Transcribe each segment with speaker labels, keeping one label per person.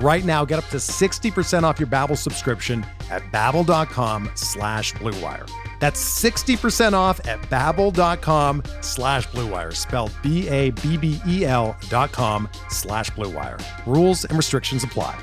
Speaker 1: Right now, get up to 60% off your Babbel subscription at babbel.com slash bluewire. That's 60% off at babbel.com slash bluewire, spelled B-A-B-B-E-L dot com slash bluewire. Rules and restrictions apply.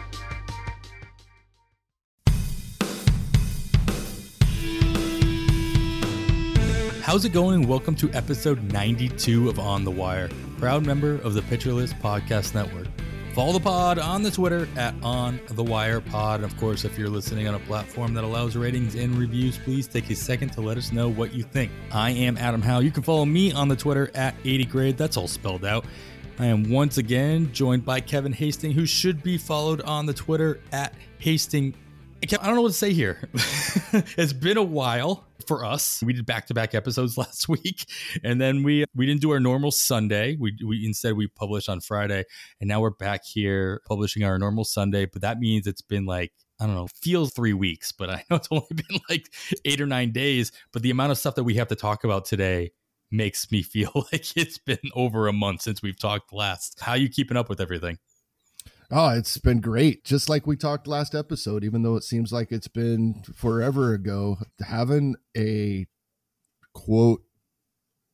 Speaker 2: How's it going? Welcome to episode 92 of On the Wire, proud member of the List Podcast Network. Follow the pod on the Twitter at On the Wire Pod. And of course, if you're listening on a platform that allows ratings and reviews, please take a second to let us know what you think. I am Adam Howe. You can follow me on the Twitter at 80 grade. That's all spelled out. I am once again joined by Kevin Hasting, who should be followed on the Twitter at Hasting. I don't know what to say here. it's been a while for us. We did back to back episodes last week, and then we we didn't do our normal Sunday. We we instead we published on Friday, and now we're back here publishing our normal Sunday. But that means it's been like I don't know, feels three weeks, but I know it's only been like eight or nine days. But the amount of stuff that we have to talk about today makes me feel like it's been over a month since we've talked last. How you keeping up with everything?
Speaker 3: Oh, it's been great. Just like we talked last episode, even though it seems like it's been forever ago, having a quote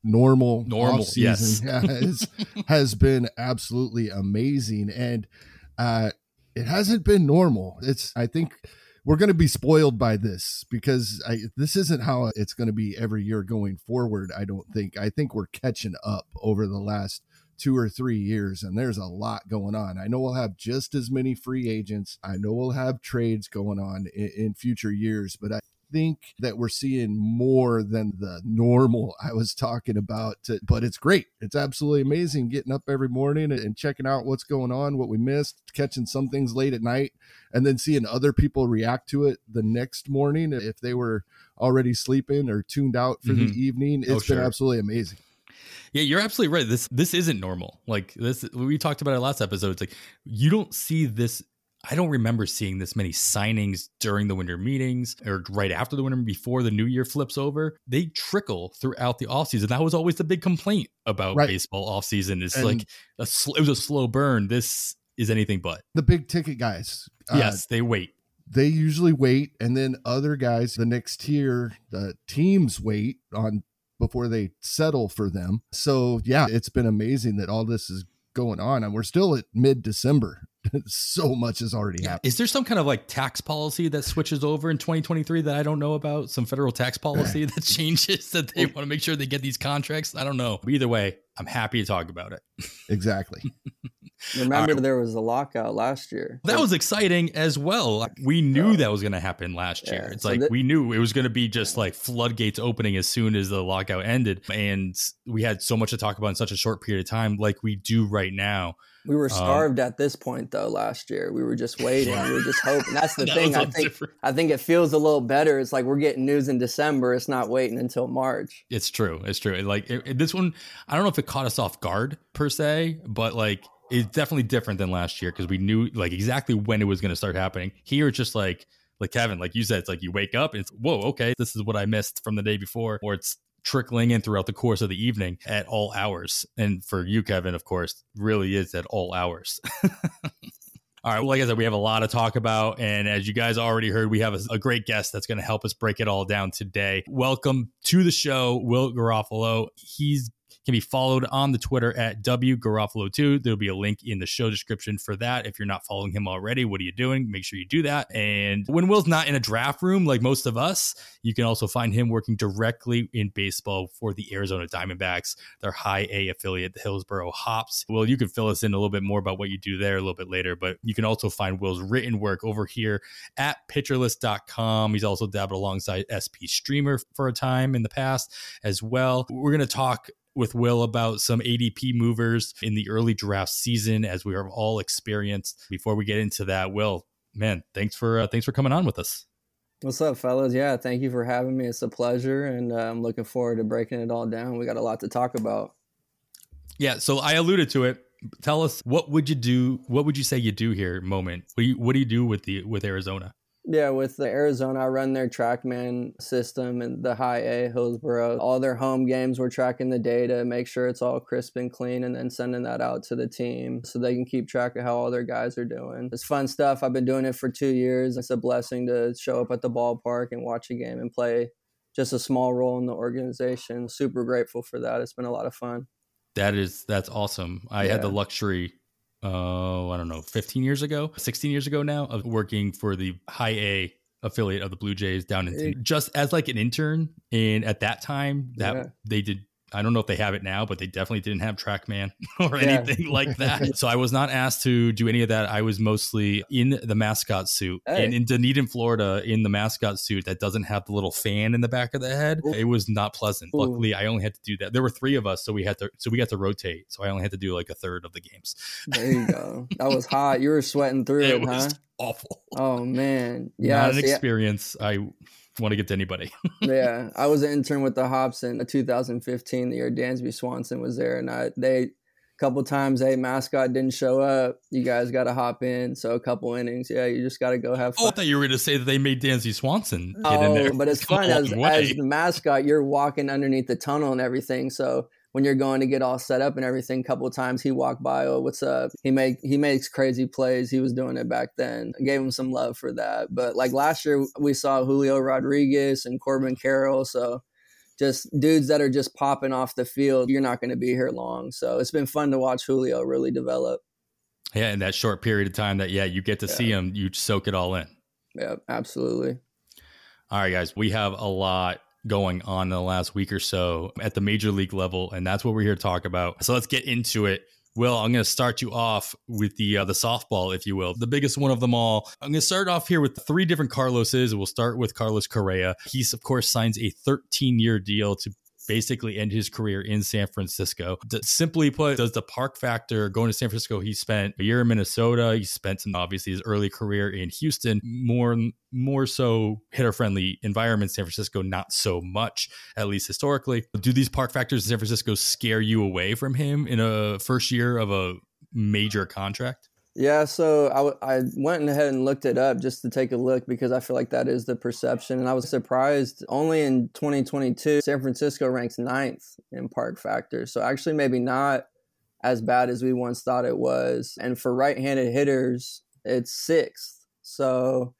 Speaker 3: normal
Speaker 2: normal season yes.
Speaker 3: has, has been absolutely amazing. And uh it hasn't been normal. It's I think we're going to be spoiled by this because I, this isn't how it's going to be every year going forward. I don't think. I think we're catching up over the last two or three years, and there's a lot going on. I know we'll have just as many free agents. I know we'll have trades going on in, in future years, but I think that we're seeing more than the normal I was talking about. To, but it's great. It's absolutely amazing getting up every morning and checking out what's going on, what we missed, catching some things late at night, and then seeing other people react to it the next morning if they were already sleeping or tuned out for mm-hmm. the evening. It's oh, sure. been absolutely amazing.
Speaker 2: Yeah, you're absolutely right. This this isn't normal. Like this we talked about it last episode. It's like you don't see this I don't remember seeing this many signings during the winter meetings or right after the winter before the new year flips over. They trickle throughout the offseason. That was always the big complaint about right. baseball offseason. It's and like a sl- it was a slow burn. This is anything but.
Speaker 3: The big ticket guys.
Speaker 2: Yes, uh, they wait.
Speaker 3: They usually wait and then other guys the next tier the teams wait on before they settle for them. So, yeah, it's been amazing that all this is going on and we're still at mid December. so much has already happened.
Speaker 2: Is there some kind of like tax policy that switches over in 2023 that I don't know about? Some federal tax policy that changes that they want to make sure they get these contracts? I don't know. But either way, I'm happy to talk about it.
Speaker 3: Exactly.
Speaker 4: Remember, right. there was a lockout last year.
Speaker 2: That was exciting as well. We knew that was going to happen last yeah, year. It's so like we knew it was going to be just like floodgates opening as soon as the lockout ended. And we had so much to talk about in such a short period of time, like we do right now.
Speaker 4: We were um, starved um, at this point though last year. We were just waiting. we were just hoping. That's the that thing. I think different. I think it feels a little better. It's like we're getting news in December. It's not waiting until March.
Speaker 2: It's true. It's true. Like it, it, this one, I don't know if it caught us off guard per se, but like it's definitely different than last year because we knew like exactly when it was going to start happening. Here, it's just like like Kevin, like you said, it's like you wake up and it's whoa, okay, this is what I missed from the day before, or it's trickling in throughout the course of the evening at all hours. And for you, Kevin, of course, really is at all hours. All right. Well, like I said, we have a lot to talk about. And as you guys already heard, we have a, a great guest that's going to help us break it all down today. Welcome to the show, Will Garofalo. He's can be followed on the Twitter at W Garofalo2. There'll be a link in the show description for that. If you're not following him already, what are you doing? Make sure you do that. And when Will's not in a draft room like most of us, you can also find him working directly in baseball for the Arizona Diamondbacks, their high A affiliate, the Hillsboro Hops. Will, you can fill us in a little bit more about what you do there a little bit later, but you can also find Will's written work over here at pitcherlist.com. He's also dabbled alongside SP Streamer for a time in the past as well. We're going to talk with Will about some ADP movers in the early draft season, as we have all experienced. Before we get into that, Will, man, thanks for uh, thanks for coming on with us.
Speaker 4: What's up, fellas? Yeah, thank you for having me. It's a pleasure, and uh, I'm looking forward to breaking it all down. We got a lot to talk about.
Speaker 2: Yeah, so I alluded to it. Tell us what would you do? What would you say you do here? Moment. What do you What do you do with the with Arizona?
Speaker 4: Yeah, with the Arizona, I run their TrackMan system and the high A Hillsboro. All their home games, we're tracking the data, make sure it's all crisp and clean, and then sending that out to the team so they can keep track of how all their guys are doing. It's fun stuff. I've been doing it for two years. It's a blessing to show up at the ballpark and watch a game and play just a small role in the organization. Super grateful for that. It's been a lot of fun.
Speaker 2: That is that's awesome. I yeah. had the luxury oh, I don't know, 15 years ago, 16 years ago now, of working for the high A affiliate of the Blue Jays down in just as like an intern. And at that time, that yeah. they did I don't know if they have it now, but they definitely didn't have TrackMan or yeah. anything like that. so I was not asked to do any of that. I was mostly in the mascot suit hey. and in Dunedin, Florida, in the mascot suit that doesn't have the little fan in the back of the head. Ooh. It was not pleasant. Ooh. Luckily, I only had to do that. There were three of us, so we had to so we got to rotate. So I only had to do like a third of the games.
Speaker 4: There you go. that was hot. You were sweating through it, it huh?
Speaker 2: Awful.
Speaker 4: Oh man, yeah,
Speaker 2: not an experience. I want to get to anybody.
Speaker 4: yeah, I was an intern with the Hops in 2015, the year Dansby Swanson was there, and I they a couple times a mascot didn't show up. You guys got to hop in. So a couple innings, yeah, you just got to go have fun.
Speaker 2: Oh, I thought you were going to say that they made Dansby Swanson get
Speaker 4: oh,
Speaker 2: in there.
Speaker 4: but it's fun as, as the mascot. You're walking underneath the tunnel and everything, so when you're going to get all set up and everything. A couple of times he walked by, oh, what's up? He make he makes crazy plays. He was doing it back then. I gave him some love for that. But like last year, we saw Julio Rodriguez and Corbin Carroll. So just dudes that are just popping off the field. You're not going to be here long. So it's been fun to watch Julio really develop.
Speaker 2: Yeah, in that short period of time that yeah, you get to yeah. see him, you soak it all in.
Speaker 4: Yeah, absolutely.
Speaker 2: All right, guys, we have a lot going on in the last week or so at the major league level, and that's what we're here to talk about. So let's get into it. Will, I'm going to start you off with the uh, the softball, if you will, the biggest one of them all. I'm going to start off here with three different Carloses. We'll start with Carlos Correa. He's of course signs a 13 year deal to basically end his career in San Francisco. Simply put, does the park factor going to San Francisco? He spent a year in Minnesota. He spent some obviously his early career in Houston. More more so hitter friendly environment. San Francisco, not so much, at least historically. Do these park factors in San Francisco scare you away from him in a first year of a major contract?
Speaker 4: Yeah, so I, w- I went ahead and looked it up just to take a look because I feel like that is the perception. And I was surprised only in 2022, San Francisco ranks ninth in park factor. So actually, maybe not as bad as we once thought it was. And for right handed hitters, it's sixth. So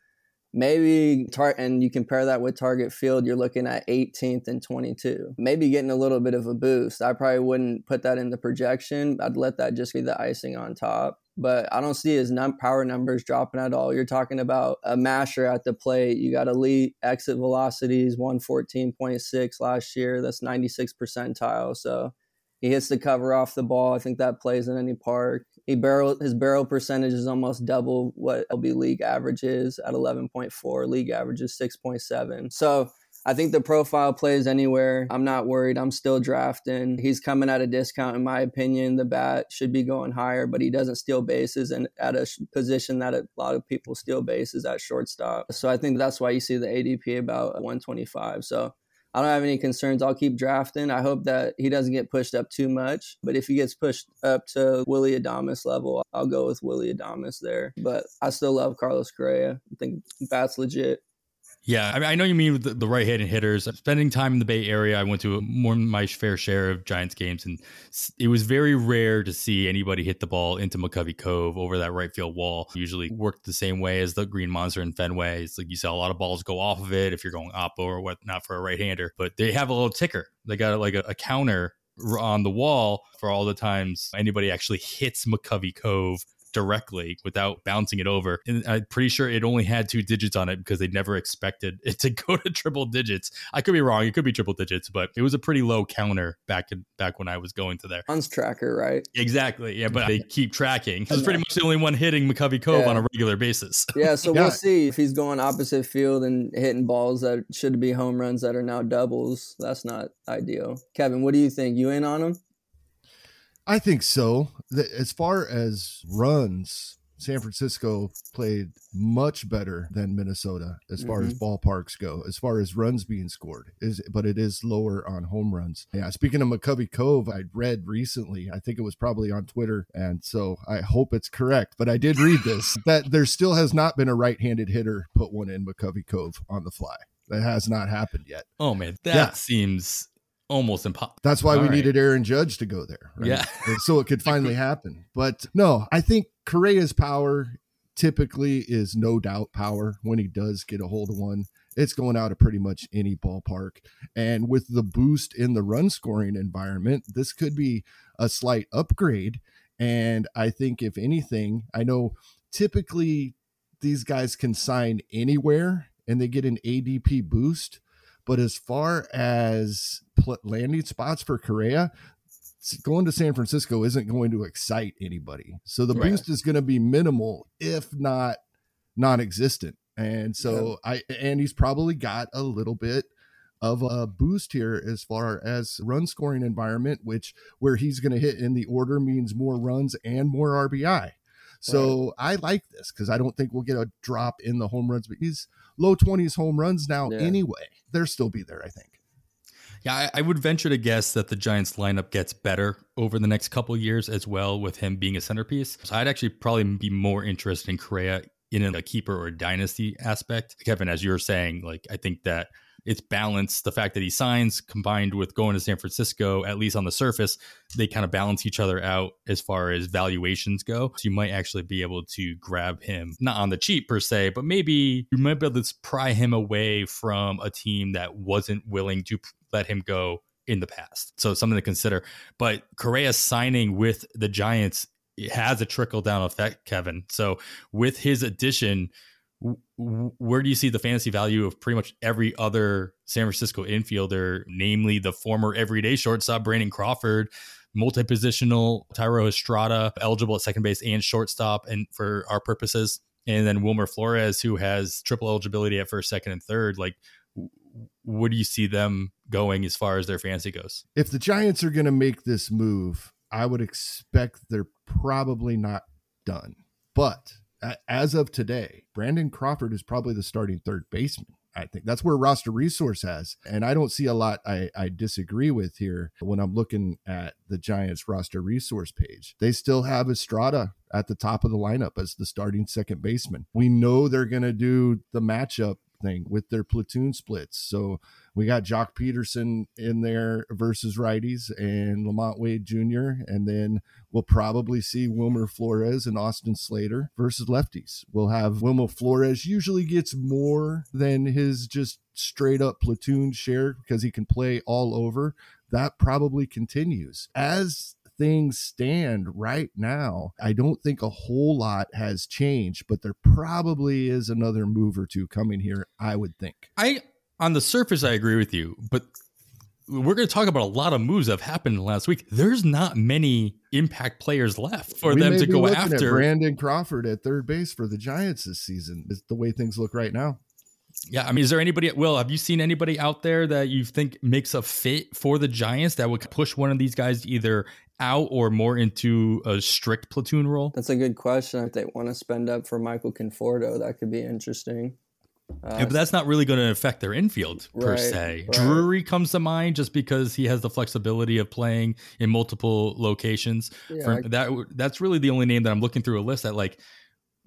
Speaker 4: maybe tar- and you compare that with target field you're looking at 18th and 22 maybe getting a little bit of a boost i probably wouldn't put that in the projection i'd let that just be the icing on top but I don't see his num- power numbers dropping at all. You're talking about a masher at the plate. You got elite exit velocities, 114.6 last year. That's 96 percentile. So he hits the cover off the ball. I think that plays in any park. He barrel his barrel percentage is almost double what LB league average is at 11.4. League average is 6.7. So I think the profile plays anywhere. I'm not worried. I'm still drafting. He's coming at a discount, in my opinion. The bat should be going higher, but he doesn't steal bases and at a position that a lot of people steal bases at shortstop. So I think that's why you see the ADP about 125. So I don't have any concerns. I'll keep drafting. I hope that he doesn't get pushed up too much. But if he gets pushed up to Willie Adames level, I'll go with Willie Adames there. But I still love Carlos Correa. I think that's legit.
Speaker 2: Yeah, I, mean, I know you mean the, the right-handed hitters. Spending time in the Bay Area, I went to more my fair share of Giants games, and it was very rare to see anybody hit the ball into McCovey Cove over that right field wall. Usually worked the same way as the Green Monster in Fenway. It's like you saw a lot of balls go off of it if you're going oppo or whatnot for a right-hander, but they have a little ticker. They got like a, a counter on the wall for all the times anybody actually hits McCovey Cove directly without bouncing it over. And I'm pretty sure it only had two digits on it because they never expected it to go to triple digits. I could be wrong; it could be triple digits, but it was a pretty low counter back in, back when I was going to there.
Speaker 4: Hunt's tracker, right?
Speaker 2: Exactly. Yeah, but they keep tracking. He's pretty much the only one hitting McCovey Cove
Speaker 4: Yeah.
Speaker 2: on a regular basis.
Speaker 4: Yeah, so
Speaker 3: Yeah.
Speaker 4: we'll see if he's going opposite field and hitting balls that should be home runs that are now doubles. That's not ideal. Kevin, what do you think? You in on him?
Speaker 3: I think so. As far as runs, San Francisco played much better than Minnesota as far as mm-hmm. ballparks go. As far as runs being scored, is but it is lower on home runs. Yeah. Speaking of McCovey Cove, I read recently. I think it was probably on Twitter, and so I hope it's correct. But I did read this that there still has not been a right-handed hitter put one in McCovey Cove on the fly. That has not happened yet.
Speaker 2: Oh man, that
Speaker 3: Yeah.
Speaker 2: seems almost impossible.
Speaker 3: That's why
Speaker 2: All
Speaker 3: we
Speaker 2: right.
Speaker 3: needed Aaron Judge to go there. right?
Speaker 2: Yeah.
Speaker 3: So it could finally happen. But no, I think Correa's power typically is no doubt power when he does get a hold of one. It's going out of pretty much any ballpark. And with the boost in the run scoring environment, this could be a slight upgrade. And I think, if anything, I know typically these guys can sign anywhere and they get an ADP boost. But as far as pl- landing spots for Correa, going to San Francisco isn't going to excite anybody. So the
Speaker 2: Right.
Speaker 3: boost is going to be minimal, if not non-existent. And so I and he's probably got a little bit of a boost here as far as run scoring environment, which where he's going to hit in the order means more runs and more RBI. So I like this because I don't think we'll get a drop in the home runs, but he's low 20s home runs now
Speaker 4: Yeah.
Speaker 3: anyway. They'll still be there, I think.
Speaker 2: Yeah, I, I would venture to guess that the Giants lineup gets better over the next couple of years as well, with him being a centerpiece. So I'd actually probably be more interested in Correa in a keeper or dynasty aspect. Kevin, as you were saying, like I think that it's balanced. The fact that he signs combined with going to San Francisco, at least on the surface, they kind of balance each other out as far as valuations go. So you might actually be able to grab him, not on the cheap per se, but maybe you might be able to pry him away from a team that wasn't willing to let him go in the past. So something to consider. But Correa signing with the Giants it has a trickle down effect, Kevin. So with his addition, where do you see the fantasy value of pretty much every other San Francisco infielder, namely the former everyday shortstop Brandon Crawford, multi-positional Thairo Estrada, eligible at second base and shortstop, and for our purposes, and then Wilmer Flores, who has triple eligibility at first, second, and third. Like, where do you see them going as far as their fantasy goes?
Speaker 3: if the Giants are going to make this move, I would expect they're probably not done. But as of today, Brandon Crawford is probably the starting third baseman. I think that's where roster resource has. And I don't see a lot I, I disagree with here when I'm looking at the Giants roster resource page. They still have Estrada at the top of the lineup as the starting second baseman. We know they're going to do the matchup thing with their platoon splits. So we got Joc Pederson in there versus righties and LaMonte Wade Jr. And then we'll probably see Wilmer Flores and Austin Slater versus lefties. We'll have Wilmer Flores usually gets more than his just straight up platoon share because he can play all over. That probably continues. As things stand right now, I don't think a whole lot has changed, but there probably is another move or two coming here, I would think.
Speaker 2: I on the surface I agree with you, but we're going to talk about a lot of moves that have happened last week. There's not many impact players left for
Speaker 3: We
Speaker 2: them
Speaker 3: may
Speaker 2: to
Speaker 3: be
Speaker 2: go
Speaker 3: looking at
Speaker 2: after.
Speaker 3: Brandon Crawford at third base for the Giants this season. Is the way things look right now.
Speaker 2: Yeah, I mean, is there anybody? Will, have you seen anybody out there that you think makes a fit for the Giants that would push one of these guys either out or more into a strict platoon role?
Speaker 4: That's a good question. If they want to spend up for Michael Conforto, that could be interesting. Uh,
Speaker 2: Yeah, but that's not really going to affect their infield per
Speaker 4: Right,
Speaker 2: se.
Speaker 4: right.
Speaker 2: Drury comes to mind just because he has the flexibility of playing in multiple locations.
Speaker 4: yeah,
Speaker 2: For
Speaker 4: I-
Speaker 2: that, that's really the only name that I'm looking through a list that like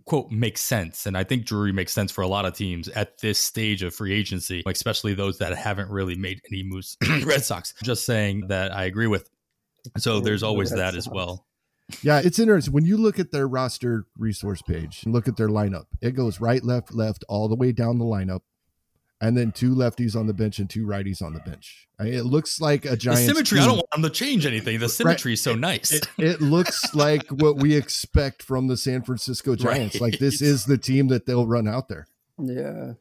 Speaker 2: quote makes sense, and I think Drury makes sense for a lot of teams at this stage of free agency, especially those that haven't really made any moves. Red Sox. Just saying that I agree with. So there's always
Speaker 4: Red
Speaker 2: that as well.
Speaker 3: Yeah, it's interesting. When you look at their roster resource page and look at their lineup, it goes right, left, left, all the way down the lineup. and then two lefties on the bench and two righties on the bench. I mean, it looks like a giant.
Speaker 2: Symmetry. Team. I don't want them to change anything. The symmetry right. is so nice.
Speaker 3: It, it, looks like what we expect from the San Francisco Giants. Right. Like this is the team that they'll run out there.
Speaker 4: Yeah.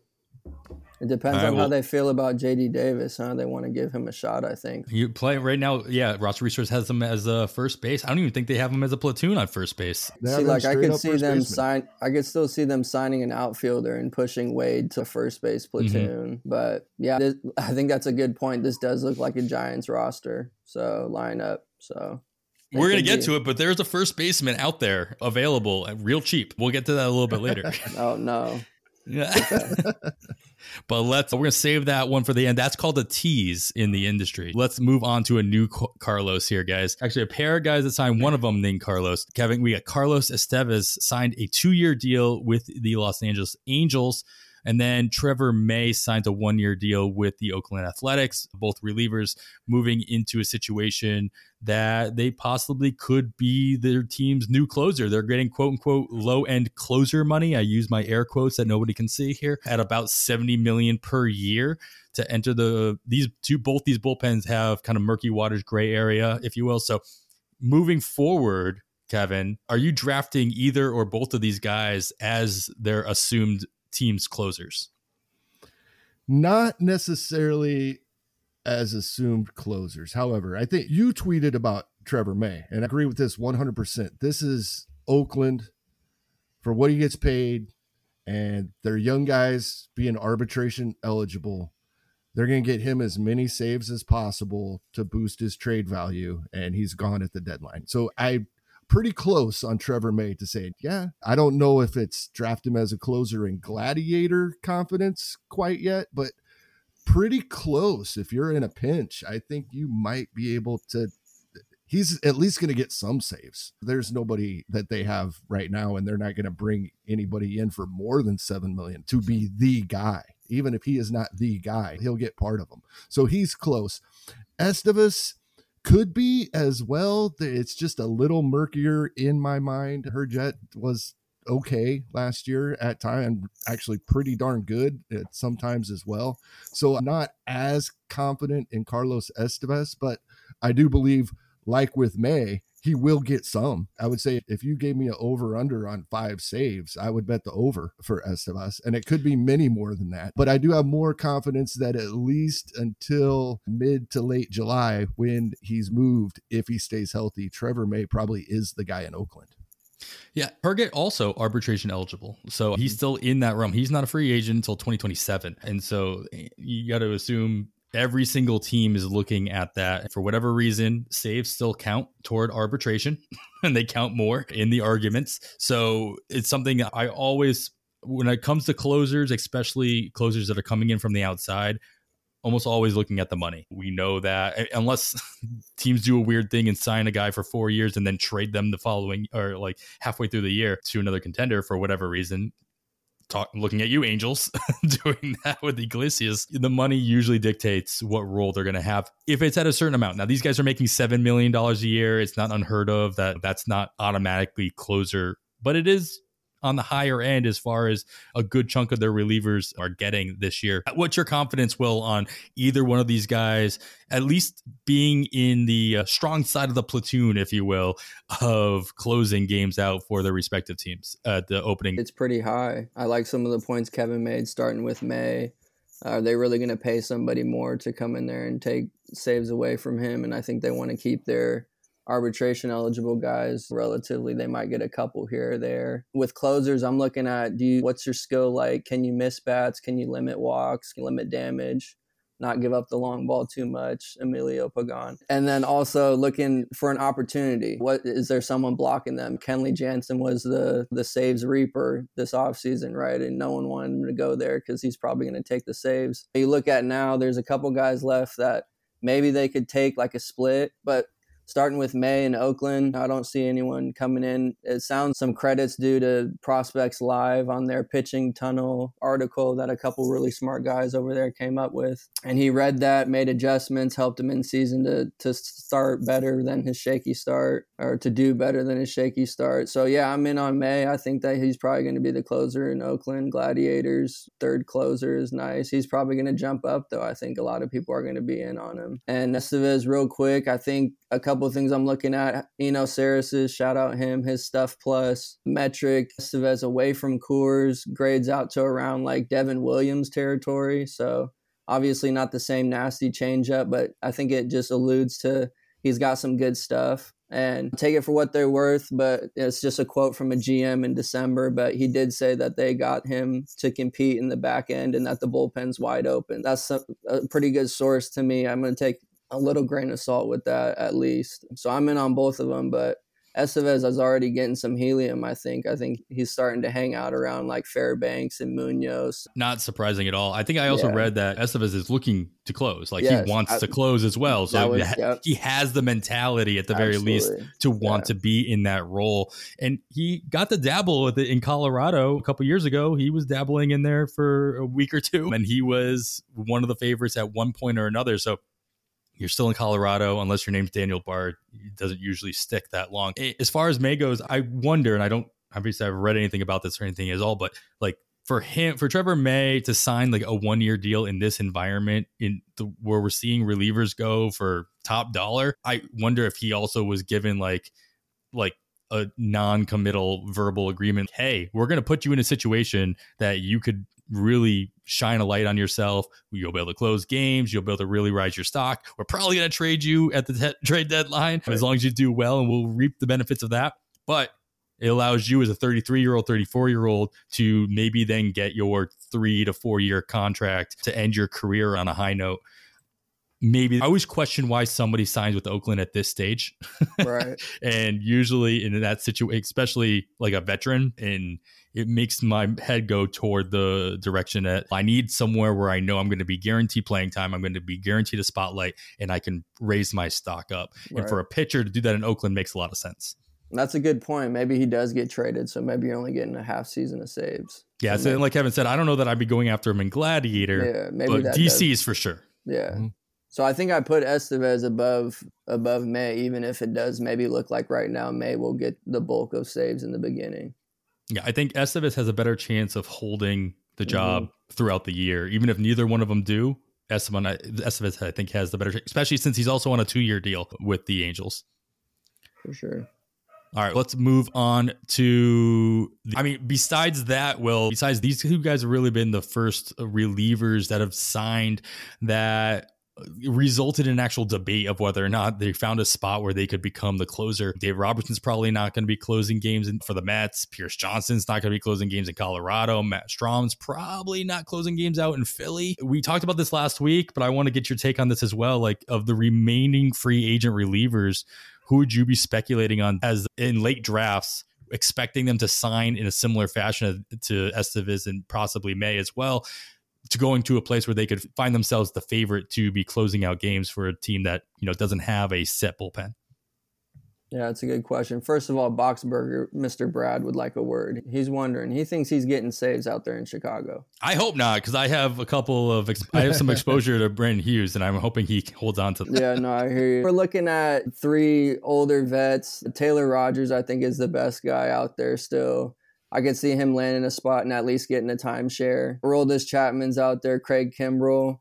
Speaker 4: It depends right, on well, how they feel about JD Davis, huh? They want to give him a shot, I think.
Speaker 2: You play right now, yeah. Roster Resource has him as a first base. I don't even think they have him as a platoon on first base.
Speaker 4: see, like I could see them sign. I could still see them signing an outfielder and pushing Wade to first base mm-hmm. platoon. Mm-hmm. But yeah, this, I think that's a good point. This does look like a Giants roster, so lineup. So
Speaker 2: we're gonna get be. to it, but there's a first baseman out there available, real cheap. We'll get to that a little bit later.
Speaker 4: oh no.
Speaker 2: Yeah. But let's we're gonna save that one for the end. That's called a tease in the industry. Let's move on to a new Carlos here, guys. Actually, a pair of guys that signed one of them named Carlos. Kevin, we got Carlos Estevez signed a two-year deal with the Los Angeles Angels. And then Trevor May signed a one year deal with the Oakland Athletics, both relievers moving into a situation that they possibly could be their team's new closer. They're getting quote unquote low end closer money. I use my air quotes that nobody can see here at about 70 million per year to enter the these two both these bullpens have kind of murky waters gray area, if you will. So moving forward, Kevin, are you drafting either or both of these guys as their assumed team's closers?
Speaker 3: Not necessarily as assumed closers. However, I think you tweeted about Trevor May, and I agree with this 100%. This is Oakland for what he gets paid, and their young guys being arbitration eligible. They're going to get him as many saves as possible to boost his trade value, and he's gone at the deadline. So I pretty close on Trevor May to say, yeah, I don't know if it's draft him as a closer in gladiator confidence quite yet, but pretty close. If you're in a pinch, I think you might be able to. He's at least going to get some saves. There's nobody that they have right now, and they're not going to bring anybody in for more than seven million to be the guy. Even if he is not the guy, he'll get part of them. So he's close. Estevez could be as well. It's just a little murkier in my mind. Herget was okay last year at time and actually pretty darn good at sometimes as well so i'm not as confident in carlos estevez but i do believe like with may he will get some i would say if you gave me an over under on five saves i would bet the over for estevez and it could be many more than that but i do have more confidence that at least until mid to late july when he's moved if he stays healthy trevor may probably is the guy in oakland
Speaker 2: yeah, Herget also arbitration eligible. So he's mm-hmm. still in that realm. He's not a free agent until 2027. And so eh, you got to assume every single team is looking at that. For whatever reason, saves still count toward arbitration and they count more in the arguments. So it's something I always, when it comes to closers, especially closers that are coming in from the outside, almost always looking at the money. We know that unless teams do a weird thing and sign a guy for four years and then trade them the following or like halfway through the year to another contender for whatever reason. Talk, looking at you, Angels, doing that with Iglesias. The money usually dictates what role they're going to have if it's at a certain amount. Now, these guys are making $7 million a year. It's not unheard of that that's not automatically closer, but it is on the higher end as far as a good chunk of their relievers are getting this year. What's your confidence, Will, on either one of these guys at least being in the uh, strong side of the platoon, if you will, of closing games out for their respective teams at the opening?
Speaker 4: It's pretty high. I like some of the points Kevin made, starting with May. Are they really going to pay somebody more to come in there and take saves away from him? And I think they want to keep their arbitration eligible guys relatively they might get a couple here or there. With closers i'm looking at do you what's your skill like? Can you miss bats? Can you limit walks? Limit damage? Not give up the long ball too much? Emilio pagan. And then also looking for an opportunity. What is there someone blocking them? Kenley jansen was the the saves reaper this offseason right? And no one wanted him to go there because he's probably going to take the saves. You look at now there's a couple guys left that maybe they could take like a split but starting with May in Oakland. I don't see anyone coming in. It sounds some credits due to Prospects Live on their pitching tunnel article that a couple really smart guys over there came up with. And he read that, made adjustments, helped him in season to, to start better than his shaky start or to do better than his shaky start. So, yeah, I'm in on May. I think that he's probably going to be the closer in Oakland Gladiators. Third closer is nice. He's probably going to jump up, though. I think a lot of people are going to be in on him. And Estevez, real quick, I think a couple of things I'm looking at. Eno Sarris's, shout out him, his stuff plus metric. Estevez away from Coors grades out to around like Devin Williams territory. So obviously not the same nasty changeup, but I think it just alludes to he's got some good stuff and take it for what they're worth. But it's just a quote from a GM in December. But he did say that they got him to compete in the back end and that the bullpen's wide open. That's a, a pretty good source to me. I'm going to take a little grain of salt with that at least. So I'm in on both of them, but Estevez is already getting some helium. I think. I think he's starting to hang out around like Fairbanks and Munoz.
Speaker 2: Not surprising at all. I think I also yeah. read that Estevez is looking to close. Like yes, he wants I, to close as well. So was, yep. he has the mentality at the very least to want yeah. to be in that role. And he got to dabble with it in Colorado a couple years ago. He was dabbling in there for a week or two, and he was one of the favorites at one point or another. So you're still in Colorado, unless your name's Daniel Bard. It doesn't usually stick that long. As far as May goes, I wonder, and I don't obviously I've read anything about this or anything at all, but like for him, for Trevor May to sign like a one year deal in this environment, in the where we're seeing relievers go for top dollar, I wonder if he also was given like like a non-committal verbal agreement. Hey, we're going to put you in a situation that you could really shine a light on yourself. You'll be able to close games. You'll be able to really rise your stock. We're probably going to trade you at the te- trade deadline as long as you do well, and we'll reap the benefits of that. But it allows you as a 33 year old, 34 year old to maybe then get your three to four year contract to end your career on a high note maybe I always question why somebody signs with Oakland at this stage.
Speaker 4: Right.
Speaker 2: and usually in that situation, especially like a veteran, and it makes my head go toward the direction that I need somewhere where I know I'm going to be guaranteed playing time. I'm going to be guaranteed a spotlight and I can raise my stock up. Right. And for a pitcher to do that in Oakland makes a lot of sense.
Speaker 4: That's a good point. Maybe he does get traded, so maybe you're only getting a half season of saves.
Speaker 2: Yeah, so, like Kevin said, I don't know that I'd be going after him in Gladiator, yeah, maybe but DC's does. for sure.
Speaker 4: Yeah. Mm-hmm. So I think I put Estevez above above May, even if it does maybe look like right now May will get the bulk of saves in the beginning.
Speaker 2: Yeah, I think Estevez has a better chance of holding the mm-hmm. job mm-hmm. throughout the year, even if neither one of them do. Esteban, Estevez, I think, has the better, especially since he's also on a two year deal with the Angels.
Speaker 4: For sure.
Speaker 2: All right, let's move on to. I mean, besides that, Will, besides these two guys have really been the first relievers that have signed that resulted in an actual debate of whether or not they found a spot where they could become the closer. Dave Robertson's probably not going to be closing games for the Mets. Pierce Johnson's not going to be closing games in Colorado. Matt Strahm's probably not closing games out in Philly. We talked about this last week, but I want to get your take on this as well. Like of the remaining free agent relievers, who would you be speculating on as in late drafts? Expecting them to sign in a similar fashion to Estevez and possibly May as well to going to a place where they could find themselves the favorite to be closing out games for a team that you know doesn't have a set bullpen?
Speaker 4: Yeah, that's a good question. First of all, Boxberger, Mr. Brad would like a word. He's wondering. He thinks he's getting saves out there in Chicago.
Speaker 2: I hope not, because I have a couple of I have some exposure to Brandon Hughes, and I'm hoping he holds on to.
Speaker 4: That. Yeah, no, I hear you. We're looking at three older vets. Taylor Rogers, I think, is the best guy out there still. I could see him landing a spot and at least getting a timeshare. Aroldis Chapman's out there, Craig Kimbrel.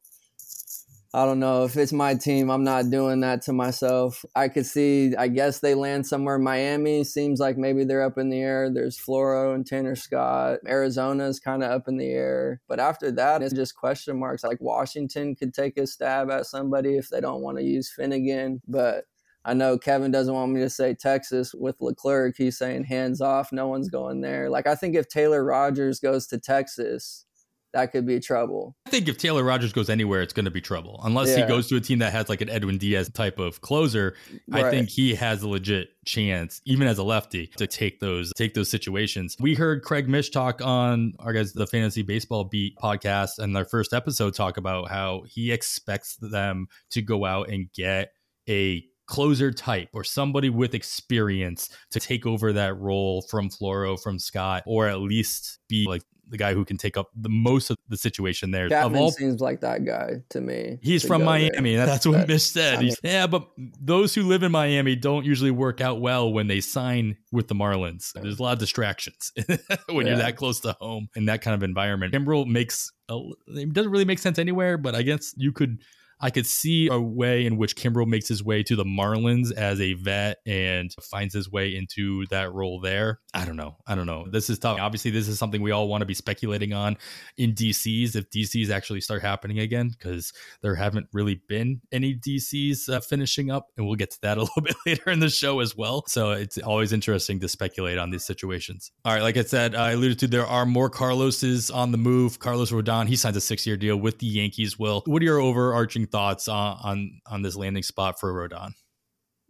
Speaker 4: I don't know if it's my team. I'm not doing that to myself. I could see. I guess they land somewhere. Miami seems like maybe they're up in the air. There's Floro and Tanner Scott. Arizona's kind of up in the air. But after that, it's just question marks. Like Washington could take a stab at somebody if they don't want to use Finnegan. But I know Kevin doesn't want me to say Texas with Leclerc. He's saying hands off, no one's going there. Like I think if Taylor Rogers goes to Texas, that could be trouble.
Speaker 2: I think if Taylor Rogers goes anywhere, it's going to be trouble. Unless yeah. he goes to a team that has like an Edwin Diaz type of closer, right. I think he has a legit chance, even as a lefty, to take those take those situations. We heard Craig Mish talk on our guys the Fantasy Baseball Beat podcast and their first episode talk about how he expects them to go out and get a closer type or somebody with experience to take over that role from Floro, from Scott, or at least be like the guy who can take up the most of the situation there.
Speaker 4: Chapman
Speaker 2: all,
Speaker 4: seems like that guy to me.
Speaker 2: he's
Speaker 4: to
Speaker 2: from Miami.
Speaker 4: there.
Speaker 2: That's what Mish said.
Speaker 4: I
Speaker 2: yeah, but those who live in Miami don't usually work out well when they sign with the Marlins. There's a lot of distractions when you're that close to home in that kind of environment. Kimbrel makes a, it doesn't really make sense anywhere, but I guess you could. I could see a way in which Kimbrel makes his way to the Marlins as a vet and finds his way into that role there. I don't know. I don't know. This is tough. Obviously, this is something we all want to be speculating on in DCs if DCs actually start happening again because there haven't really been any DCs uh, finishing up, and we'll get to that a little bit later in the show as well. So it's always interesting to speculate on these situations. All right, like I said, I alluded to there are more Carloses on the move. Carlos Rodon he signs a six-year deal with the Yankees. Will, what are your overarching thoughts on on, on this landing spot for Rodon?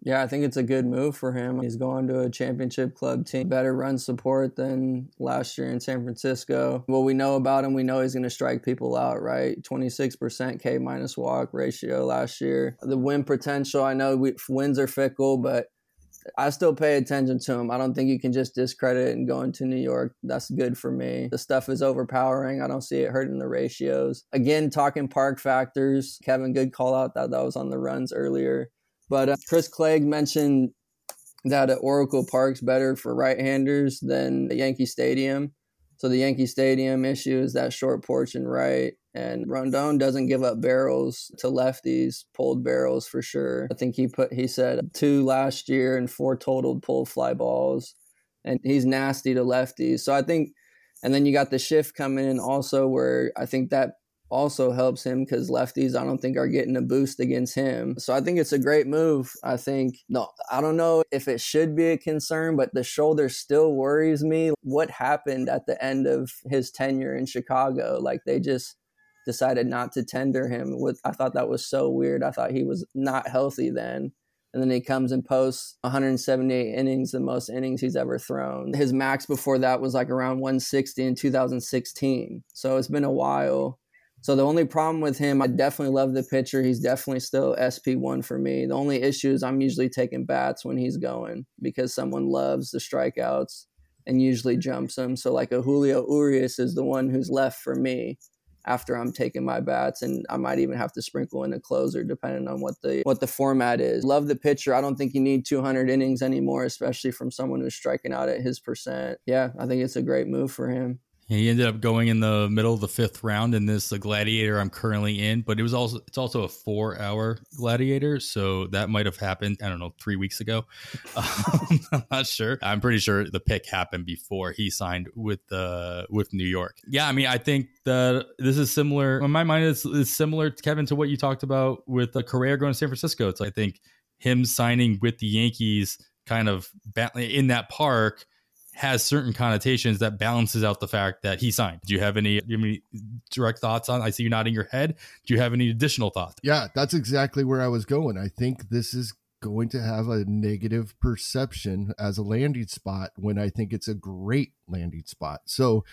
Speaker 4: Yeah, I think it's a good move for him. He's going to a championship club team, better run support than last year in San Francisco. What we know about him, we know he's going to strike people out, right? 26% K minus walk ratio last year. The win potential, I know we, wins are fickle, but I still pay attention to him. I don't think you can just discredit it and go into New York. That's good for me. The stuff is overpowering. I don't see it hurting the ratios. Again, talking park factors. Kevin, good call out that that was on the runs earlier. But uh, Chris Clegg mentioned that at Oracle Park's better for right-handers than the Yankee Stadium. So the Yankee Stadium issue is that short porch and right. And Rodon doesn't give up barrels to lefties, pulled barrels for sure. I think he put he said two last year and four totaled pulled fly balls. And he's nasty to lefties. So I think and then you got the shift coming in also where I think that also helps him because lefties I don't think are getting a boost against him. So I think it's a great move. I think no, I don't know if it should be a concern, but the shoulder still worries me. What happened at the end of his tenure in Chicago? Like they just decided not to tender him. With I thought that was so weird. I thought he was not healthy then. And then he comes and posts 178 innings, the most innings he's ever thrown. His max before that was like around 160 in 2016. So it's been a while. So the only problem with him, I definitely love the pitcher. He's definitely still SP1 for me. The only issue is I'm usually taking bats when he's going because someone loves the strikeouts and usually jumps him. So like a Julio Urias is the one who's left for me after I'm taking my bats, and I might even have to sprinkle in a closer depending on what the what the format is. Love the pitcher. I don't think you need 200 innings anymore, especially from someone who's striking out at his percent. Yeah, I think it's a great move for him.
Speaker 2: He ended up going in the middle of the fifth round in this uh, gladiator I'm currently in, but it was also it's also a four hour gladiator, so that might have happened. I don't know three weeks ago. Um, I'm not sure. I'm pretty sure the pick happened before he signed with the with New York. Yeah, I mean I think that this is similar. In my mind, it's similar, Kevin, to what you talked about with the Correa going to San Francisco. It's I think him signing with the Yankees, kind of in that park has certain connotations that balances out the fact that he signed. Do you have any, do you have any direct thoughts on? I see you nodding your head. Do you have any additional thoughts?
Speaker 3: Yeah, that's exactly where I was going. I think this is going to have a negative perception as a landing spot when I think it's a great landing spot. So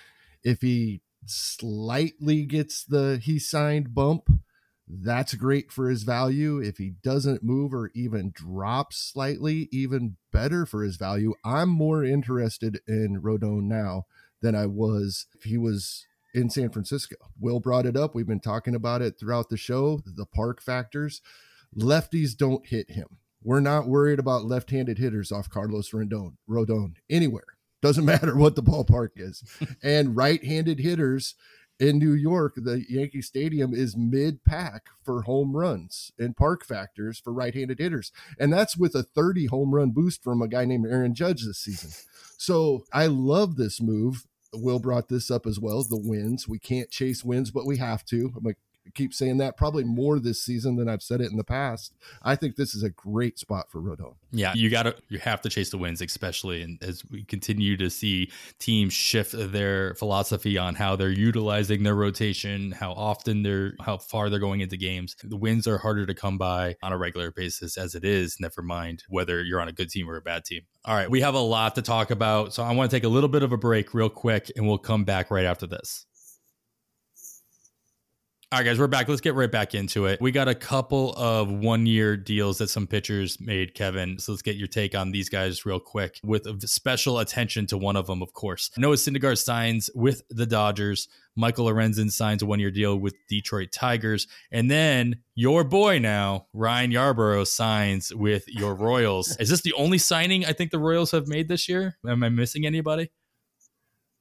Speaker 3: if he slightly gets the he signed bump, that's great for his value. If he doesn't move or even drops slightly, even better for his value. I'm more interested in Rodon now than I was if he was in San Francisco. Will brought it up. We've been talking about it throughout the show, the park factors. Lefties don't hit him. We're not worried about left-handed hitters off Carlos Rodon, Rodon anywhere. Doesn't matter what the ballpark is. and right-handed hitters in New York, the Yankee Stadium is mid pack for home runs and park factors for right handed hitters. And that's with a 30 home run boost from a guy named Aaron Judge this season. So I love this move. Will brought this up as well the wins. We can't chase wins, but we have to. I'm like, keep saying that probably more this season than I've said it in the past. I think this is a great spot for Rodon.
Speaker 2: Yeah, you got to you have to chase the wins, especially and as we continue to see teams shift their philosophy on how they're utilizing their rotation, how often they're how far they're going into games. The wins are harder to come by on a regular basis as it is, never mind whether you're on a good team or a bad team. All right, we have a lot to talk about, so I want to take a little bit of a break real quick and we'll come back right after this. All right, guys, we're back. Let's get right back into it. We got a couple of one year deals that some pitchers made, Kevin. So let's get your take on these guys real quick with special attention to one of them, of course. Noah Syndergaard signs with the Dodgers. Michael Lorenzen signs a one year deal with Detroit Tigers. And then your boy now, Ryan Yarbrough, signs with your Royals. Is this the only signing I think the Royals have made this year? Am I missing anybody?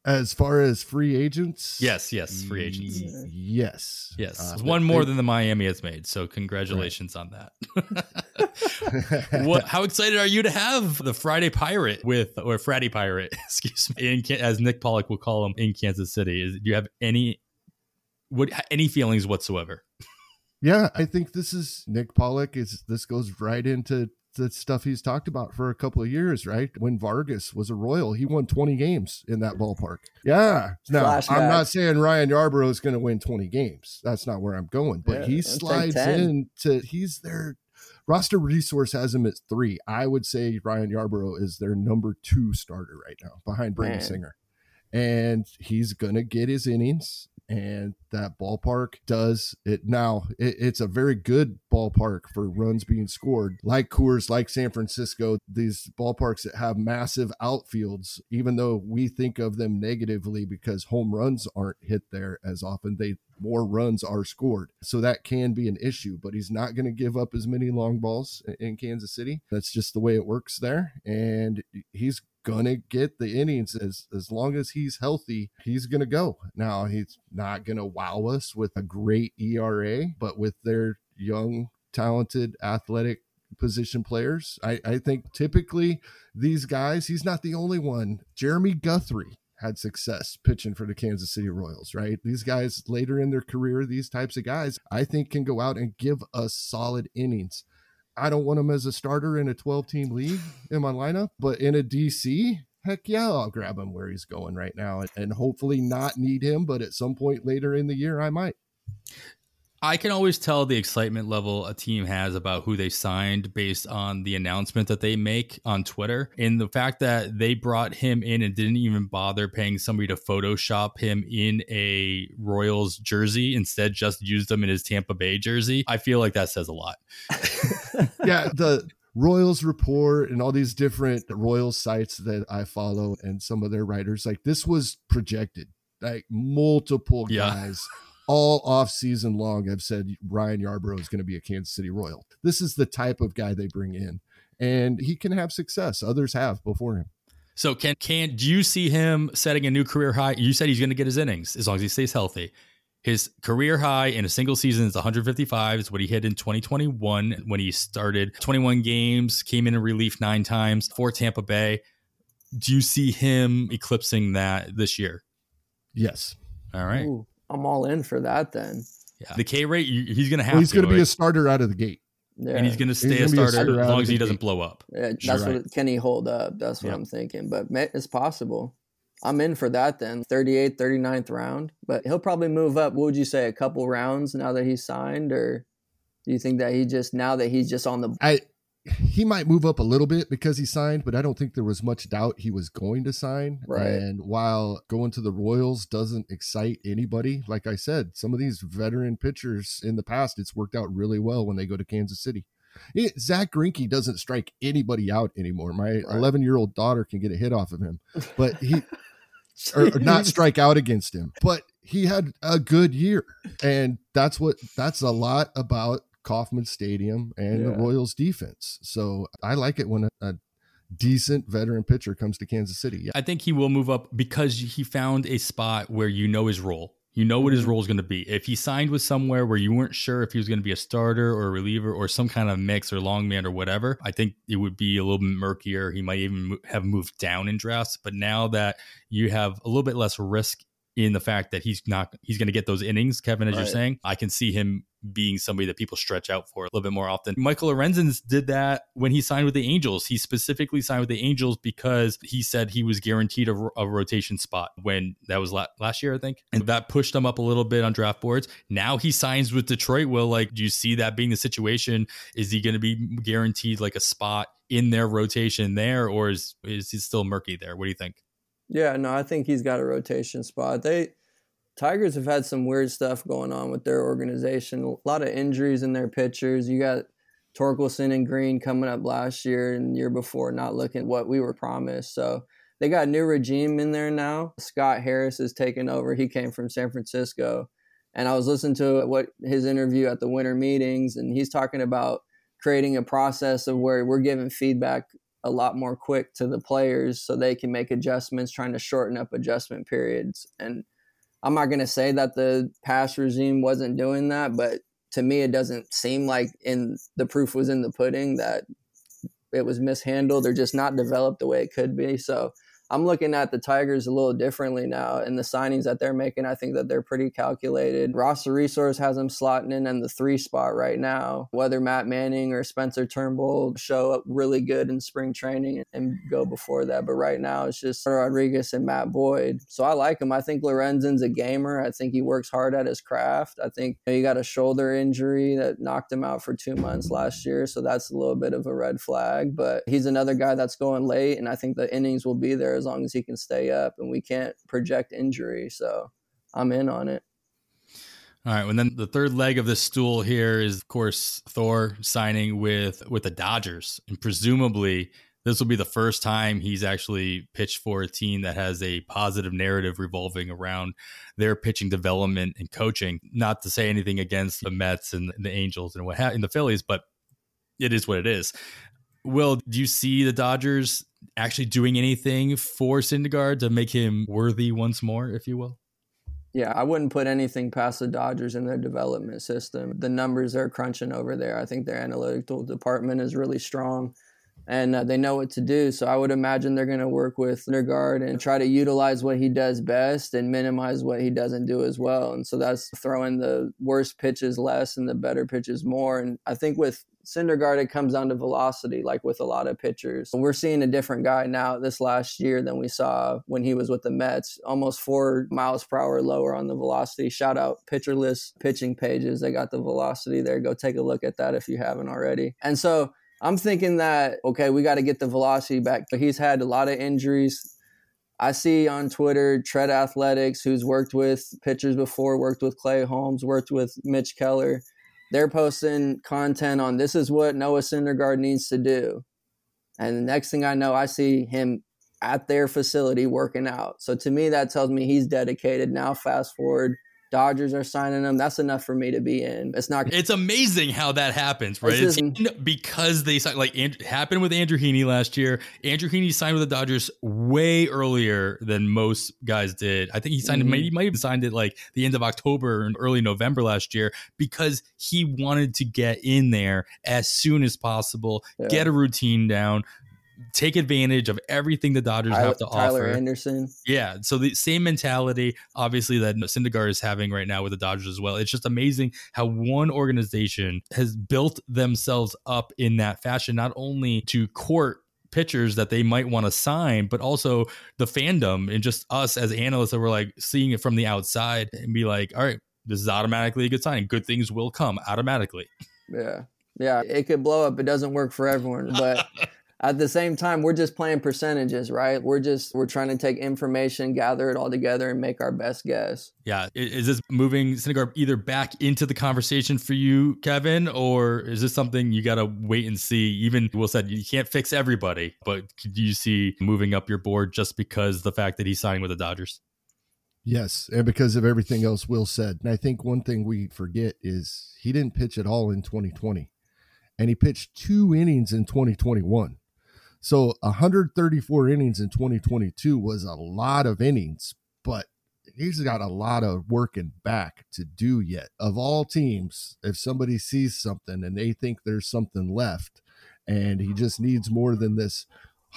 Speaker 3: As far as free agents,
Speaker 2: yes, yes, free agents,
Speaker 3: yes,
Speaker 2: yes, uh, one more than the Miami has made. So congratulations right. on that. what? How excited are you to have the Friday Pirate with or Friday Pirate? Excuse me, in, as Nick Pollack will call him in Kansas City? Is, do you have any what any feelings whatsoever?
Speaker 3: Yeah, I think this is Nick Pollack. Is this goes right into the stuff he's talked about for a couple of years, right? When Vargas was a Royal, he won 20 games in that ballpark. Yeah. Now, Flashback. I'm not saying Ryan Yarbrough is going to win 20 games. That's not where I'm going, but yeah, he slides in to, he's their roster resource has him at three. I would say Ryan Yarbrough is their number two starter right now behind Brady Singer. And he's going to get his innings and that ballpark does it now. It, it's a very good ballpark for runs being scored, like Coors, like San Francisco. These ballparks that have massive outfields, even though we think of them negatively because home runs aren't hit there as often, they more runs are scored. So that can be an issue, but he's not going to give up as many long balls in Kansas City. That's just the way it works there. And he's gonna get the innings as as long as he's healthy he's gonna go now he's not gonna wow us with a great era but with their young talented athletic position players i i think typically these guys he's not the only one jeremy guthrie had success pitching for the Kansas City Royals, right? These guys later in their career, these types of guys, I think can go out and give us solid innings. I don't want him as a starter in a 12 team league in my lineup, but in a DC, heck yeah, I'll grab him where he's going right now and, and hopefully not need him, but at some point later in the year, I might.
Speaker 2: I can always tell the excitement level a team has about who they signed based on the announcement that they make on Twitter. And the fact that they brought him in and didn't even bother paying somebody to Photoshop him in a Royals jersey, instead just used him in his Tampa Bay jersey. I feel like that says a lot.
Speaker 3: yeah, the Royals report and all these different Royals sites that I follow and some of their writers, like this was projected. Like multiple yeah. guys all off season long have said Ryan Yarbrough is going to be a Kansas City Royal. This is the type of guy they bring in, and he can have success. Others have before him.
Speaker 2: So can can do you see him setting a new career high? You said he's going to get his innings as long as he stays healthy. His career high in a single season is 155. It's what he hit in 2021 when he started 21 games, came in in relief nine times for Tampa Bay. Do you see him eclipsing that this year?
Speaker 3: Yes.
Speaker 2: All right. Ooh.
Speaker 4: I'm all in for that then.
Speaker 2: Yeah. The K rate, he's going to have.
Speaker 3: Well, he's
Speaker 2: going
Speaker 3: to be a starter out of the gate.
Speaker 2: Yeah. And he's going to stay a starter, a starter, as long as he doesn't blow up.
Speaker 4: Yeah, that's right. what can he hold up? That's what I'm thinking. But it's possible. I'm in for that then. 38th, 39th round. But he'll probably move up. What would you say? A couple rounds now that he's signed, or do you think that he just now that he's just on the?
Speaker 3: I he might move up a little bit because he signed, but I don't think there was much doubt he was going to sign. Right. And while going to the Royals doesn't excite anybody, like I said, some of these veteran pitchers in the past, it's worked out really well when they go to Kansas City. It, Zack Greinke doesn't strike anybody out anymore. My 11 year old daughter can get a hit off of him, but he or, or not strike out against him. But he had a good year, and that's what that's a lot about Kauffman Stadium and yeah. the Royals defense. So I like it when a, a decent veteran pitcher comes to Kansas City.
Speaker 2: Yeah. I think he will move up because he found a spot where you know his role. You know what his role is going to be. If he signed with somewhere where you weren't sure if he was going to be a starter or a reliever or some kind of mix or long man or whatever, I think it would be a little bit murkier. He might even have moved down in drafts. But now that you have a little bit less risk in the fact that he's not he's going to get those innings, Kevin, as right. you're saying. I can see him being somebody that people stretch out for a little bit more often. Michael Lorenzen did that when he signed with the Angels. He specifically signed with the Angels because he said he was guaranteed a, a rotation spot when that was la- last year, I think, and that pushed him up a little bit on draft boards. Now he signs with Detroit. Will like, do you see that being the situation? Is he going to be guaranteed like a spot in their rotation there, or is is he still murky there? What do you think?
Speaker 4: Yeah, no, I think he's got a rotation spot. They Tigers have had some weird stuff going on with their organization. A lot of injuries in their pitchers. You got Torkelson and Greene coming up last year and year before, not looking what we were promised. So they got a new regime in there now. Scott Harris is taking over. He came from San Francisco. And I was listening to what his interview at the winter meetings, and he's talking about creating a process of where we're giving feedback a lot more quick to the players so they can make adjustments, trying to shorten up adjustment periods. And I'm not going to say that the past regime wasn't doing that, but to me, it doesn't seem like in the proof was in the pudding that it was mishandled or just not developed the way it could be. So I'm looking at the Tigers a little differently now, and the signings that they're making, I think that they're pretty calculated. Roster Resource has them slotting in in the three spot right now. Whether Matt Manning or Spencer Turnbull show up really good in spring training and go before that, but right now it's just Rodriguez and Matt Boyd. So I like him. I think Lorenzen's a gamer. I think he works hard at his craft. I think you know, he got a shoulder injury that knocked him out for two months last year, so that's a little bit of a red flag. But he's another guy that's going late, and I think the innings will be there as long as he can stay up, and we can't project injury. So I'm in on it.
Speaker 2: All right, and then the third leg of this stool here is, of course, Thor signing with with the Dodgers, and presumably this will be the first time he's actually pitched for a team that has a positive narrative revolving around their pitching development and coaching. Not to say anything against the Mets and the Angels and what ha- in the Phillies, but it is what it is. Will, do you see the Dodgers actually doing anything for Syndergaard to make him worthy once more, if you will?
Speaker 4: Yeah, I wouldn't put anything past the Dodgers in their development system. The numbers they're crunching over there, I think their analytical department is really strong and uh, they know what to do. So I would imagine they're going to work with Syndergaard and try to utilize what he does best and minimize what he doesn't do as well. And so that's throwing the worst pitches less and the better pitches more. And I think with Syndergaard, it comes down to velocity, like with a lot of pitchers. We're seeing a different guy now this last year than we saw when he was with the Mets. Almost four miles per hour lower on the velocity. Shout out Pitcher List pitching pages. They got the velocity there. Go take a look at that if you haven't already. And so I'm thinking that, okay, we got to get the velocity back. But he's had a lot of injuries. I see on Twitter, Tread Athletics, who's worked with pitchers before, worked with Clay Holmes, worked with Mitch Keller they're posting content on this is what Noah Syndergaard needs to do. And the next thing I know, I see him at their facility working out. So to me, that tells me he's dedicated. Now, fast forward Dodgers are signing them. That's enough for me to be in. It's not.
Speaker 2: It's amazing how that happens, right? It's because they signed like happened with Andrew Heaney last year. Andrew Heaney signed with the Dodgers way earlier than most guys did. I think he signed mm-hmm. it. He might have signed it like the end of October and early November last year because he wanted to get in there as soon as possible, yeah. get a routine down, take advantage of everything the Dodgers Tyler, have to
Speaker 4: Tyler
Speaker 2: offer.
Speaker 4: Anderson.
Speaker 2: Yeah. So the same mentality, obviously, that Syndergaard is having right now with the Dodgers as well. It's just amazing how one organization has built themselves up in that fashion, not only to court pitchers that they might want to sign, but also the fandom and just us as analysts that were like seeing it from the outside and be like, all right, this is automatically a good sign. Good things will come automatically.
Speaker 4: Yeah. Yeah. It could blow up. It doesn't work for everyone, but at the same time we're just playing percentages right we're just we're trying to take information gather it all together and make our best guess
Speaker 2: yeah is this moving Syndergaard either back into the conversation for you kevin or is this something you gotta wait and see even will said you can't fix everybody but do you see moving up your board just because the fact that he's signing with the dodgers
Speaker 3: Yes, and because of everything else Will said. And I think one thing we forget is he didn't pitch at all in 2020. And he pitched two innings in 2021. So 134 innings in 2022 was a lot of innings, but he's got a lot of working back to do yet. Of all teams, if somebody sees something and they think there's something left and he just needs more than this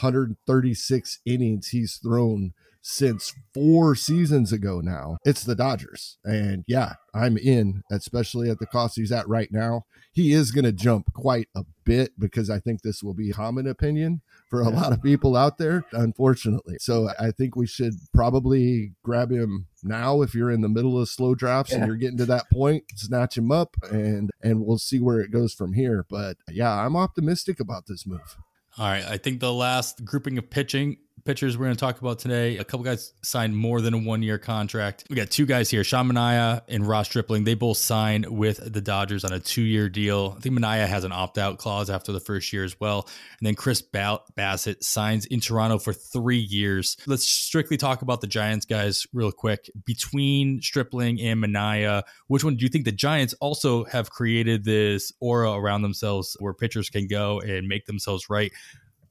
Speaker 3: 136 innings he's thrown since four seasons ago now. It's the Dodgers. And yeah, I'm in, especially at the cost he's at right now. He is going to jump quite a bit because I think this will be common opinion for a lot of people out there, unfortunately. So I think we should probably grab him now if you're in the middle of slow drafts yeah. and you're getting to that point, snatch him up and and we'll see where it goes from here. But yeah, I'm optimistic about this move.
Speaker 2: All right. I think the last grouping of pitching pitchers we're going to talk about today. A couple guys signed more than a one year contract. We got two guys here, Sean Manaea and Ross Stripling. They both signed with the Dodgers on a two year deal. I think Manaea has an opt out clause after the first year as well. And then Chris Bassitt signs in Toronto for three years. Let's strictly talk about the Giants guys real quick. Between Stripling and Manaea, which one do you think the Giants also have created this aura around themselves where pitchers can go and make themselves right?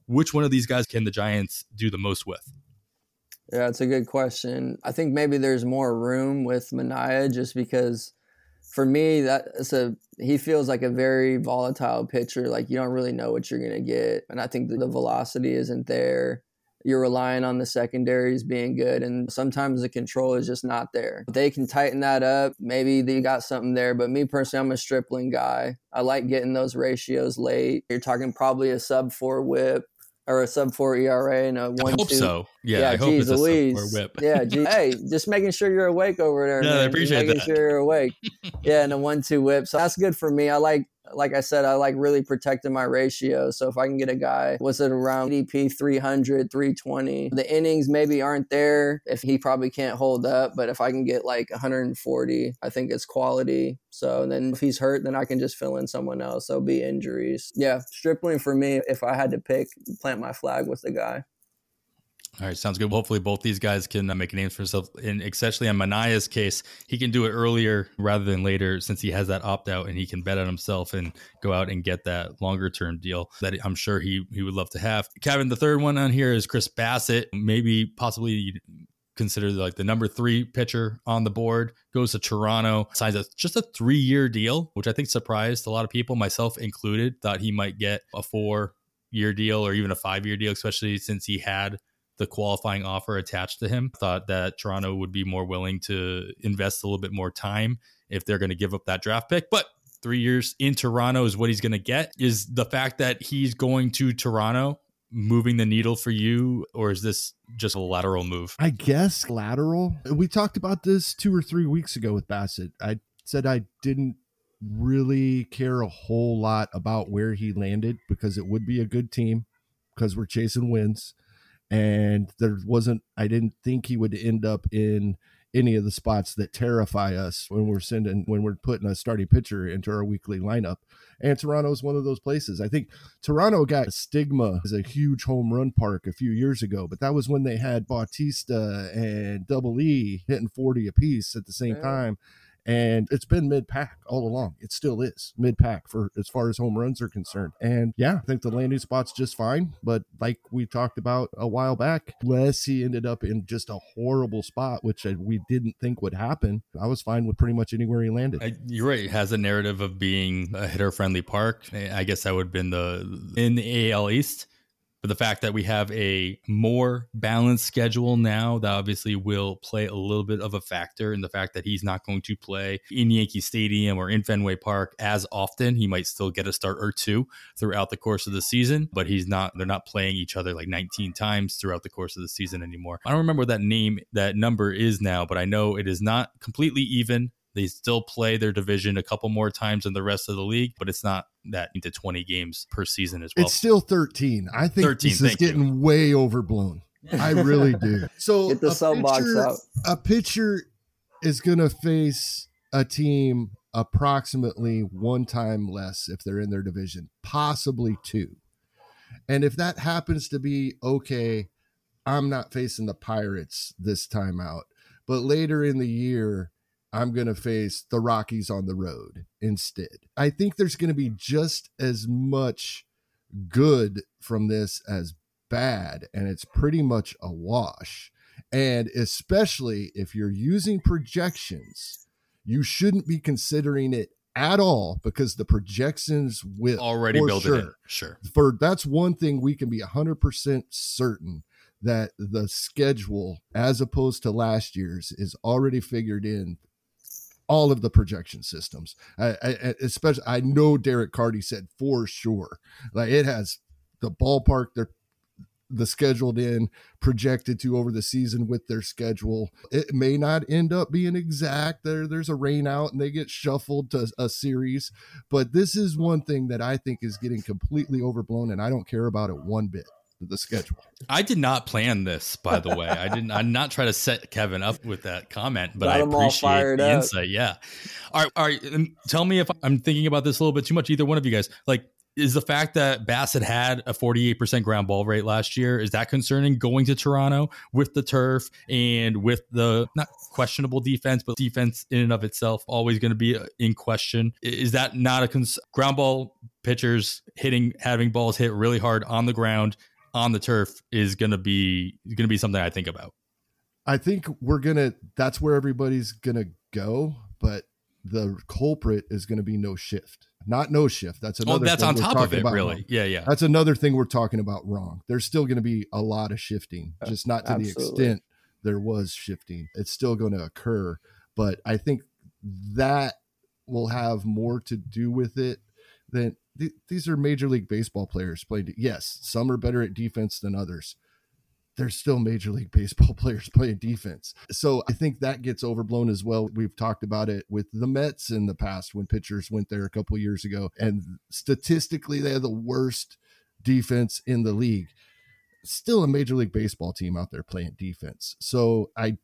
Speaker 2: Which one of these guys can the Giants do the most with?
Speaker 4: Yeah, it's a good question. I think maybe there's more room with Manaea just because for me that's a he feels like a very volatile pitcher. Like you don't really know what you're gonna get. And I think the velocity isn't there. You're relying on the secondaries being good, and sometimes the control is just not there. They can tighten that up. Maybe they got something there, but me personally, I'm a stripling guy. I like getting those ratios late. You're talking probably a sub four whip, or a sub four ERA and a one.
Speaker 2: I hope
Speaker 4: two.
Speaker 2: so. Yeah, yeah I hope it's Louise. a whip.
Speaker 4: yeah, geez. hey, just making sure you're awake over there.
Speaker 2: Yeah,
Speaker 4: man.
Speaker 2: I appreciate
Speaker 4: making
Speaker 2: that.
Speaker 4: sure you're awake. yeah, and a one two whip. So that's good for me. I like like I said, I like really protecting my ratio. So if I can get a guy, what's it around ADP 300, 320, the innings maybe aren't there if he probably can't hold up. But if I can get like 140, I think it's quality. So then if he's hurt, then I can just fill in someone else. There'll be injuries. Yeah, Stripling for me, if I had to pick, plant my flag with the guy.
Speaker 2: All right, sounds good. hopefully, both these guys can uh, make a name for themselves. And especially in Manaea's case, he can do it earlier rather than later, since he has that opt out and he can bet on himself and go out and get that longer term deal that I'm sure he he would love to have. Kevin, the third one on here is Chris Bassitt. Maybe possibly consider like the number three pitcher on the board goes to Toronto, signs a, just a three year deal, which I think surprised a lot of people, myself included. Thought he might get a four year deal or even a five year deal, especially since he had the qualifying offer attached to him. Thought that Toronto would be more willing to invest a little bit more time if they're going to give up that draft pick. But three years in Toronto is what he's going to get. Is the fact that he's going to Toronto moving the needle for you, or is this just a lateral move?
Speaker 3: I guess lateral. We talked about this two or three weeks ago with Bassitt. I said I didn't really care a whole lot about where he landed because it would be a good team because we're chasing wins and there wasn't i didn't think he would end up in any of the spots that terrify us when we're sending when we're putting a starting pitcher into our weekly lineup. And toronto is one of those places. I think toronto got stigma as a huge home run park a few years ago but that was when they had bautista and double e hitting 40 apiece at the same yeah. time and it's been mid pack all along. It still is mid pack for as far as home runs are concerned. And yeah, I think the landing spot's just fine. But like we talked about a while back, unless he ended up in just a horrible spot, which uh, we didn't think would happen, I was fine with pretty much anywhere he landed.
Speaker 2: I, you're right. It has a narrative of being a hitter friendly park. I guess that would have been the in the AL East but the fact that we have a more balanced schedule now that obviously will play a little bit of a factor in the fact that he's not going to play in Yankee Stadium or in Fenway Park as often. He might still get a start or two throughout the course of the season, but he's not they're not playing each other like 19 times throughout the course of the season anymore. I don't remember what that name that number is now, but I know it is not completely even. They still play their division a couple more times than the rest of the league, but it's not that into 20 games per season as well.
Speaker 3: It's still 13. I think 13, this is getting you. way overblown. I really do. So
Speaker 4: Get the soapbox out.
Speaker 3: A pitcher is going to face a team approximately one time less if they're in their division, possibly two. And if that happens to be okay, I'm not facing the Pirates this time out. But later in the year, I'm going to face the Rockies on the road instead. I think there's going to be just as much good from this as bad, and it's pretty much a wash. And especially if you're using projections, you shouldn't be considering it at all because the projections will
Speaker 2: already build
Speaker 3: sure,
Speaker 2: it in. Sure.
Speaker 3: For that's one thing we can be 100% certain that the schedule as opposed to last year's is already figured in all of the projection systems. I, I, especially, I know Derek Carty said for sure, like it has the ballpark they're the scheduled in projected to over the season with their schedule. It may not end up being exact. There, there's a rain out and they get shuffled to a series, but this is one thing that I think is getting completely overblown, and I don't care about it one bit. The schedule.
Speaker 2: I did not plan this, by the way. I didn't. I'm not trying to set Kevin up with that comment, but
Speaker 4: Got
Speaker 2: I
Speaker 4: 'em all
Speaker 2: appreciate the
Speaker 4: up.
Speaker 2: insight. Yeah. All right. All right. Tell me if I'm thinking about this a little bit too much. Either one of you guys, like, is the fact that Bassitt had a 48% ground ball rate last year is that concerning going to Toronto with the turf and with the not questionable defense, but defense in and of itself always going to be uh, in question? Is that not a cons- ground ball pitchers hitting having balls hit really hard on the ground on the turf is going to be going to be something I think about.
Speaker 3: I think we're gonna. That's where everybody's gonna go, but the culprit is gonna be no shift, not no shift. That's
Speaker 2: Well,
Speaker 3: another.
Speaker 2: that's
Speaker 3: thing
Speaker 2: on
Speaker 3: we're
Speaker 2: top of
Speaker 3: talking
Speaker 2: it,
Speaker 3: about
Speaker 2: really.
Speaker 3: wrong.
Speaker 2: Yeah, yeah.
Speaker 3: That's another thing we're talking about wrong. There's still going to be a lot of shifting, just not to the extent there was shifting. It's still going to occur, but I think that will have more to do with it than th- these are major league baseball players playing. Yes, some are better at defense than others. They're still major league baseball players playing defense. So I think that gets overblown as well. We've talked about it with the Mets in the past when pitchers went there a couple years ago. And statistically, they had the worst defense in the league. Still a major league baseball team out there playing defense. So I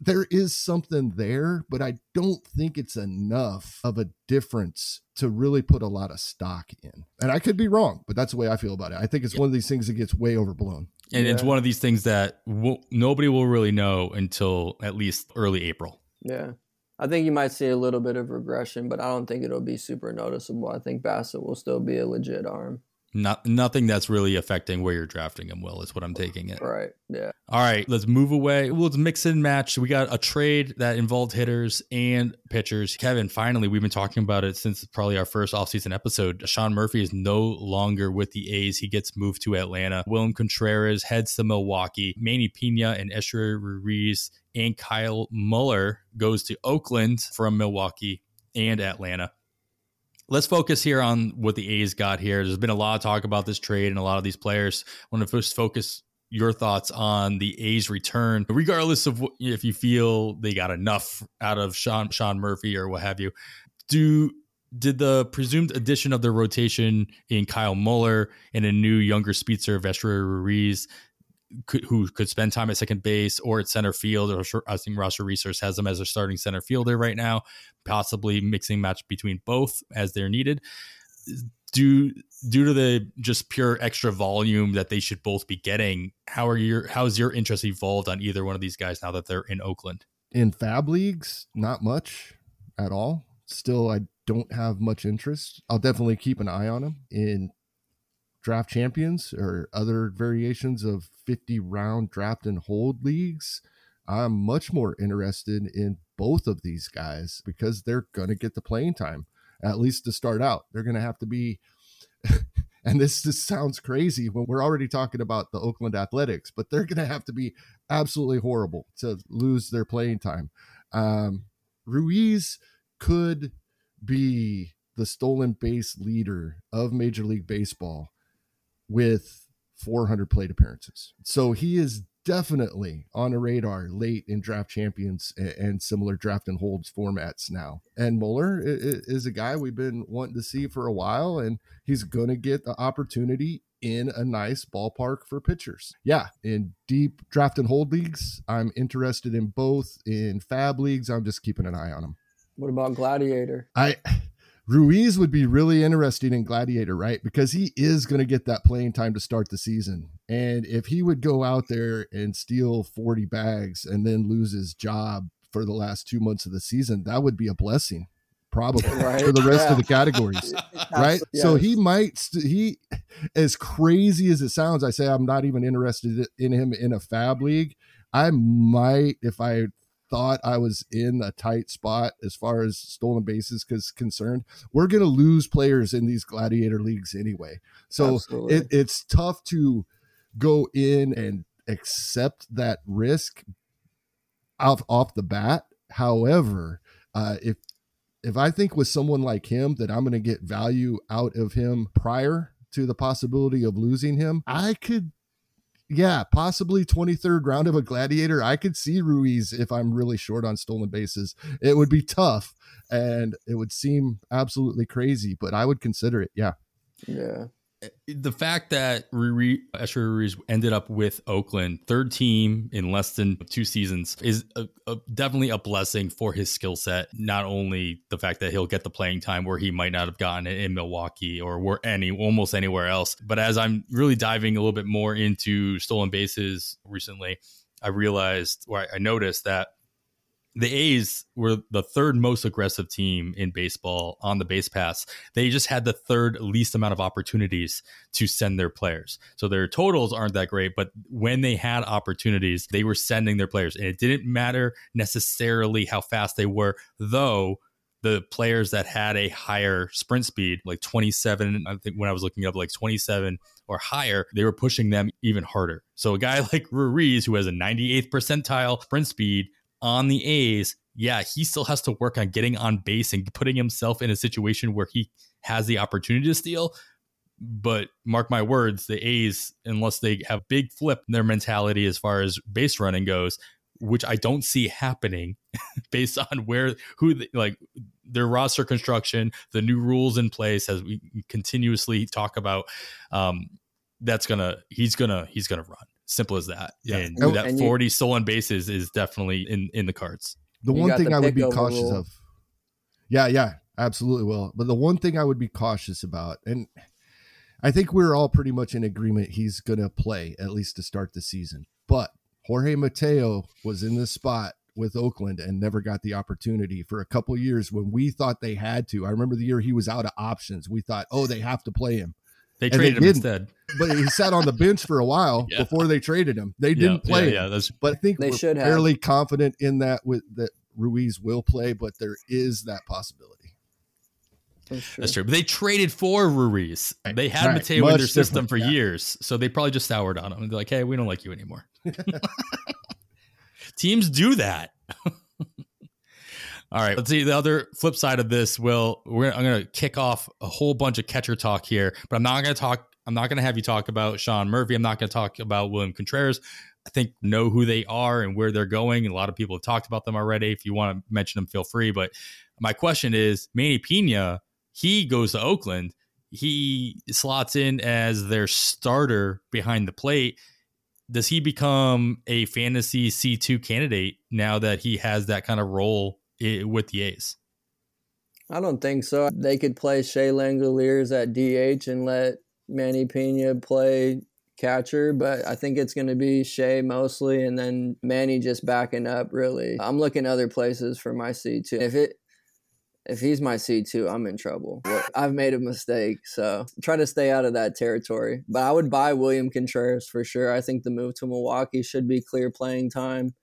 Speaker 3: there is something there, but I don't think it's enough of a difference to really put a lot of stock in. And I could be wrong, but that's the way I feel about it. I think it's one of these things that gets way overblown.
Speaker 2: and it's one of these things that will, nobody will really know until at least early April.
Speaker 4: Yeah. I think you might see a little bit of regression, but I don't think it'll be super noticeable. I think Bassitt will still be a legit arm.
Speaker 2: Not nothing that's really affecting where you're drafting him. Will is what I'm taking it.
Speaker 4: Right. Yeah.
Speaker 2: All right, let's move away. Well, let's mix and match. We got a trade that involved hitters and pitchers. Kevin, finally, we've been talking about it since probably our first offseason episode. Sean Murphy is no longer with the A's. He gets moved to Atlanta. William Contreras heads to Milwaukee. Manny Piña and Esteury Ruiz and Kyle Muller goes to Oakland from Milwaukee and Atlanta. Let's focus here on what the A's got here. There's been a lot of talk about this trade and a lot of these players. I want to first focus your thoughts on the A's return, regardless of what, if you feel they got enough out of Sean Sean Murphy or what have you. Do did the presumed addition of the rotation in Kyle Muller and a new younger speedster Esteury Ruiz, could, who could spend time at second base or at center field, or I think Roster Resource has them as their starting center fielder right now, possibly mixing match between both as they're needed. Due due to the just pure extra volume that they should both be getting, how are your how's your interest evolved on either one of these guys now that they're in Oakland?
Speaker 3: In fab leagues, not much at all. Still, I don't have much interest. I'll definitely keep an eye on them in draft champions or other variations of 50 round draft and hold leagues. I'm much more interested in both of these guys because they're going to get the playing time, at least to start out. They're going to have to be, and this just sounds crazy when we're already talking about the Oakland Athletics, but they're going to have to be absolutely horrible to lose their playing time. Um, Ruiz could be the stolen base leader of Major League Baseball with 400 plate appearances. So he is definitely on a radar late in draft champions and similar draft and holds formats now. And i- is a guy we've been wanting to see for a while, and he's going to get the opportunity in a nice ballpark for pitchers. Yeah, in deep draft and hold leagues, I'm interested in both. In fab leagues, I'm just keeping an eye on them.
Speaker 4: What about Gladiator?
Speaker 3: I Ruiz would be really interesting in Gladiator, right? Because he is going to get that playing time to start the season. And if he would go out there and steal 40 bags and then lose his job for the last two months of the season, that would be a blessing, probably
Speaker 4: Right,
Speaker 3: for the rest
Speaker 4: yeah.
Speaker 3: of the categories. right? So he might st- he as crazy as it sounds, I say I'm not even interested in him in a fab league. I might if I thought I was in a tight spot as far as stolen bases is concerned. We're going to lose players in these gladiator leagues anyway. So it, it's tough to go in and accept that risk off off the bat. However, uh, if if I think with someone like him that I'm going to get value out of him prior to the possibility of losing him, I could, yeah, possibly 23rd round of a gladiator. I could see Ruiz if I'm really short on stolen bases. It would be tough and it would seem absolutely crazy, but I would consider it. Yeah.
Speaker 4: Yeah.
Speaker 2: The fact that Ruri, Ruiz ended up with Oakland, third team in less than two seasons, is a, a, definitely a blessing for his skill set. Not only the fact that he'll get the playing time where he might not have gotten it in Milwaukee or where any almost anywhere else, but as I'm really diving a little bit more into stolen bases recently, I realized or I noticed that the A's were the third most aggressive team in baseball on the base pass. They just had the third least amount of opportunities to send their players. So their totals aren't that great, but when they had opportunities, they were sending their players. And it didn't matter necessarily how fast they were, though the players that had a higher sprint speed, like 27, I think when I was looking up, like 27 or higher, they were pushing them even harder. So a guy like Ruiz, who has a 98th percentile sprint speed, on the A's, yeah, he still has to work on getting on base and putting himself in a situation where he has the opportunity to steal. But mark my words, the A's, unless they have big flip in their mentality as far as base running goes, which I don't see happening based on where who like their roster construction, the new rules in place as we continuously talk about. Um, that's gonna he's gonna he's gonna run. Simple as that. Yeah. And that and 40 you, stolen bases is definitely in, in the cards.
Speaker 3: The one thing the I would be cautious rule. of. Yeah, yeah, absolutely will. But the one thing I would be cautious about, and I think we're all pretty much in agreement he's going to play at least to start the season. But Jorge Mateo was in this spot with Oakland and never got the opportunity for a couple years when we thought they had to. I remember the year he was out of options. We thought, oh, they have to play him.
Speaker 2: They traded they him instead.
Speaker 3: But he sat on the bench for a while yeah. before they traded him. They didn't yeah, play. Yeah, yeah, that's, but I think they we're should fairly have. confident in that with that Ruiz will play, but there is that possibility.
Speaker 2: That's true. That's true. But they traded for Ruiz. They had right. Mateo Much in their system for yeah. years, so they probably just soured on him. They're like, "Hey, we don't like you anymore." Teams do that. All right, let's see the other flip side of this. Will we're, I'm going to kick off a whole bunch of catcher talk here, but I'm not going to talk. I'm not going to have you talk about Sean Murphy. I'm not going to talk about William Contreras. I think know who they are and where they're going. A lot of people have talked about them already. If you want to mention them, feel free. But my question is, Manny Piña. He goes to Oakland. He slots in as their starter behind the plate does he become a fantasy C2 candidate now that he has that kind of role with the A's?
Speaker 4: I don't think so. They could play Shea Langeliers at DH and let Manny Piña play catcher, but I think it's going to be Shea mostly, and then Manny just backing up. Really, I'm looking other places for my C two. If it if he's my C two, I'm in trouble. I've made a mistake, so try to stay out of that territory. But I would buy William Contreras for sure. I think the move to Milwaukee should be clear playing time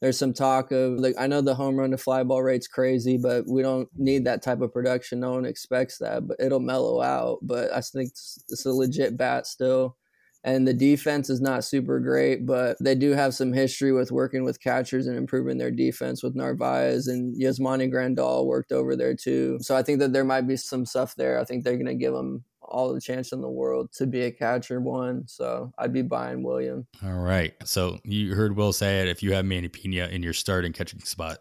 Speaker 4: there's some talk of like I know the home run to fly ball rate's crazy, but we don't need that type of production. No one expects that, but it'll mellow out. But I think it's a legit bat still. And the defense is not super great, but they do have some history with working with catchers and improving their defense with Narvaez and Yasmani Grandal worked over there too. So I think that there might be some stuff there. I think they're going to give them all the chance in the world to be a catcher one. So I'd be buying William.
Speaker 2: All right. So you heard Will say it. If you have Manny Piña in your starting catching spot,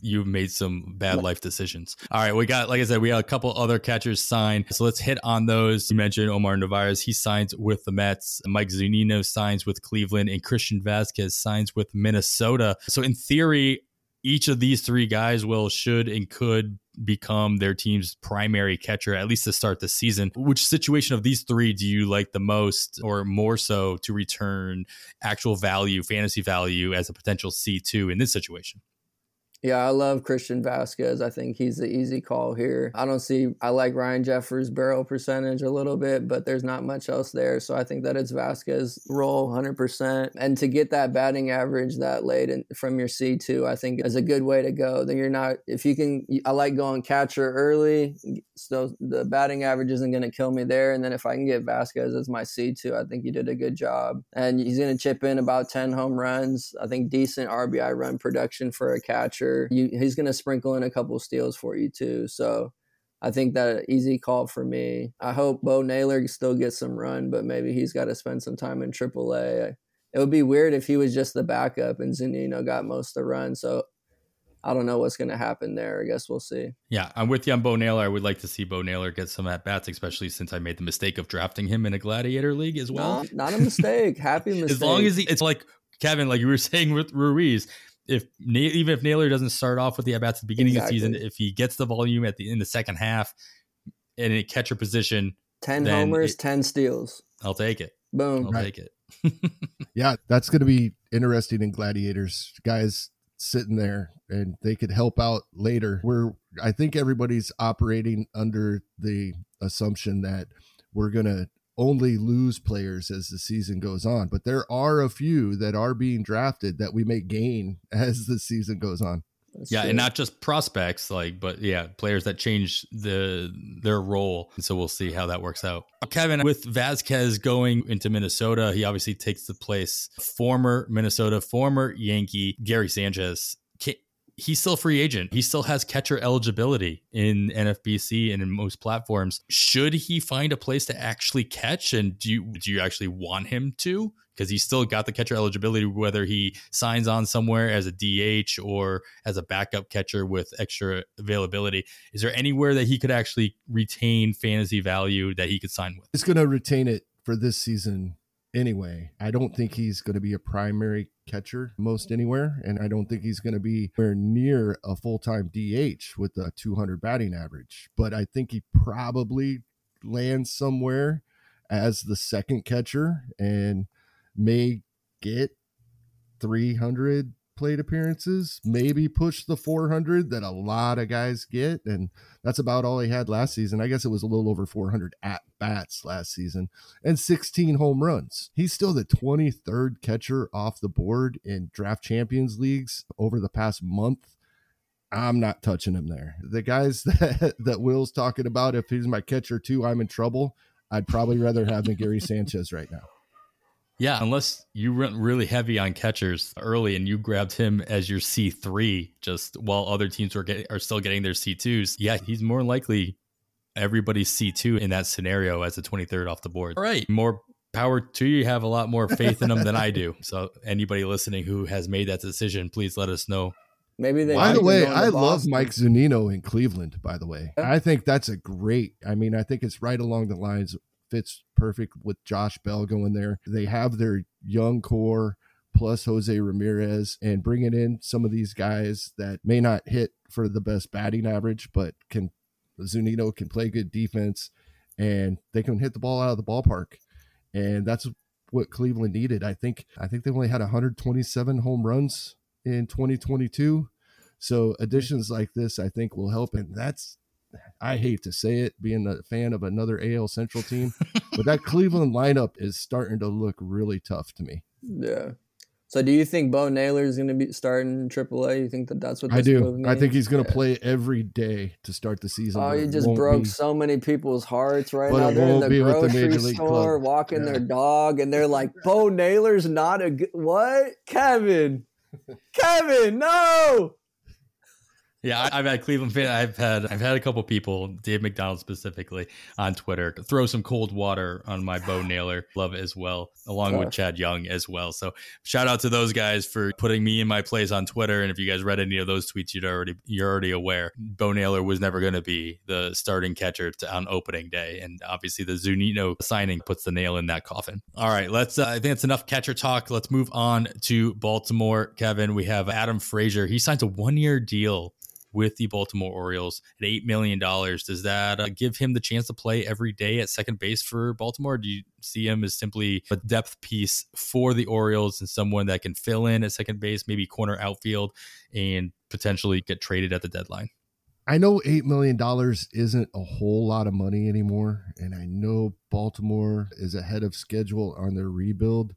Speaker 2: you've made some bad life decisions. All right, we got like I said, we got a couple other catchers signed. So let's hit on those. You mentioned Omar Narvaez. He signs with the Mets. Mike Zunino signs with Cleveland, and Christian Vázquez signs with Minnesota. So in theory, each of these three guys will should and could become their team's primary catcher at least to start the season. Which situation of these three do you like the most or more so to return actual value, fantasy value as a potential C2 in this situation?
Speaker 4: Yeah, I love Christian Vázquez. I think he's the easy call here. I don't see, I like Ryan Jeffers' barrel percentage a little bit, but there's not much else there. So I think that it's Vázquez role 100%. And to get that batting average that late in, from your C2, I think is a good way to go. Then you're not, if you can, I like going catcher early. So the batting average isn't going to kill me there. And then if I can get Vázquez as my C2, I think you did a good job. And he's going to chip in about 10 home runs. I think decent RBI run production for a catcher sure you, he's going to sprinkle in a couple steals for you too. So I think that easy call for me. I hope Bo Naylor still gets some run, but maybe he's got to spend some time in AAA. It would be weird if he was just the backup and Zunino got most of the run. So I don't know what's going to happen there. I guess we'll see.
Speaker 2: Yeah, I'm with you on Bo Naylor. I would like to see Bo Naylor get some at bats, especially since I made the mistake of drafting him in a Gladiator League as well.
Speaker 4: No, not a mistake. Happy mistake.
Speaker 2: as long as he, it's like Kevin, like you were saying with Ruiz, if even if Naylor doesn't start off with the at bats at the beginning exactly. of the season, if he gets the volume at the in the second half in a catcher position,
Speaker 4: ten homers, it, ten steals.
Speaker 2: I'll take it.
Speaker 4: Boom.
Speaker 2: I'll right. take it.
Speaker 3: yeah, that's going to be interesting in Gladiators, guys sitting there and they could help out later. We're I think everybody's operating under the assumption that we're going to only lose players as the season goes on, but there are a few that are being drafted that we may gain as the season goes on.
Speaker 2: That's yeah, true. and not just prospects, like, but yeah, players that change the their role. So we'll see how that works out. Kevin, with Vázquez going into Minnesota, he obviously takes the place former Minnesota, former Yankee Gary Sanchez he's still a free agent. He still has catcher eligibility in NFBC and in most platforms. Should he find a place to actually catch? And do you do you actually want him to? Because he's still got the catcher eligibility, whether he signs on somewhere as a DH or as a backup catcher with extra availability. Is there anywhere that he could actually retain fantasy value that he could sign with?
Speaker 3: He's going to retain it for this season anyway. I don't think he's going to be a primary catcher most anywhere, and I don't think he's going to be anywhere near a full time DH with a 200 batting average. But I think he probably lands somewhere as the second catcher and may get 300 plate appearances, maybe push the 400 that a lot of guys get. And that's about all he had last season. I guess it was a little over 400 at bats last season and 16 home runs. He's still the 23rd catcher off the board in draft champions leagues over the past month. I'm not touching him there. The guys that, that Will's talking about, if he's my catcher too, I'm in trouble. I'd probably rather have him Gary Sanchez right now.
Speaker 2: Yeah, unless you went really heavy on catchers early and you grabbed him as your C three, just while other teams were getting are still getting their C twos. Yeah, he's more likely everybody's C two in that scenario as the twenty third off the board. All right, more power to you. Have a lot more faith in him than I do. So anybody listening who has made that decision, please let us know.
Speaker 4: Maybe they.
Speaker 3: By the way, I love Mike Zunino in Cleveland. By the way, I think that's a great. I mean, I think it's right along the lines fits perfect with Josh Bell going there. They have their young core plus Jose Ramirez and bringing in some of these guys that may not hit for the best batting average, but can Zunino can play good defense and they can hit the ball out of the ballpark. And that's what Cleveland needed. I think I think they only had 127 home runs in 2022. So additions like this I think will help and that's I hate to say it, being a fan of another AL Central team, but that Cleveland lineup is starting to look really tough to me.
Speaker 4: Yeah. So, do you think Bo Naylor is going to be starting in AAA? You think that that's what
Speaker 3: I do? I think he's going to yeah. play every day to start the season.
Speaker 4: Oh, you just broke be, so many people's hearts right now. They're in the grocery the store walking yeah. their dog, and they're like, "Bo Naylor's not a good what, Kevin? Kevin, no!"
Speaker 2: Yeah, I've had Cleveland fan. I've had I've had a couple people, Dave McDonald specifically, on Twitter, throw some cold water on my Bo Naylor. Love it as well, along with Chad Young as well. So shout out to those guys for putting me in my place on Twitter. And if you guys read any of those tweets, you'd already you're already aware. Bo Naylor was never going to be the starting catcher to, on opening day, and obviously the Zunino signing puts the nail in that coffin. All right, let's. Uh, I think it's enough catcher talk. Let's move on to Baltimore. Kevin, we have Adam Frazier. He signs a one year deal with the Baltimore Orioles at $8 million. Does that uh, give him the chance to play every day at second base for Baltimore? do you see him as simply a depth piece for the Orioles and someone that can fill in at second base, maybe corner outfield, and potentially get traded at the deadline?
Speaker 3: I know $8 million isn't a whole lot of money anymore. And I know Baltimore is ahead of schedule on their rebuild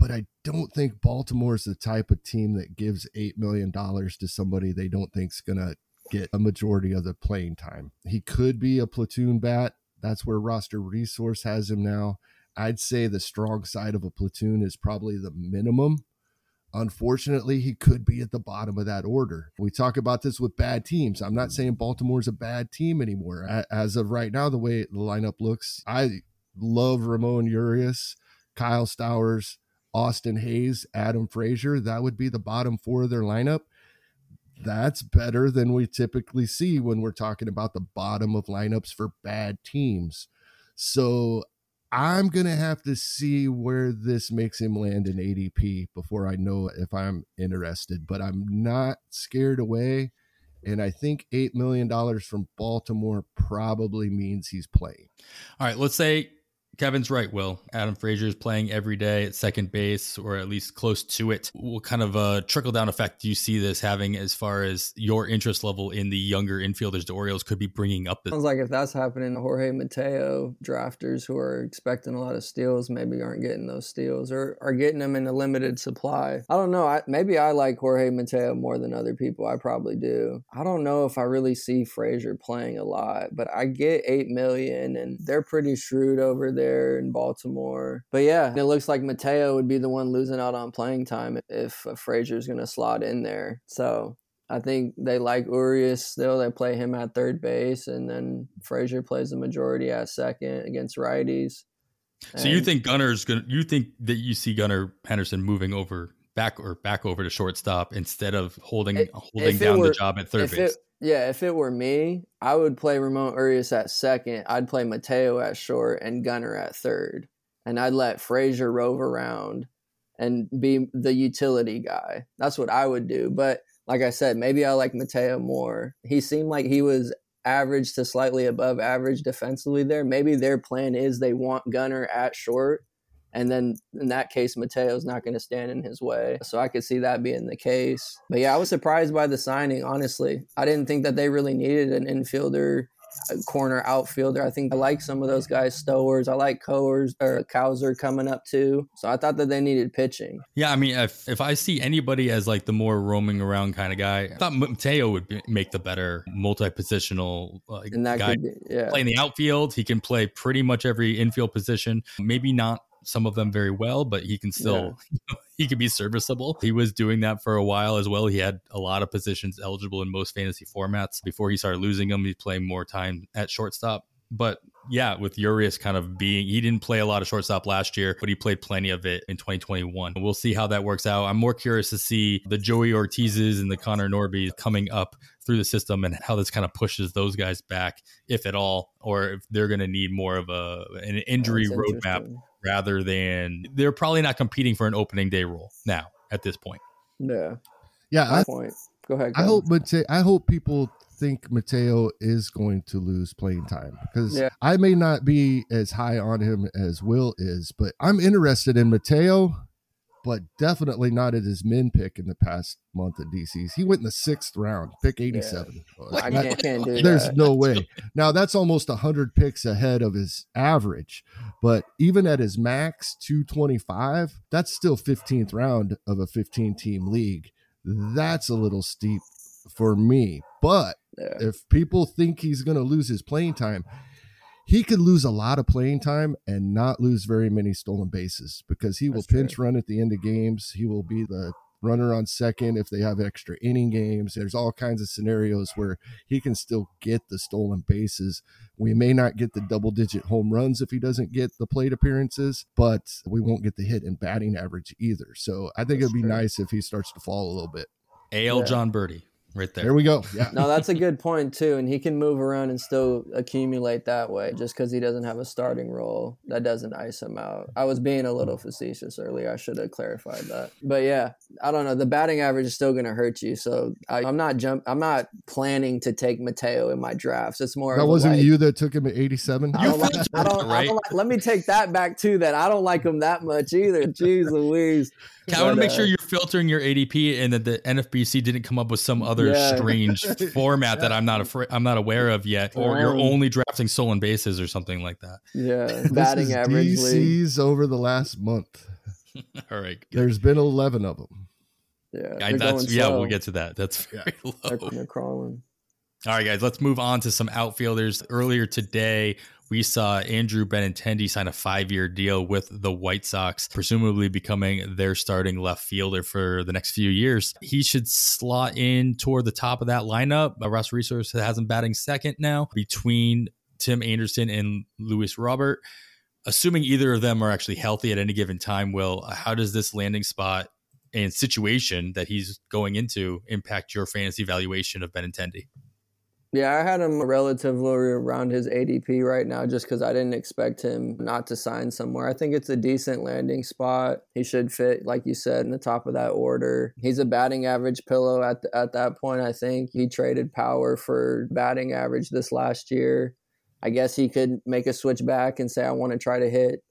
Speaker 3: but I don't think Baltimore is the type of team that gives $8 million to somebody they don't think is going to get a majority of the playing time. He could be a platoon bat. That's where roster resource has him now. I'd say the strong side of a platoon is probably the minimum. Unfortunately, he could be at the bottom of that order. We talk about this with bad teams. I'm not saying Baltimore's a bad team anymore. As of right now, the way the lineup looks, I love Ramon Urias, Kyle Stowers, Austin Hays, Adam Frazier, that would be the bottom four of their lineup. that's better than we typically see when we're talking about the bottom of lineups for bad teams. So I'm going to have to see where this makes him land in ADP before I know if I'm interested, but I'm not scared away. And I think $8 million from Baltimore probably means he's playing.
Speaker 2: All right, let's say Kevin's right, Will. Adam Frazier is playing every day at second base or at least close to it. What kind of a trickle down effect do you see this having as far as your interest level in the younger infielders the Orioles could be bringing up?
Speaker 4: This- Sounds like if that's happening, Jorge Mateo drafters who are expecting a lot of steals maybe aren't getting those steals or are getting them in a limited supply. I don't know. I, maybe I like Jorge Mateo more than other people. I probably do. I don't know if I really see Frazier playing a lot, but I get 8 million and they're pretty shrewd over there there in Baltimore. But yeah, it looks like Mateo would be the one losing out on playing time if Frazier's going to slot in there. So I think they like Urias still. They play him at third base, and then Frazier plays the majority at second against righties.
Speaker 2: So and you think Gunnar's gonna? You think that you see Gunnar Henderson moving over back or back over to shortstop instead of holding it, holding down were, the job at third base?
Speaker 4: It, yeah, if it were me, I would play Ramon Urias at second. I'd play Mateo at short and Gunnar at third. And I'd let Frazier rove around and be the utility guy. That's what I would do. But like I said, maybe I like Mateo more. He seemed like he was average to slightly above average defensively there. Maybe their plan is they want Gunnar at short and then in that case, Mateo's not going to stand in his way. So I could see that being the case. But yeah, I was surprised by the signing, honestly. I didn't think that they really needed an infielder corner outfielder. I think I like some of those guys, Stowers. I like Coers or Cowser coming up too. So I thought that they needed pitching.
Speaker 2: Yeah, I mean, if if I see anybody as like the more roaming around kind of guy, I thought Mateo would be, make the better multi-positional like, guy. Be, yeah. Playing the outfield, he can play pretty much every infield position. Maybe not some of them very well, but he can still yeah. he can be serviceable. He was doing that for a while as well. He had a lot of positions eligible in most fantasy formats before he started losing them. He's playing more time at shortstop. But yeah, with Urias kind of being, he didn't play a lot of shortstop last year, but he played plenty of it in 2021. We'll see how that works out. I'm more curious to see the Joey Ortizes and the Connor Norbys coming up through the system and how this kind of pushes those guys back, if at all, or if they're going to need more of a an injury roadmap rather than they're probably not competing for an opening day role now at this point.
Speaker 4: Yeah.
Speaker 3: Yeah.
Speaker 4: I, point. Go ahead.
Speaker 3: Go I hope Mateo, I hope people think Mateo is going to lose playing time because yeah. I may not be as high on him as Will is, but I'm interested in Mateo but definitely not at his min pick in the past month at DC's. He went in the sixth round, pick 87.
Speaker 4: Yeah. I can't, can't do
Speaker 3: There's
Speaker 4: that.
Speaker 3: no way. Now, that's almost 100 picks ahead of his average, but even at his max 225, that's still 15th round of a 15 team league. That's a little steep for me. But yeah. if people think he's going to lose his playing time, he could lose a lot of playing time and not lose very many stolen bases because he will pinch run at the end of games. He will be the runner on second if they have extra inning games. There's all kinds of scenarios where he can still get the stolen bases. We may not get the double digit home runs if he doesn't get the plate appearances, but we won't get the hit and batting average either. So I think That's it'd be true. nice if he starts to fall a little bit.
Speaker 2: AL yeah. Jon Berti right there.
Speaker 3: There we go. Yeah.
Speaker 4: no, that's a good point too, and he can move around and still accumulate that way. Just because he doesn't have a starting role, that doesn't ice him out. I was being a little facetious earlier. I should have clarified that. But yeah, I don't know. The batting average is still going to hurt you. So I, am not jump. I'm not planning to take Mateo in my drafts. It's more.
Speaker 3: That wasn't like, you that took him at 87.
Speaker 4: I don't, like, I don't, right? I don't like, let me take that back too. That I don't like him that much either. Jeez Louise.
Speaker 2: I want to make sure you're filtering your ADP and that the NFBC didn't come up with some other yeah. strange format yeah. that I'm not afraid I'm not aware of yet, or um, you're only drafting stolen bases or something like that.
Speaker 4: Yeah, batting average.
Speaker 3: DCs over the last month.
Speaker 2: All right,
Speaker 3: good. there's been 11 of them.
Speaker 4: Yeah,
Speaker 2: I, that's yeah. Slow. We'll get to that. That's very yeah. low.
Speaker 4: They're, they're crawling.
Speaker 2: All right, guys, let's move on to some outfielders. Earlier today, we saw Andrew Benintendi sign a five year deal with the White Sox, presumably becoming their starting left fielder for the next few years. He should slot in toward the top of that lineup. Uh, Roster Resource has him batting second now between Tim Anderson and Luis Robert. Assuming either of them are actually healthy at any given time, Will, how does this landing spot and situation that he's going into impact your fantasy valuation of Benintendi?
Speaker 4: Yeah, I had him relatively around his ADP right now just because I didn't expect him not to sign somewhere. I think it's a decent landing spot. He should fit, like you said, in the top of that order. He's a batting average pillow at, the, at that point, I think. He traded power for batting average this last year. I guess he could make a switch back and say, I want to try to hit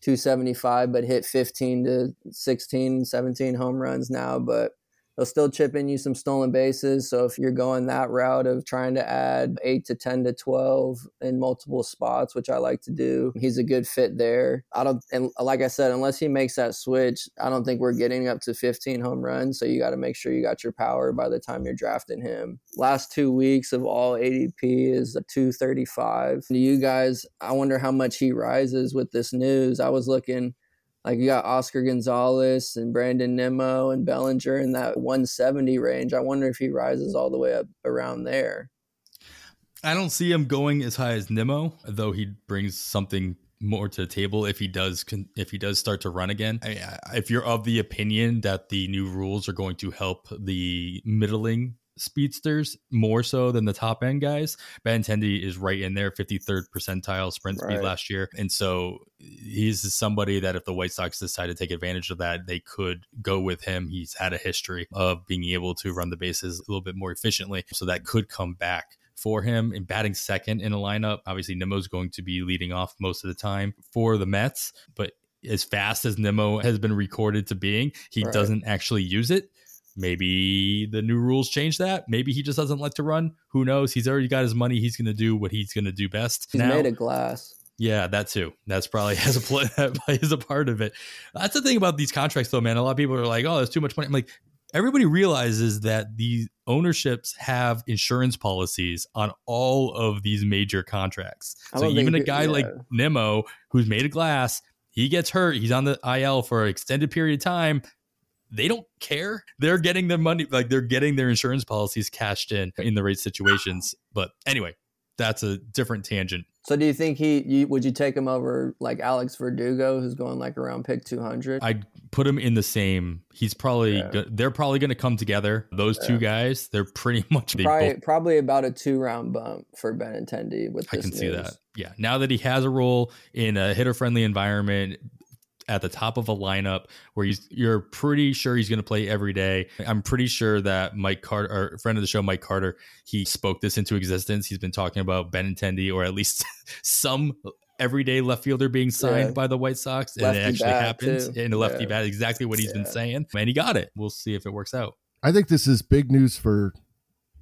Speaker 4: 275, but hit 15 to 16, 17 home runs now. But They'll still chip in you some stolen bases. So if you're going that route of trying to add eight to 10 to 12 in multiple spots, which I like to do, he's a good fit there. I don't, and like I said, unless he makes that switch, I don't think we're getting up to 15 home runs. So you got to make sure you got your power by the time you're drafting him. Last two weeks of all ADP is a 235. You guys, I wonder how much he rises with this news. I was looking like you got Oscar Gonzalez and Brandon Nimmo and Bellinger in that 170 range. I wonder if he rises all the way up around there.
Speaker 2: I don't see him going as high as Nimmo, though he brings something more to the table if he does if he does start to run again. I, if you're of the opinion that the new rules are going to help the middling speedsters more so than the top end guys. Benintendi is right in there, 53rd percentile sprint speed last year. And so he's somebody that if the White Sox decide to take advantage of that, they could go with him. He's had a history of being able to run the bases a little bit more efficiently. So that could come back for him in batting second in a lineup. Obviously, Nimmo's going to be leading off most of the time for the Mets, but as fast as Nimmo has been recorded to being, he right. doesn't actually use it. Maybe the new rules change that. Maybe he just doesn't like to run. Who knows? He's already got his money. He's going to do what he's going to do best.
Speaker 4: He's now, made of glass.
Speaker 2: Yeah, that too. That's probably has a play, a part of it. That's the thing about these contracts, though, man. A lot of people are like, "Oh, there's too much money." I'm like, everybody realizes that the ownerships have insurance policies on all of these major contracts. So even a guy yeah. like Nimmo, who's made of glass, he gets hurt. He's on the IL for an extended period of time they don't care. They're getting their money, like they're getting their insurance policies cashed in in the right situations. But anyway, that's a different tangent.
Speaker 4: So do you think he you, would you take him over like Alex Verdugo who's going like around pick 200?
Speaker 2: I'd put him in the same. He's probably yeah. go, they're probably going to come together. Those yeah. two guys, they're pretty much
Speaker 4: probably, probably about a two round bump for Benintendi with I can news. see that.
Speaker 2: Yeah. Now that he has a role in a hitter friendly environment, at the top of a lineup where he's you're pretty sure he's going to play every day. I'm pretty sure that Mike Carter, our friend of the show, Mike Carter, he spoke this into existence. He's been talking about Benintendi or at least some everyday left fielder being signed yeah. by the White Sox, and lefty it actually happened. in a lefty yeah. bat, exactly what he's yeah. been saying, and he got it. We'll see if it works out.
Speaker 3: I think this is big news for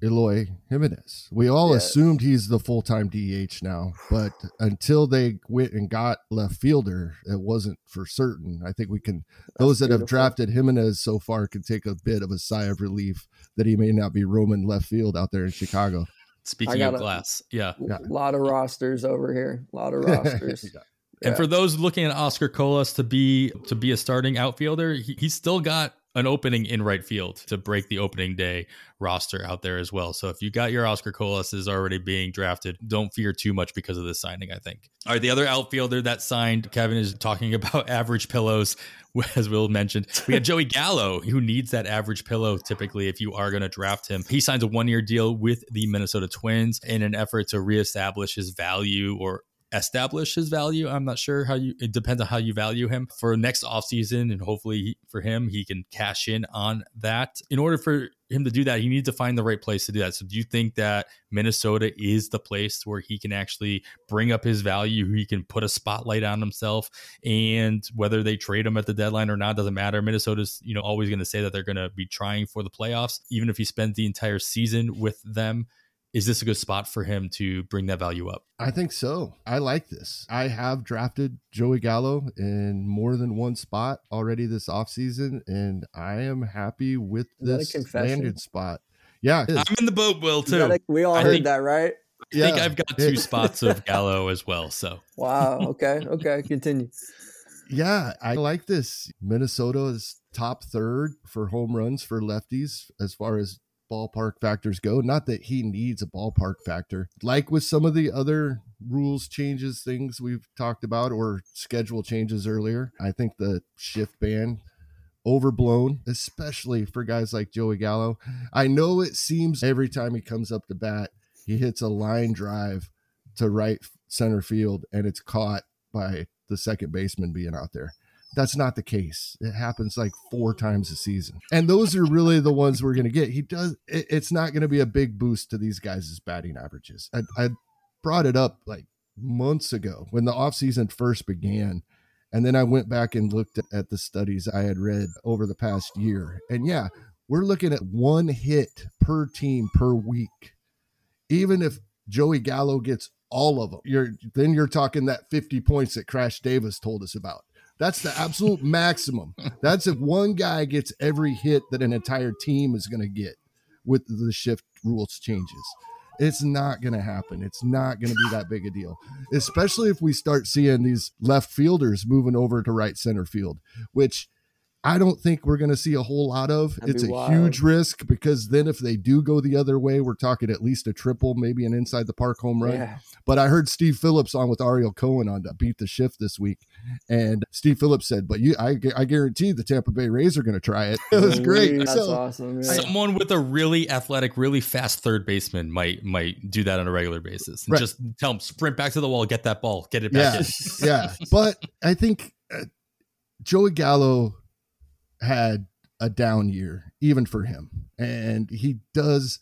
Speaker 3: Eloy Jimenez. We all yes. assumed he's the full time DH now, but until they went and got left fielder, it wasn't for certain. I think we can, That's those that beautiful. have drafted Jimenez so far can take a bit of a sigh of relief that he may not be roaming left field out there in Chicago.
Speaker 2: Speaking of glass, yeah.
Speaker 4: A lot of rosters over here. A lot of rosters. yeah.
Speaker 2: And for those looking at Oscar Colas to be to be a starting outfielder, he, he's still got an opening in right field to break the opening day roster out there as well. So if you got your Oscar Colas is already being drafted, don't fear too much because of this signing, I think. All right, the other outfielder that signed, Kevin is talking about average pillows, as Will mentioned. We have Joey Gallo, who needs that average pillow typically if you are going to draft him. He signs a one year deal with the Minnesota Twins in an effort to reestablish his value or establish his value. I'm not sure how you, it depends on how you value him for next offseason. And hopefully for him, he can cash in on that. In order for him to do that, he needs to find the right place to do that. So do you think that Minnesota is the place where he can actually bring up his value? He can put a spotlight on himself and whether they trade him at the deadline or not doesn't matter. Minnesota's, you know, always going to say that they're going to be trying for the playoffs, even if he spends the entire season with them is this a good spot for him to bring that value up?
Speaker 3: I think so. I like this. I have drafted Joey Gallo in more than one spot already this offseason, and I am happy with this landed spot. Yeah,
Speaker 2: I'm in the boat, Will, too.
Speaker 4: Gotta, we all I heard think, that, right?
Speaker 2: I yeah. think I've got two spots of Gallo as well. So
Speaker 4: wow. Okay. Okay. Continue.
Speaker 3: Yeah, I like this. Minnesota is top third for home runs for lefties as far as ballpark factors go. Not that he needs a ballpark factor. Like with some of the other rules changes, things we've talked about, or schedule changes earlier, I think the shift ban overblown, especially for guys like Joey Gallo. I know it seems every time he comes up to bat, he hits a line drive to right center field and it's caught by the second baseman being out there. That's not the case. It happens like four times a season. And those are really the ones we're going to get. He does, it, it's not going to be a big boost to these guys' batting averages. I, I brought it up like months ago when the offseason first began. And then I went back and looked at the studies I had read over the past year. And yeah, we're looking at one hit per team per week. Even if Joey Gallo gets all of them, you're then you're talking that 50 points that Crash Davis told us about. That's the absolute maximum. That's if one guy gets every hit that an entire team is going to get with the shift rules changes. It's not going to happen. It's not going to be that big a deal, especially if we start seeing these left fielders moving over to right center field, which I don't think we're going to see a whole lot of.
Speaker 4: That'd
Speaker 3: it's a
Speaker 4: wild.
Speaker 3: huge risk because then if they do go the other way, we're talking at least a triple, maybe an inside the park home run.
Speaker 4: Yeah.
Speaker 3: But I heard Steve Phillips on with Ariel Cohen on to beat the shift this week, and Steve Phillips said, "But you, I, I guarantee the Tampa Bay Rays are going to try it." It was great.
Speaker 4: That's
Speaker 3: So,
Speaker 4: awesome. Yeah.
Speaker 2: Someone with a really athletic, really fast third baseman might might do that on a regular basis. And
Speaker 3: Right.
Speaker 2: Just tell him sprint back to the wall, get that ball, get it back
Speaker 3: yeah,
Speaker 2: in.
Speaker 3: yeah. But I think uh, Joey Gallo had a down year, even for him, and he does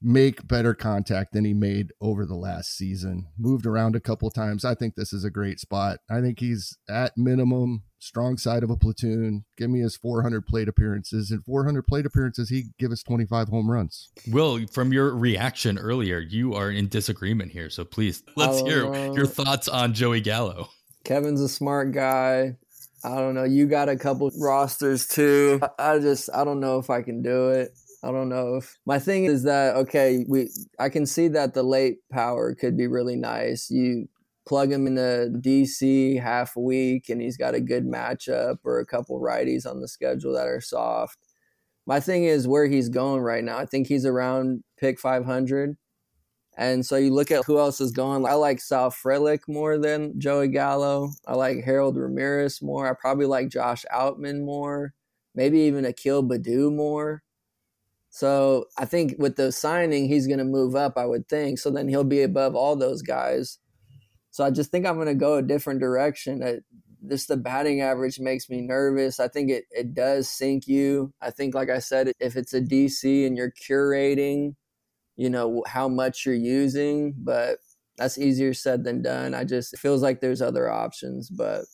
Speaker 3: make better contact than he made over the last season. Moved around a couple times. I think this is a great spot. I think he's at minimum strong side of a platoon. Give me his 400 plate appearances. and 400 plate appearances, he give us 25 home runs.
Speaker 2: Will, from your reaction earlier, you are in disagreement here. So please, let's
Speaker 4: Oh,
Speaker 2: hear your uh, thoughts on Joey Gallo.
Speaker 4: Kevin's a smart guy. I don't know. You got a couple rosters too. I, just I don't know if I can do it. I don't know if my thing is that okay, we I can see that the late power could be really nice. You plug him into DC half week and he's got a good matchup or a couple righties on the schedule that are soft. My thing is where he's going right now. I think he's around pick 500. And so you look at who else is going. I like Sal Frelick more than Joey Gallo. I like Harold Ramirez more. I probably like Josh Outman more. Maybe even Akil Baddoo more. So I think with the signing, he's going to move up, I would think. So then he'll be above all those guys. So I just think I'm going to go a different direction. Uh, Just the batting average makes me nervous. I think it, it does sink you. I think, like I said, if it's a DC and you're curating, you know, how much you're using, but that's easier said than done. I just, it feels like there's other options, but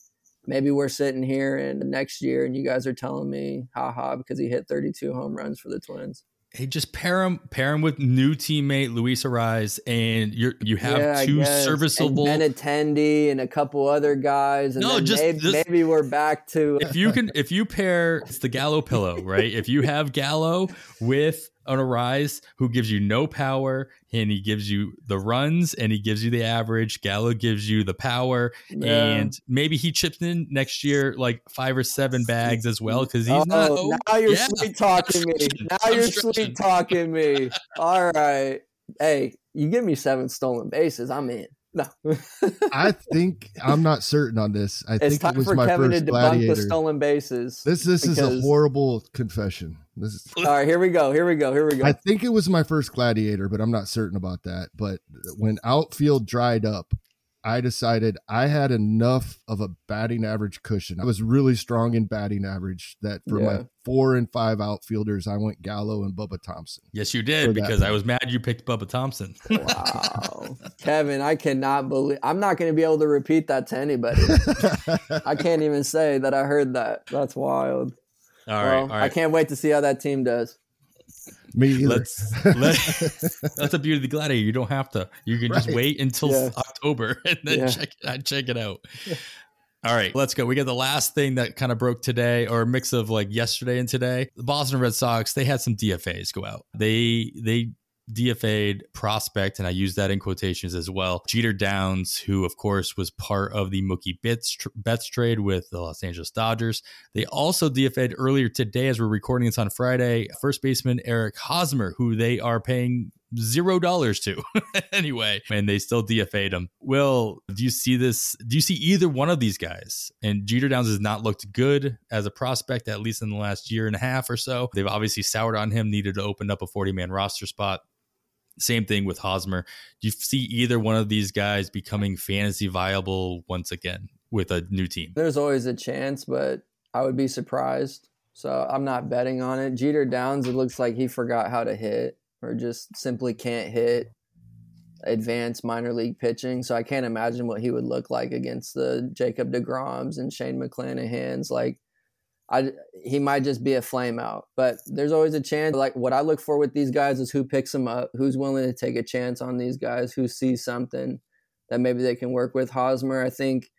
Speaker 4: maybe we're sitting here and next year and you guys are telling me, haha, because he hit 32 home runs for the Twins.
Speaker 2: Hey, just pair him pair him with new teammate Luis Arraez, and you you have
Speaker 4: Yeah,
Speaker 2: two serviceable.
Speaker 4: and Benintendi and a couple other guys, and
Speaker 2: No, just-
Speaker 4: maybe,
Speaker 2: just-
Speaker 4: maybe we're back to
Speaker 2: if you uh, can if you pair it's the Gallo pillow, right? If you have Gallo with an rise who gives you no power and he gives you the runs and he gives you the average, Gallo gives you the power
Speaker 4: Yeah.
Speaker 2: and maybe he chips in next year like five or seven bags as well because he's
Speaker 4: oh,
Speaker 2: not
Speaker 4: now you're
Speaker 2: yeah.
Speaker 4: sweet talking me. Now
Speaker 2: I'm
Speaker 4: you're
Speaker 2: stretching.
Speaker 4: sweet talking me. All right, hey, you give me seven stolen bases, I'm in. No,
Speaker 3: I think I'm not certain on this. I
Speaker 4: it's
Speaker 3: think it was
Speaker 4: for
Speaker 3: my
Speaker 4: Kevin to
Speaker 3: first
Speaker 4: debunk the
Speaker 3: gladiator.
Speaker 4: stolen bases.
Speaker 3: This this is a horrible confession. This is
Speaker 4: All right, here we go. Here we go. Here we go.
Speaker 3: I think it was my first gladiator, but I'm not certain about that. But when outfield dried up, I decided I had enough of a batting average cushion. I was really strong in batting average that for
Speaker 4: Yeah.
Speaker 3: my four and five outfielders, I went Gallo and Bubba Thompson.
Speaker 2: Yes, you did because I was mad you picked Bubba Thompson.
Speaker 4: Wow, Kevin, I cannot believe I'm not going to be able to repeat that to anybody. I can't even say that I heard that. That's wild.
Speaker 2: All right,
Speaker 4: well,
Speaker 2: all right.
Speaker 4: I can't wait to see how that team does.
Speaker 3: Me either.
Speaker 2: Let's let that's the beauty of the gladiator. You don't have to. You can just wait until
Speaker 4: Yeah.
Speaker 2: October and then
Speaker 4: Yeah.
Speaker 2: check it out, check it out. All right, let's go. We got the last thing that kind of broke today, or a mix of like yesterday and today. The Boston Red Sox they had some DFAs go out. They they DFA'd prospect, and I use that in quotations as well. Jeter Downs, who of course was part of the Mookie Betts, Betts trade with the Los Angeles Dodgers. They also DFA'd earlier today, as we're recording this on Friday, first baseman Eric Hosmer, who they are paying zero dollars to anyway, and they still DFA'd him. Will, do you see this? Do you see either one of these guys? And Jeter Downs has not looked good as a prospect, at least in the last year and a half or so. They've obviously soured on him, needed to open up a 40 man roster spot. Same thing with Hosmer. Do you see either one of these guys becoming fantasy viable once again with a new team?
Speaker 4: There's always a chance, but I would be surprised. So I'm not betting on it. Jeter Downs, it looks like he forgot how to hit or just simply can't hit advanced minor league pitching. So I can't imagine what he would look like against the Jacob DeGroms and Shane McClanahan's. Like, I he might just be a flame out, but there's always a chance. Like what I look for with these guys is who picks them up, who's willing to take a chance on these guys, who sees something that maybe they can work with. Hosmer, I think,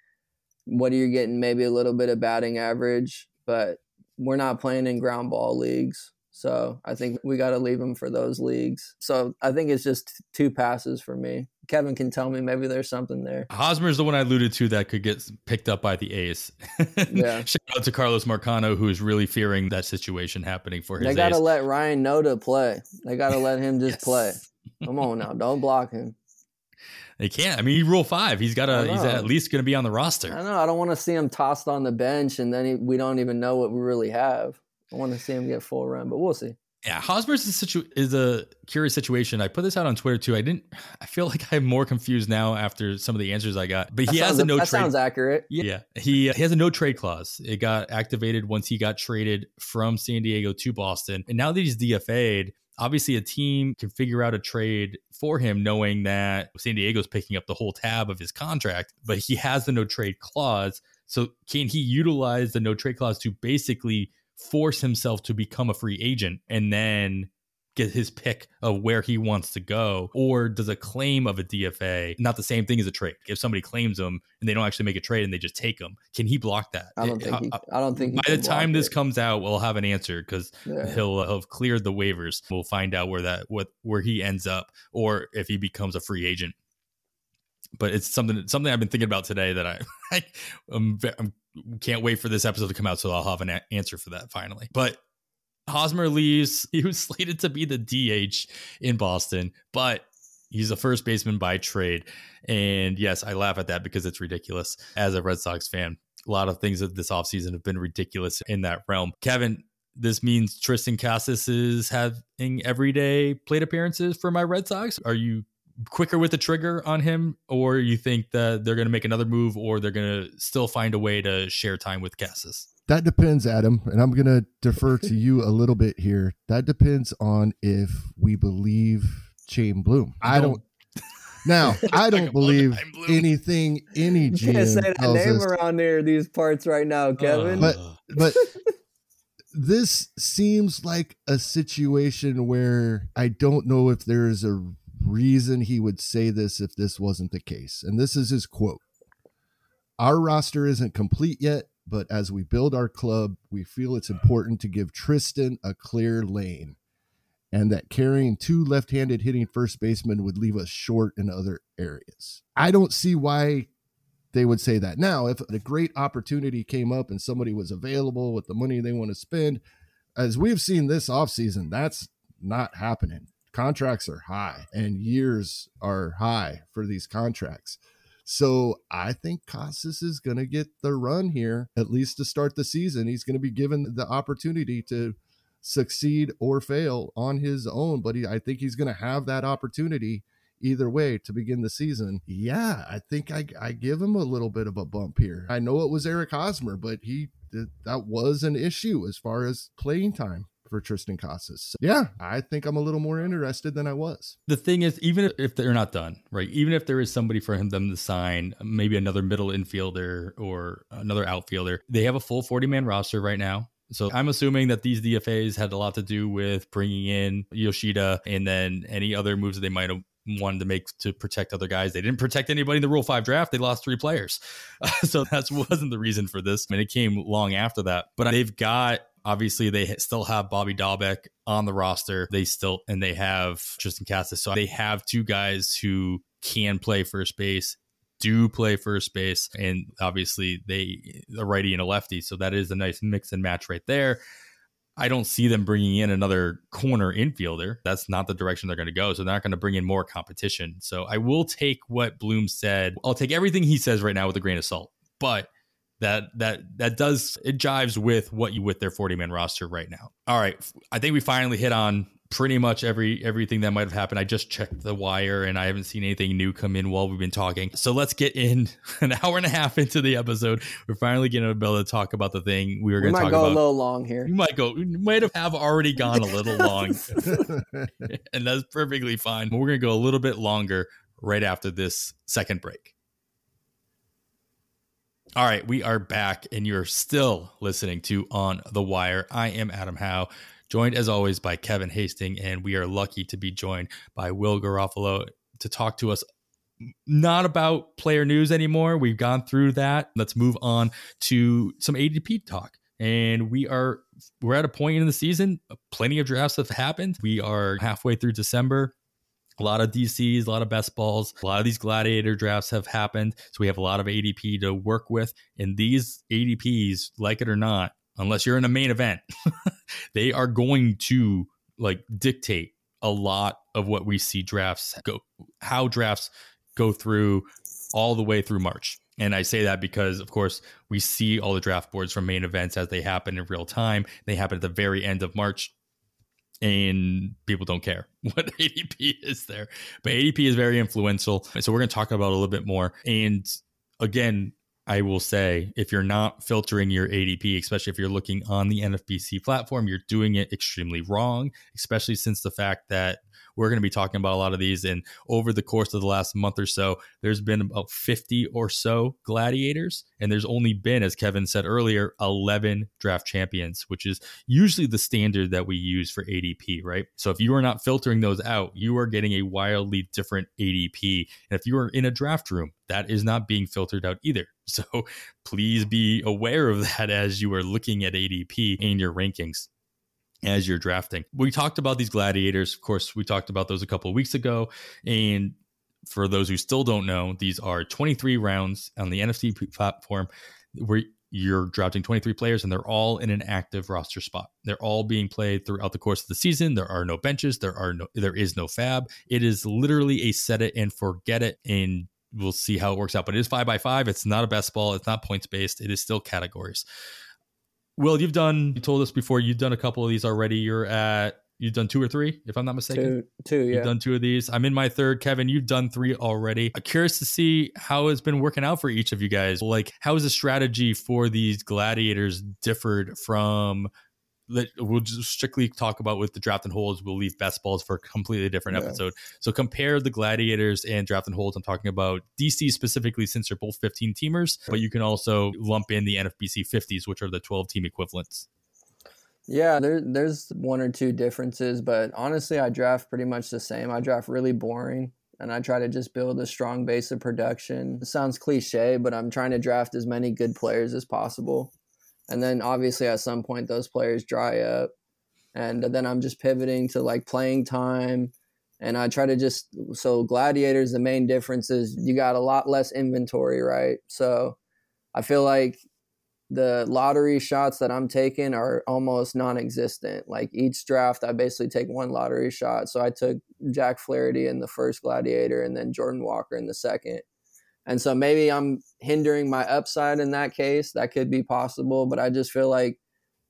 Speaker 4: what are you getting? Maybe a little bit of batting average, but we're not playing in ground ball leagues. So I think we got to leave him for those leagues. So I think it's just two passes for me. Kevin can tell me maybe there's something there.
Speaker 2: Hosmer is the one I alluded to that could get picked up by the A's. yeah. Shout out to Carlos Marcano, who is really fearing that situation happening for his.
Speaker 4: They got to let Ryan know to play. They got to let him just yes. play. Come on now, don't block him.
Speaker 2: They can't. I mean, he rule five. He's got to. He's at least going to be on the roster.
Speaker 4: I know. I don't want to see him tossed on the bench, and then he, we don't even know what we really have. I want to see him get full run, but we'll see.
Speaker 2: Yeah, Hosmer's is a, situ- is a curious situation. I put this out on Twitter too. I didn't. I feel like I'm more confused now after some of the answers I got. But he has a no.
Speaker 4: That trade- sounds accurate.
Speaker 2: Yeah, yeah. He he has a no trade clause. It got activated once he got traded from San Diego to Boston, and now that he's DFA'd, obviously a team can figure out a trade for him, knowing that San Diego's picking up the whole tab of his contract. But he has the no trade clause. So can he utilize the no trade clause to basically force himself to become a free agent and then get his pick of where he wants to go? Or does a claim of a DFA not the same thing as a trade. If somebody claims him and they don't actually make a trade and they just take him can he block that?
Speaker 4: I don't think uh, he, uh, I don't think
Speaker 2: by the time this it. comes out we'll have an answer cuz yeah. he'll have cleared the waivers. We'll find out where that what where he ends up or if he becomes a free agent. But it's something something I've been thinking about today that I, I am I'm can't wait for this episode to come out, so I'll have an a- answer for that finally. But Hosmer leaves. He was slated to be the DH in Boston, but he's a first baseman by trade. And yes, I laugh at that because it's ridiculous as a Red Sox fan. A lot of things that this offseason have been ridiculous in that realm. Kevin, this means Triston Casas is having everyday plate appearances for my Red Sox. Are you quicker with the trigger on him, or you think that they're going to make another move, or they're going to still find a way to share time with Casas?
Speaker 3: That depends, Adam, and I'm going to defer to you a little bit here. That depends on if we believe Chaim Bloom. I don't. Now, I don't believe anything any GM you can't say that name
Speaker 4: us. around there these parts right now, Kevin.
Speaker 3: But but this seems like a situation where I don't know if there is a reason he would say this if this wasn't the case. And this is his quote Our roster isn't complete yet, but as we build our club, we feel it's important to give Triston a clear lane and that carrying two left handed hitting first basemen would leave us short in other areas. I don't see why they would say that. Now, if a great opportunity came up and somebody was available with the money they want to spend, as we've seen this offseason, that's not happening contracts are high and years are high for these contracts. So I think Casas is going to get the run here, at least to start the season. He's going to be given the opportunity to succeed or fail on his own, but he, I think he's going to have that opportunity either way to begin the season. Yeah, I think I, I give him a little bit of a bump here. I know it was Eric Hosmer, but he that was an issue as far as playing time for Triston Casas. So, yeah, I think I'm a little more interested than I was.
Speaker 2: The thing is, even if they're not done, right? Even if there is somebody for him them to sign, maybe another middle infielder or another outfielder, they have a full 40 man roster right now. So I'm assuming that these DFAs had a lot to do with bringing in Yoshida and then any other moves that they might have wanted to make to protect other guys. They didn't protect anybody in the Rule 5 draft. They lost three players. So that wasn't the reason for this. I mean, it came long after that. But they've got Obviously, they still have Bobby Dalbec on the roster. They still and they have Triston Casas. So they have two guys who can play first base, do play first base, and obviously they a righty and a lefty. So that is a nice mix and match right there. I don't see them bringing in another corner infielder. That's not the direction they're going to go. So they're not going to bring in more competition. So I will take what Bloom said. I'll take everything he says right now with a grain of salt. But that that that does it jives with what you with their 40 man roster right now. All right, I think we finally hit on pretty much every everything that might have happened. I just checked the wire and I haven't seen anything new come in while we've been talking. So let's get in an hour and a half into the episode. We're finally getting to be able to talk about the thing we were going to talk
Speaker 4: go
Speaker 2: about.
Speaker 4: a little long here.
Speaker 2: You might go, you might have, have already gone a little long, and that's perfectly fine. But we're going to go a little bit longer right after this second break. All right, we are back, and you're still listening to On the Wire. I am Adam Howe joined as always by Kevin Hasting, and we are lucky to be joined by Will Garofalo to talk to us not about player news anymore. We've gone through that. Let's move on to some ADP talk. And we are we're at a point in the season. Plenty of drafts have happened. We are halfway through December. A lot of DCs, a lot of best balls, a lot of these gladiator drafts have happened. So we have a lot of ADP to work with. And these ADPs, like it or not, unless you're in a main event, they are going to like dictate a lot of what we see drafts go, how drafts go through all the way through March. And I say that because, of course, we see all the draft boards from main events as they happen in real time. They happen at the very end of March, and people don't care what ADP is there. But ADP is very influential. So we're going to talk about a little bit more. And again, I will say if you're not filtering your ADP, especially if you're looking on the NFBC platform, you're doing it extremely wrong, especially since the fact that we're going to be talking about a lot of these. And over the course of the last month or so, there's been about 50 or so gladiators. And there's only been, as Kevin said earlier, 11 draft champions, which is usually the standard that we use for ADP, right? So if you are not filtering those out, you are getting a wildly different ADP. And if you are in a draft room, that is not being filtered out either. So please be aware of that as you are looking at ADP in your rankings as you're drafting. We talked about these gladiators. Of course, we talked about those a couple of weeks ago. And for those who still don't know, these are 23 rounds on the NFBC platform where you're drafting 23 players and they're all in an active roster spot. They're all being played throughout the course of the season. There are no benches, there are no there is no FAAB. It is literally a set it and forget it and we'll see how it works out. But it is 5 by 5. It's not a best ball, it's not points based. It is still categories. Will, you've done. You told us before you've done a couple of these already. You're at. You've done two or three, if I'm not mistaken.
Speaker 4: Two, two, yeah.
Speaker 2: You've done two of these. I'm in my third. Kevin, you've done three already. I'm curious to see how it's been working out for each of you guys. Like, how is the strategy for these gladiators differed from that we'll just strictly talk about with the draft and holds. We'll leave best balls for a completely different yeah. episode. So compare the gladiators and draft and holds. I'm talking about DC specifically since they're both 15 teamers, but you can also lump in the NFBC 50s, which are the 12 team equivalents.
Speaker 4: Yeah, there, there's one or two differences, but honestly, I draft pretty much the same. I draft really boring and I try to just build a strong base of production. It sounds cliche, but I'm trying to draft as many good players as possible and then obviously at some point those players dry up. And then i'm just pivoting to like playing time. And i try to just so gladiators the main difference is you got a lot less inventory right? So i feel like the lottery shots that i'm taking are almost non-existent. Like each draft i basically take one lottery shot. So i took jack flaherty in the first gladiator and then jordan walker in the second and so maybe I'm hindering my upside in that case. That could be possible, but I just feel like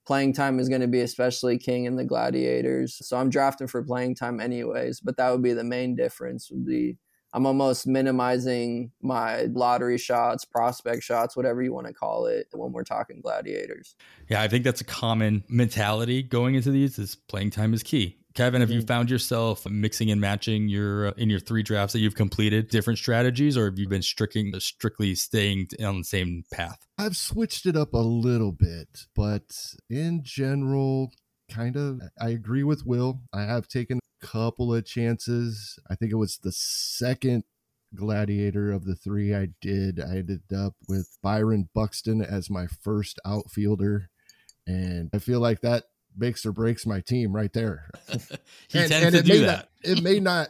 Speaker 4: playing time is going to be especially king in the gladiators. So I'm drafting for playing time anyways, but that would be the main difference would be I'm almost minimizing my lottery shots, prospect shots, whatever you want to call it when we're talking gladiators.
Speaker 2: Yeah, I think that's a common mentality going into these is playing time is key. Kevin, have you found yourself mixing and matching your uh, in your three drafts that you've completed different strategies, or have you been strictly strictly staying on the same path?
Speaker 3: I've switched it up a little bit, but in general, kind of, I agree with Will. I have taken a couple of chances. I think it was the second gladiator of the three I did. I ended up with Byron Buxton as my first outfielder, and I feel like that makes or breaks my team right there.
Speaker 2: he and, tends and to do that.
Speaker 3: Not, it may not,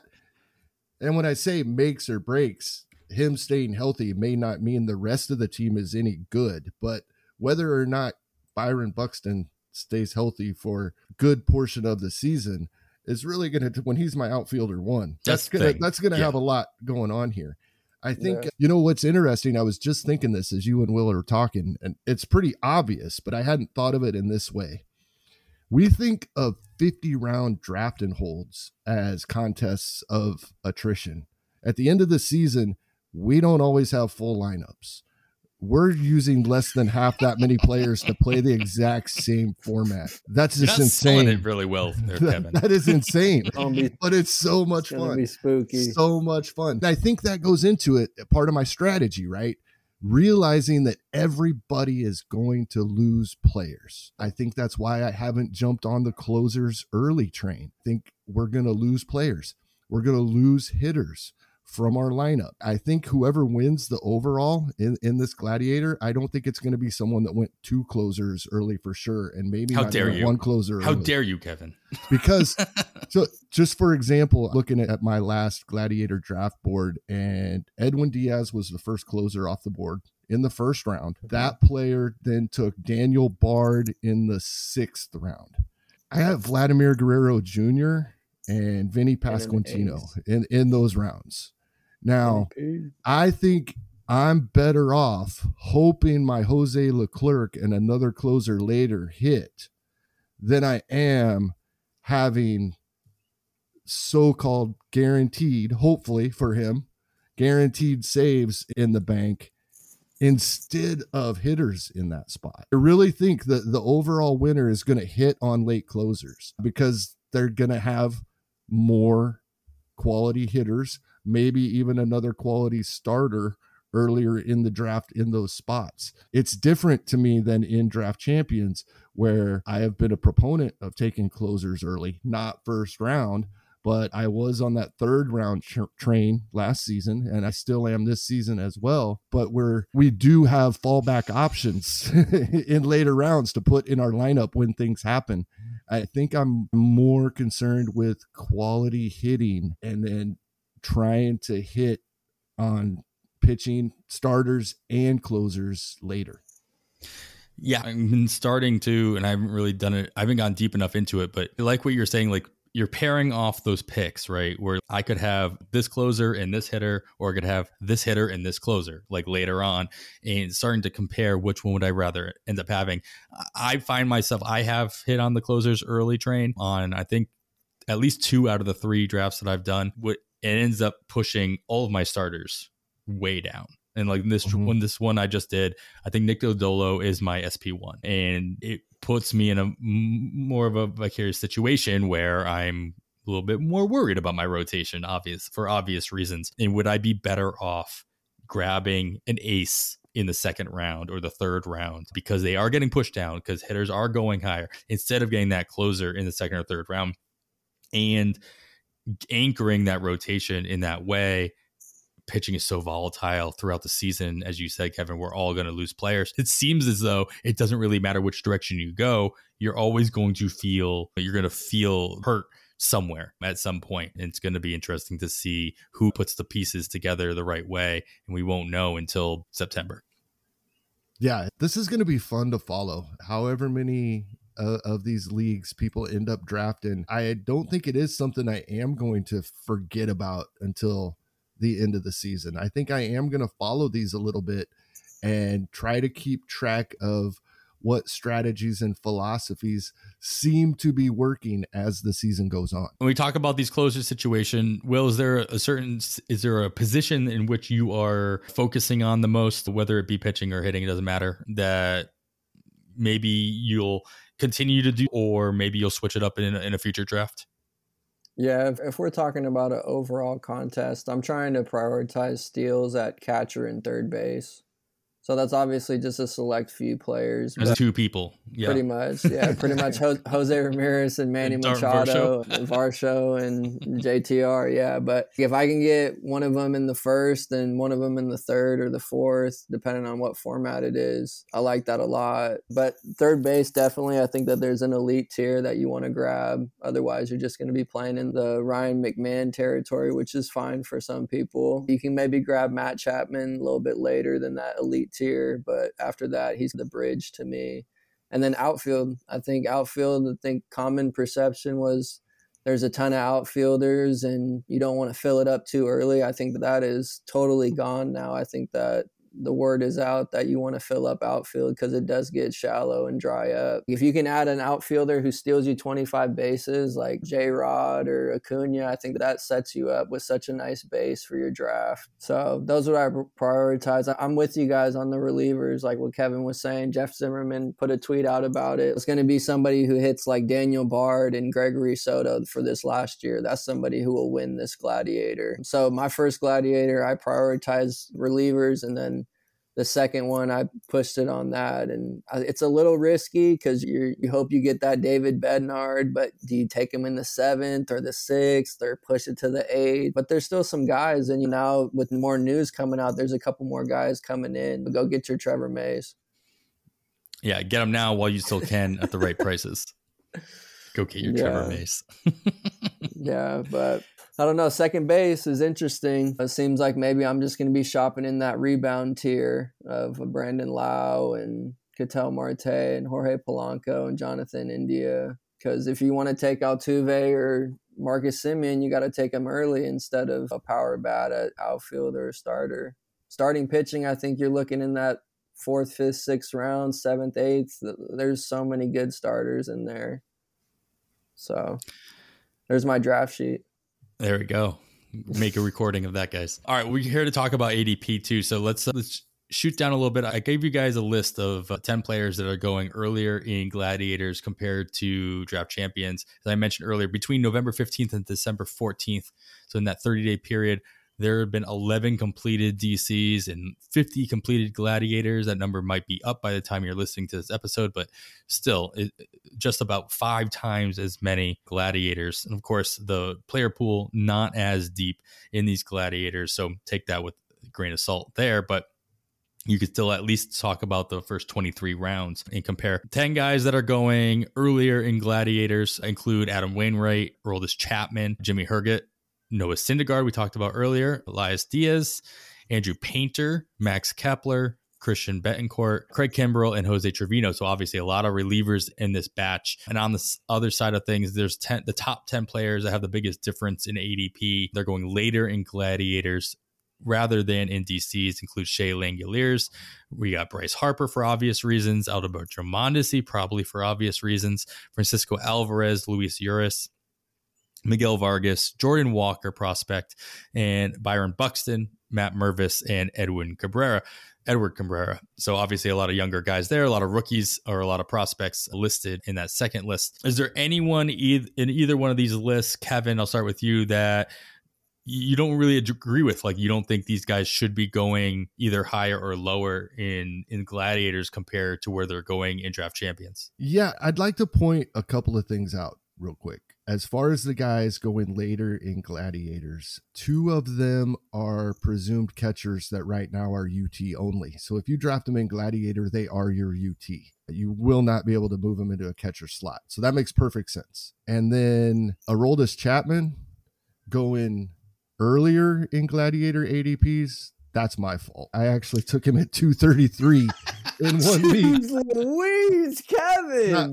Speaker 3: and when I say makes or breaks, him staying healthy may not mean the rest of the team is any good, but whether or not Byron Buxton stays healthy for a good portion of the season is really going to when he's my outfielder one. That's, that's gonna that's gonna yeah. have a lot going on here. I think yeah. you know what's interesting. I was just thinking this as you and Will are talking, and it's pretty obvious, but I hadn't thought of it in this way. We think of 50 round draft and holds as contests of attrition. At the end of the season, we don't always have full lineups we're using less than half that many players to play the exact same format. That's just insane.
Speaker 2: It really well, there, Kevin.
Speaker 3: that is insane, but it's so much
Speaker 4: it's
Speaker 3: fun.
Speaker 4: Be spooky.
Speaker 3: So much fun. I think that goes into it. Part of my strategy, right? Realizing that everybody is going to lose players. I think that's why I haven't jumped on the closers early train. I think we're going to lose players. We're going to lose hitters from our lineup. I think whoever wins the overall in, in this gladiator, I don't think it's going to be someone that went two closers early for sure, and maybe
Speaker 2: how dare you
Speaker 3: one closer.
Speaker 2: How
Speaker 3: early.
Speaker 2: dare you, Kevin?
Speaker 3: Because so just for example, looking at my last gladiator draft board, and Edwin Diaz was the first closer off the board in the first round. That player then took Daniel Bard in the sixth round. I have Vladimir Guerrero Jr. and Vinny Pasquantino in, in those rounds. Now, I think I'm better off hoping my Jose Leclerc and another closer later hit than I am having so called guaranteed, hopefully for him, guaranteed saves in the bank instead of hitters in that spot. I really think that the overall winner is going to hit on late closers because they're going to have more quality hitters maybe even another quality starter earlier in the draft in those spots. It's different to me than in draft champions, where I have been a proponent of taking closers early, not first round. But I was on that third round tr- train last season, and I still am this season as well. But we're we do have fallback options in later rounds to put in our lineup when things happen. I think I'm more concerned with quality hitting and then trying to hit on pitching starters and closers later.
Speaker 2: Yeah, I've been starting to, and I haven't really done it. I haven't gone deep enough into it, but like what you're saying, like you're pairing off those picks, right? Where I could have this closer and this hitter, or I could have this hitter and this closer, like later on, and starting to compare which one would I rather end up having. I find myself, I have hit on the closers early train on, I think, at least two out of the three drafts that I've done. What it ends up pushing all of my starters way down. And like this mm-hmm. one, this one I just did, I think Nick Lodolo is my SP one, and it puts me in a more of a vicarious situation where I'm a little bit more worried about my rotation, obvious for obvious reasons. And would I be better off grabbing an ace in the second round or the third round because they are getting pushed down because hitters are going higher instead of getting that closer in the second or third round? And anchoring that rotation in that way pitching is so volatile throughout the season. As you said, Kevin, we're all going to lose players. It seems as though it doesn't really matter which direction you go. You're always going to feel, you're going to feel hurt somewhere at some point. And it's going to be interesting to see who puts the pieces together the right way. And we won't know until September.
Speaker 3: Yeah, this is going to be fun to follow. However many uh, of these leagues people end up drafting. I don't think it is something I am going to forget about until the end of the season. I think I am going to follow these a little bit and try to keep track of what strategies and philosophies seem to be working as the season goes on.
Speaker 2: When we talk about these closer situation, Will, is there a certain is there a position in which you are focusing on the most, whether it be pitching or hitting, it doesn't matter, that maybe you'll continue to do, or maybe you'll switch it up in, in a future draft?
Speaker 4: Yeah, if, if we're talking about an overall contest, I'm trying to prioritize steals at catcher and third base. So that's obviously just a select few players.
Speaker 2: There's two people. Yeah.
Speaker 4: Pretty much. Yeah. Pretty much Jose Ramirez and Manny Machado, and Varsho and JTR. Yeah. But if I can get one of them in the first and one of them in the third or the fourth, depending on what format it is, I like that a lot. But third base, definitely, I think that there's an elite tier that you want to grab. Otherwise, you're just going to be playing in the Ryan McMahon territory, which is fine for some people. You can maybe grab Matt Chapman a little bit later than that elite tier, but after that, he's the bridge to me. And then outfield, I think outfield, I think common perception was there's a ton of outfielders and you don't want to fill it up too early. I think that, is totally gone now. I think that the word is out that you want to fill up outfield because it does get shallow and dry up. If you can add an outfielder who steals you 25 bases like J Rod or Acuna, I think that sets you up with such a nice base for your draft. So those are what I prioritize. I'm with you guys on the relievers, like what Kevin was saying. Jeff Zimmerman put a tweet out about it. It's going to be somebody who hits like Daniel Bard and Gregory Soto for this last year. That's somebody who will win this gladiator. So my first gladiator, I prioritize relievers and then the second one I pushed it on that, and it's a little risky because you you hope you get that David Bednar, but do you take him in the seventh or the sixth or push it to the eighth? But there's still some guys, and you now with more news coming out, there's a couple more guys coming in. Go get your Trevor Mays.
Speaker 2: Yeah, get them now while you still can at the right prices. Go get your yeah. Trevor Mays.
Speaker 4: yeah, but I don't know. Second base is interesting. It seems like maybe I'm just going to be shopping in that rebound tier of Brandon Lowe and Ketel Marte and Jorge Polanco and Jonathan India. Because if you want to take Altuve or Marcus Semien, you got to take them early instead of a power bat at outfield or starter. Starting pitching, I think you're looking in that fourth, fifth, sixth round, seventh, eighth. There's so many good starters in there. So there's my draft sheet.
Speaker 2: There we go. Make a recording of that, guys. All right, we're here to talk about ADP too. So let's uh, let's shoot down a little bit. I gave you guys a list of uh, 10 players that are going earlier in gladiators compared to draft champions. As I mentioned earlier, between November 15th and December 14th. So in that 30 day period, there have been 11 completed DCs and 50 completed gladiators. That number might be up by the time you're listening to this episode, but still, it, just about five times as many gladiators. And of course, the player pool not as deep in these gladiators. So take that with a grain of salt there. But you could still at least talk about the first 23 rounds and compare 10 guys that are going earlier in gladiators include Adam Wainwright, Aroldis Chapman, Jimmy Herget, Noah Syndergaard, we talked about earlier, Elias Diaz, Andrew Painter, Max Kepler, Christian Bethancourt, Craig Kimbrel, and Jose Trevino. So obviously a lot of relievers in this batch. And on the other side of things, there's 10, the top 10 players that have the biggest difference in ADP. They're going later in gladiators rather than in DCs include Shea Langeliers. We got Bryce Harper for obvious reasons, Alberto Mondesi probably for obvious reasons, Francisco Alvarez, Luis Urias, Miguel Vargas, Jordan Walker prospect, and Byron Buxton, Matt Mervis, and Edwin Cabrera. Edward Cabrera. So obviously a lot of younger guys there, a lot of rookies or a lot of prospects listed in that second list. Is there anyone in either one of these lists, Kevin? I'll start with you that you don't really agree with. Like you don't think these guys should be going either higher or lower in in gladiators compared to where they're going in draft champions.
Speaker 3: Yeah, I'd like to point a couple of things out real quick. As far as the guys going later in Gladiators, two of them are presumed catchers that right now are UT only. So if you draft them in Gladiator, they are your UT. You will not be able to move them into a catcher slot. So that makes perfect sense. And then Aroldis Chapman going earlier in Gladiator ADPs, that's my fault. I actually took him at 233 in one week.
Speaker 4: Louise, Kevin. Not,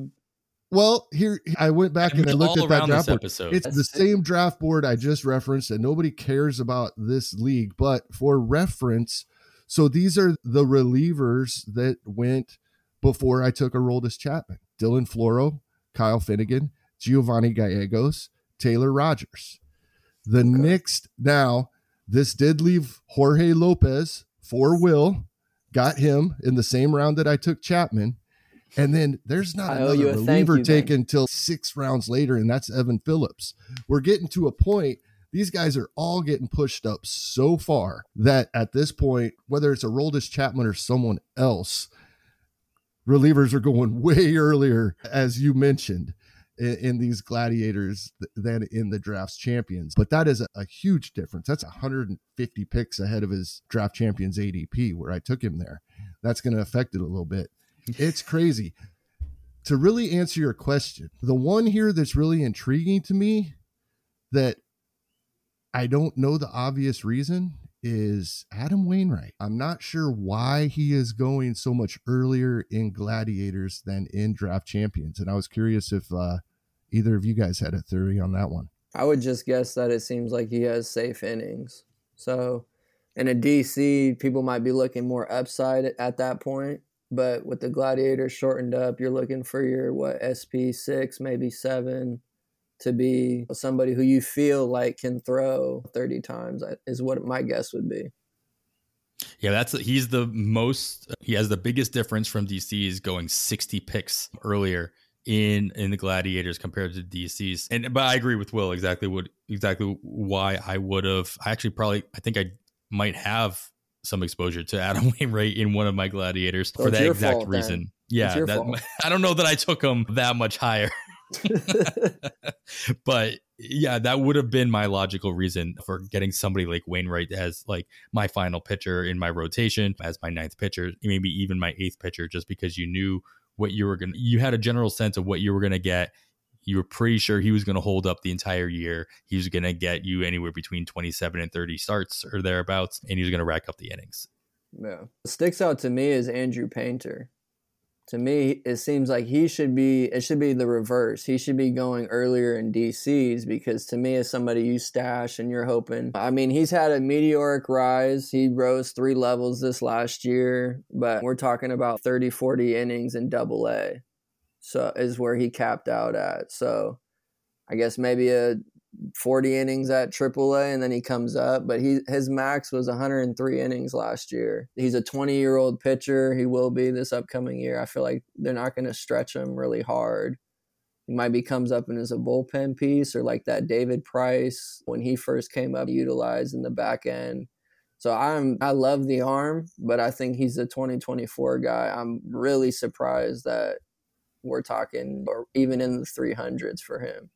Speaker 3: well, here I went back and I looked at that draft board. Episode. It's the same draft board I just referenced, and nobody cares about this league. But for reference, so these are the relievers that went before I took Aroldis Chapman: Dylan Floro, Kyle Finnegan, Giovanni Gallegos, Taylor Rogers. The okay. next now, this did leave Jorge Lopez for Will, got him in the same round that I took Chapman. And then there's not I another reliever taken until six rounds later, and that's Evan Phillips. We're getting to a point. These guys are all getting pushed up so far that at this point, whether it's a Roldis Chapman or someone else, relievers are going way earlier, as you mentioned, in, in these gladiators than in the draft's champions. But that is a, a huge difference. That's 150 picks ahead of his draft champions ADP, where I took him there. That's going to affect it a little bit. It's crazy. to really answer your question, the one here that's really intriguing to me that I don't know the obvious reason is Adam Wainwright. I'm not sure why he is going so much earlier in Gladiators than in Draft Champions. And I was curious if uh, either of you guys had a theory on that one.
Speaker 4: I would just guess that it seems like he has safe innings. So in a DC, people might be looking more upside at that point. But with the Gladiators shortened up, you're looking for your what SP six, maybe seven, to be somebody who you feel like can throw 30 times uh, is what my guess would be.
Speaker 2: Yeah, that's he's the most he has the biggest difference from DC's going 60 picks earlier in in the gladiators compared to DC's. And but I agree with Will exactly what exactly why I would have I actually probably I think I might have some exposure to Adam Wainwright in one of my gladiators so for that exact fault, reason. Yeah, that, I don't know that I took him that much higher. but yeah, that would have been my logical reason for getting somebody like Wainwright as like my final pitcher in my rotation, as my ninth pitcher, maybe even my eighth pitcher, just because you knew what you were going to, you had a general sense of what you were going to get. You were pretty sure he was going to hold up the entire year. He was going to get you anywhere between 27 and 30 starts or thereabouts, and he was going to rack up the innings.
Speaker 4: Yeah. What sticks out to me is Andrew Painter to me, it seems like he should be, it should be the reverse. He should be going earlier in DCs because to me, as somebody you stash and you're hoping, I mean, he's had a meteoric rise. He rose three levels this last year, but we're talking about 30, 40 innings in double A. So is where he capped out at. So I guess maybe a 40 innings at AAA and then he comes up. But he his max was 103 innings last year. He's a 20 year old pitcher. He will be this upcoming year. I feel like they're not going to stretch him really hard. He might be comes up and is a bullpen piece or like that David Price when he first came up utilized in the back end. So I'm I love the arm, but I think he's a 2024 guy. I'm really surprised that we're talking or even in the 300s for him.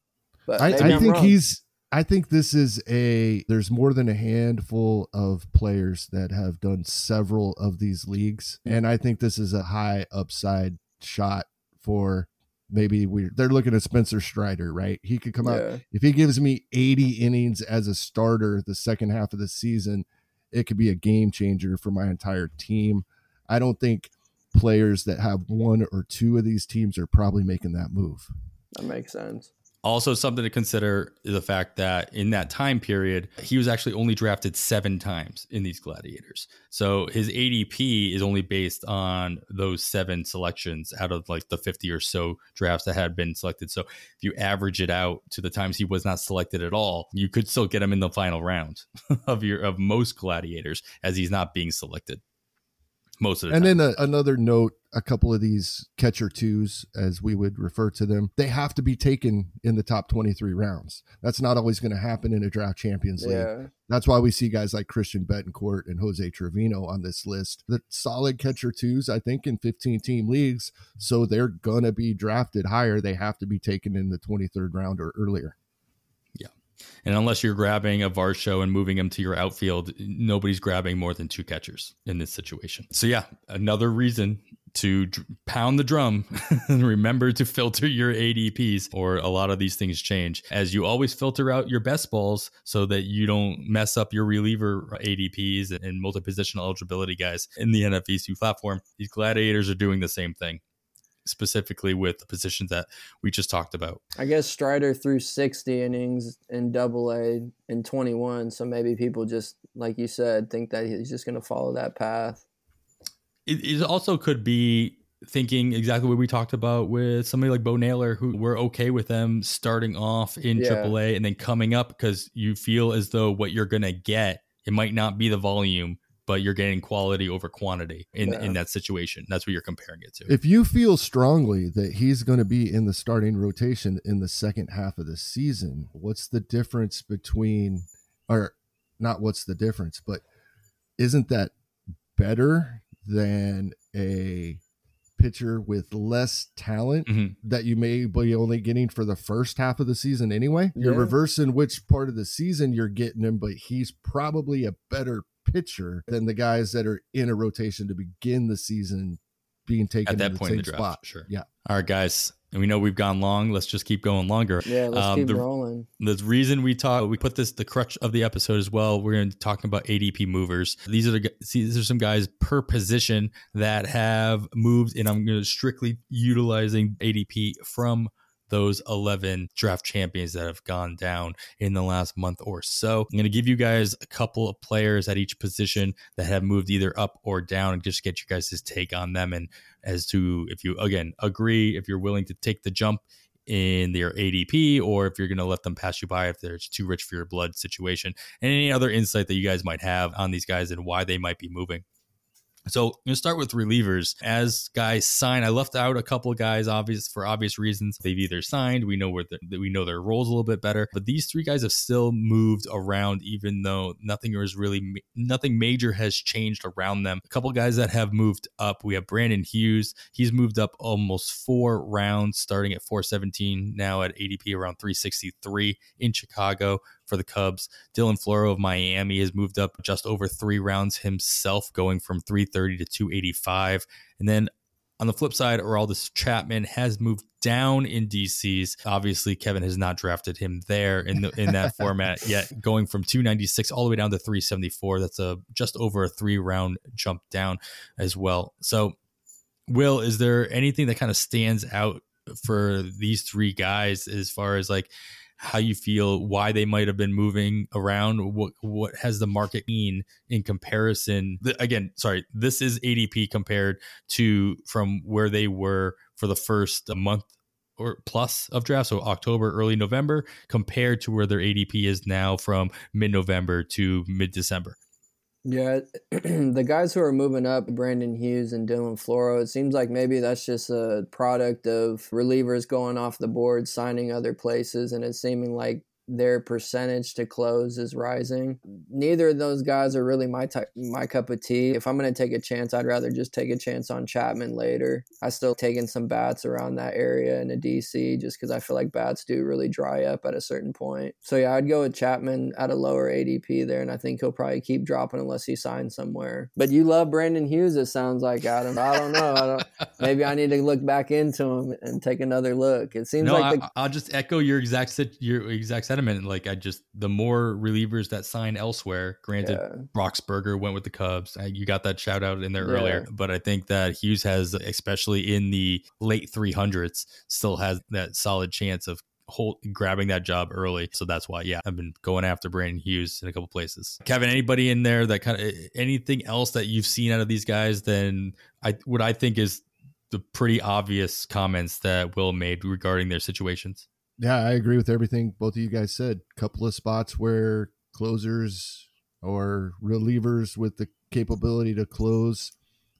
Speaker 3: But I, I think wrong. he's. I think this is a. There's more than a handful of players that have done several of these leagues, mm. and I think this is a high upside shot for maybe we they're looking at Spencer Strider, right? He could come yeah. out if he gives me 80 innings as a starter the second half of the season, it could be a game changer for my entire team. I don't think players that have one or two of these teams are probably making that move.
Speaker 4: That makes sense.
Speaker 2: Also, something to consider is the fact that in that time period, he was actually only drafted seven times in these gladiators. So his ADP is only based on those seven selections out of like the 50 or so drafts that had been selected. So if you average it out to the times he was not selected at all, you could still get him in the final round of your of most gladiators as he's not being selected most of the
Speaker 3: and
Speaker 2: time.
Speaker 3: then a, another note a couple of these catcher twos as we would refer to them they have to be taken in the top 23 rounds. That's not always going to happen in a draft champions league. Yeah. that's why we see guys like christian bethancourt and jose trevino on this list. The solid catcher twos i think in 15 team leagues so they're going to be drafted higher. They have to be taken in the 23rd round or earlier
Speaker 2: and unless you're grabbing a Varsho and moving him to your outfield, nobody's grabbing more than two catchers in this situation. So, yeah, another reason to pound the drum and remember to filter your ADPs, or a lot of these things change as you always filter out your best balls so that you don't mess up your reliever ADPs and multi positional eligibility guys in the NFBC platform. These gladiators are doing the same thing specifically with the positions that we just talked about.
Speaker 4: I guess Strider threw 60 innings in double A in 21. So maybe people just, like you said, think that he's just going to follow that path.
Speaker 2: It, it, also could be thinking exactly what we talked about with somebody like Bo Naylor, who we're okay with them starting off in yeah. AAA and then coming up because you feel as though what you're going to get, it might not be the volume but you're getting quality over quantity in yeah. in that situation. That's what you're comparing it to.
Speaker 3: If you feel strongly that he's going to be in the starting rotation in the second half of the season, what's the difference between or not what's the difference, but isn't that better than a pitcher with less talent mm-hmm. that you may be only getting for the first half of the season anyway. Yeah. You're reversing which part of the season you're getting him, but he's probably a better pitcher than the guys that are in a rotation to begin the season being taken at that point in the draft. Spot.
Speaker 2: Sure.
Speaker 3: Yeah.
Speaker 2: All right, guys. and we know we've gone long. Let's just keep going longer.
Speaker 4: Yeah, let's
Speaker 2: Um,
Speaker 4: keep
Speaker 2: the-
Speaker 4: rolling.
Speaker 2: The reason we talk, we put this the crutch of the episode as well. We're going to be talking about ADP movers. These are the see, these are some guys per position that have moved, and I'm going to strictly utilizing ADP from those 11 draft champions that have gone down in the last month or so. I'm going to give you guys a couple of players at each position that have moved either up or down and just get you guys' take on them and as to if you again agree if you're willing to take the jump in their ADP or if you're going to let them pass you by if they're too rich for your blood situation and any other insight that you guys might have on these guys and why they might be moving. So I'm going to start with relievers. As guys sign, I left out a couple of guys, obvious for obvious reasons. They've either signed, we know where we know their roles a little bit better, but these three guys have still moved around, even though nothing is really nothing major has changed around them. A couple guys that have moved up. We have Brandon Hughes. He's moved up almost four rounds, starting at 417, now at ADP around 363 in Chicago for the Cubs. Dylan Floro of Miami has moved up just over three rounds himself, going from 330 to 285. And then on the flip side, Aroldis Chapman has moved down in DC's. Obviously, Kevin has not drafted him there in the, in that format yet, going from 296 all the way down to 374. That's a just over a three round jump down as well. So, Will, is there anything that kind of stands out for these three guys as far as like how you feel, why they might have been moving around, what what has the market mean in comparison? Again, sorry, this is ADP compared to from where they were for the first month or plus of draft, so October, early November, compared to where their ADP is now from mid November to mid December.
Speaker 4: Yeah, the guys who are moving up, Brandon Hughes and Dylan Floro, it seems like maybe that's just a product of relievers going off the board, signing other places, and it's seeming like their percentage to close is rising. Neither of those guys are really my type, my cup of tea. If I'm going to take a chance, I'd rather just take a chance on Chapman later. I still taking some bats around that area in a DC just because I feel like bats do really dry up at a certain point. So yeah, I'd go with Chapman at a lower ADP there, and I think he'll probably keep dropping unless he signs somewhere. But you love Brandon Hughes. It sounds like Adam. I don't know. I don't, maybe I need to look back into him and take another look. It seems
Speaker 2: no,
Speaker 4: like the,
Speaker 2: I, I'll just echo your exact your exact sentiment. Like I just the more relievers that sign elsewhere. Granted,
Speaker 4: yeah.
Speaker 2: Boxberger went with the Cubs. You got that shout out in there
Speaker 4: Yeah.
Speaker 2: earlier, but I think that Hughes has, especially in the late 300s, still has that solid chance of hold, grabbing that job early. So that's why, yeah, I've been going after Brandon Hughes in a couple places. Kevin, anybody in there that kind of anything else that you've seen out of these guys? Then I what I think is the pretty obvious comments that Will made regarding their situations.
Speaker 3: Yeah, I agree with everything both of you guys said. Couple of spots where closers or relievers with the capability to close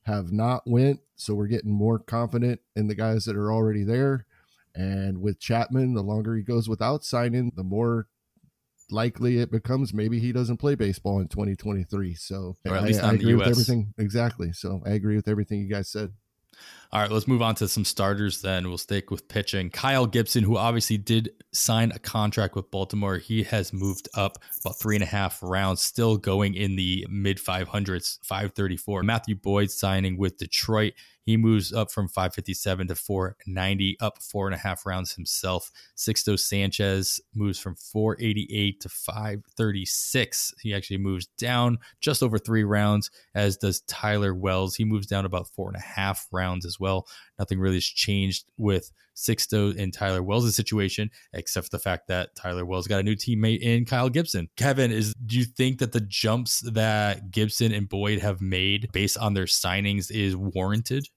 Speaker 3: have not went, so we're getting more confident in the guys that are already there. And with Chapman, the longer he goes without signing, the more likely it becomes maybe he doesn't play baseball in 2023. So
Speaker 2: Or at
Speaker 3: I-
Speaker 2: least
Speaker 3: I, agree with everything exactly. So I agree with everything you guys said.
Speaker 2: All right, let's move on to some starters then. We'll stick with pitching. Kyle Gibson, who obviously did sign a contract with Baltimore, he has moved up about three and a half rounds, still going in the mid 500s, 534. Matthew Boyd signing with Detroit. He moves up from 557 to 490, up four and a half rounds himself. Sixto Sanchez moves from 488 to 536. He actually moves down just over three rounds, as does Tyler Wells. He moves down about four and a half rounds as well. Nothing really has changed with Sixto and Tyler Wells' situation, except for the fact that Tyler Wells got a new teammate in Kyle Gibson. Kevin, is do you think that the jumps that Gibson and Boyd have made based on their signings is warranted?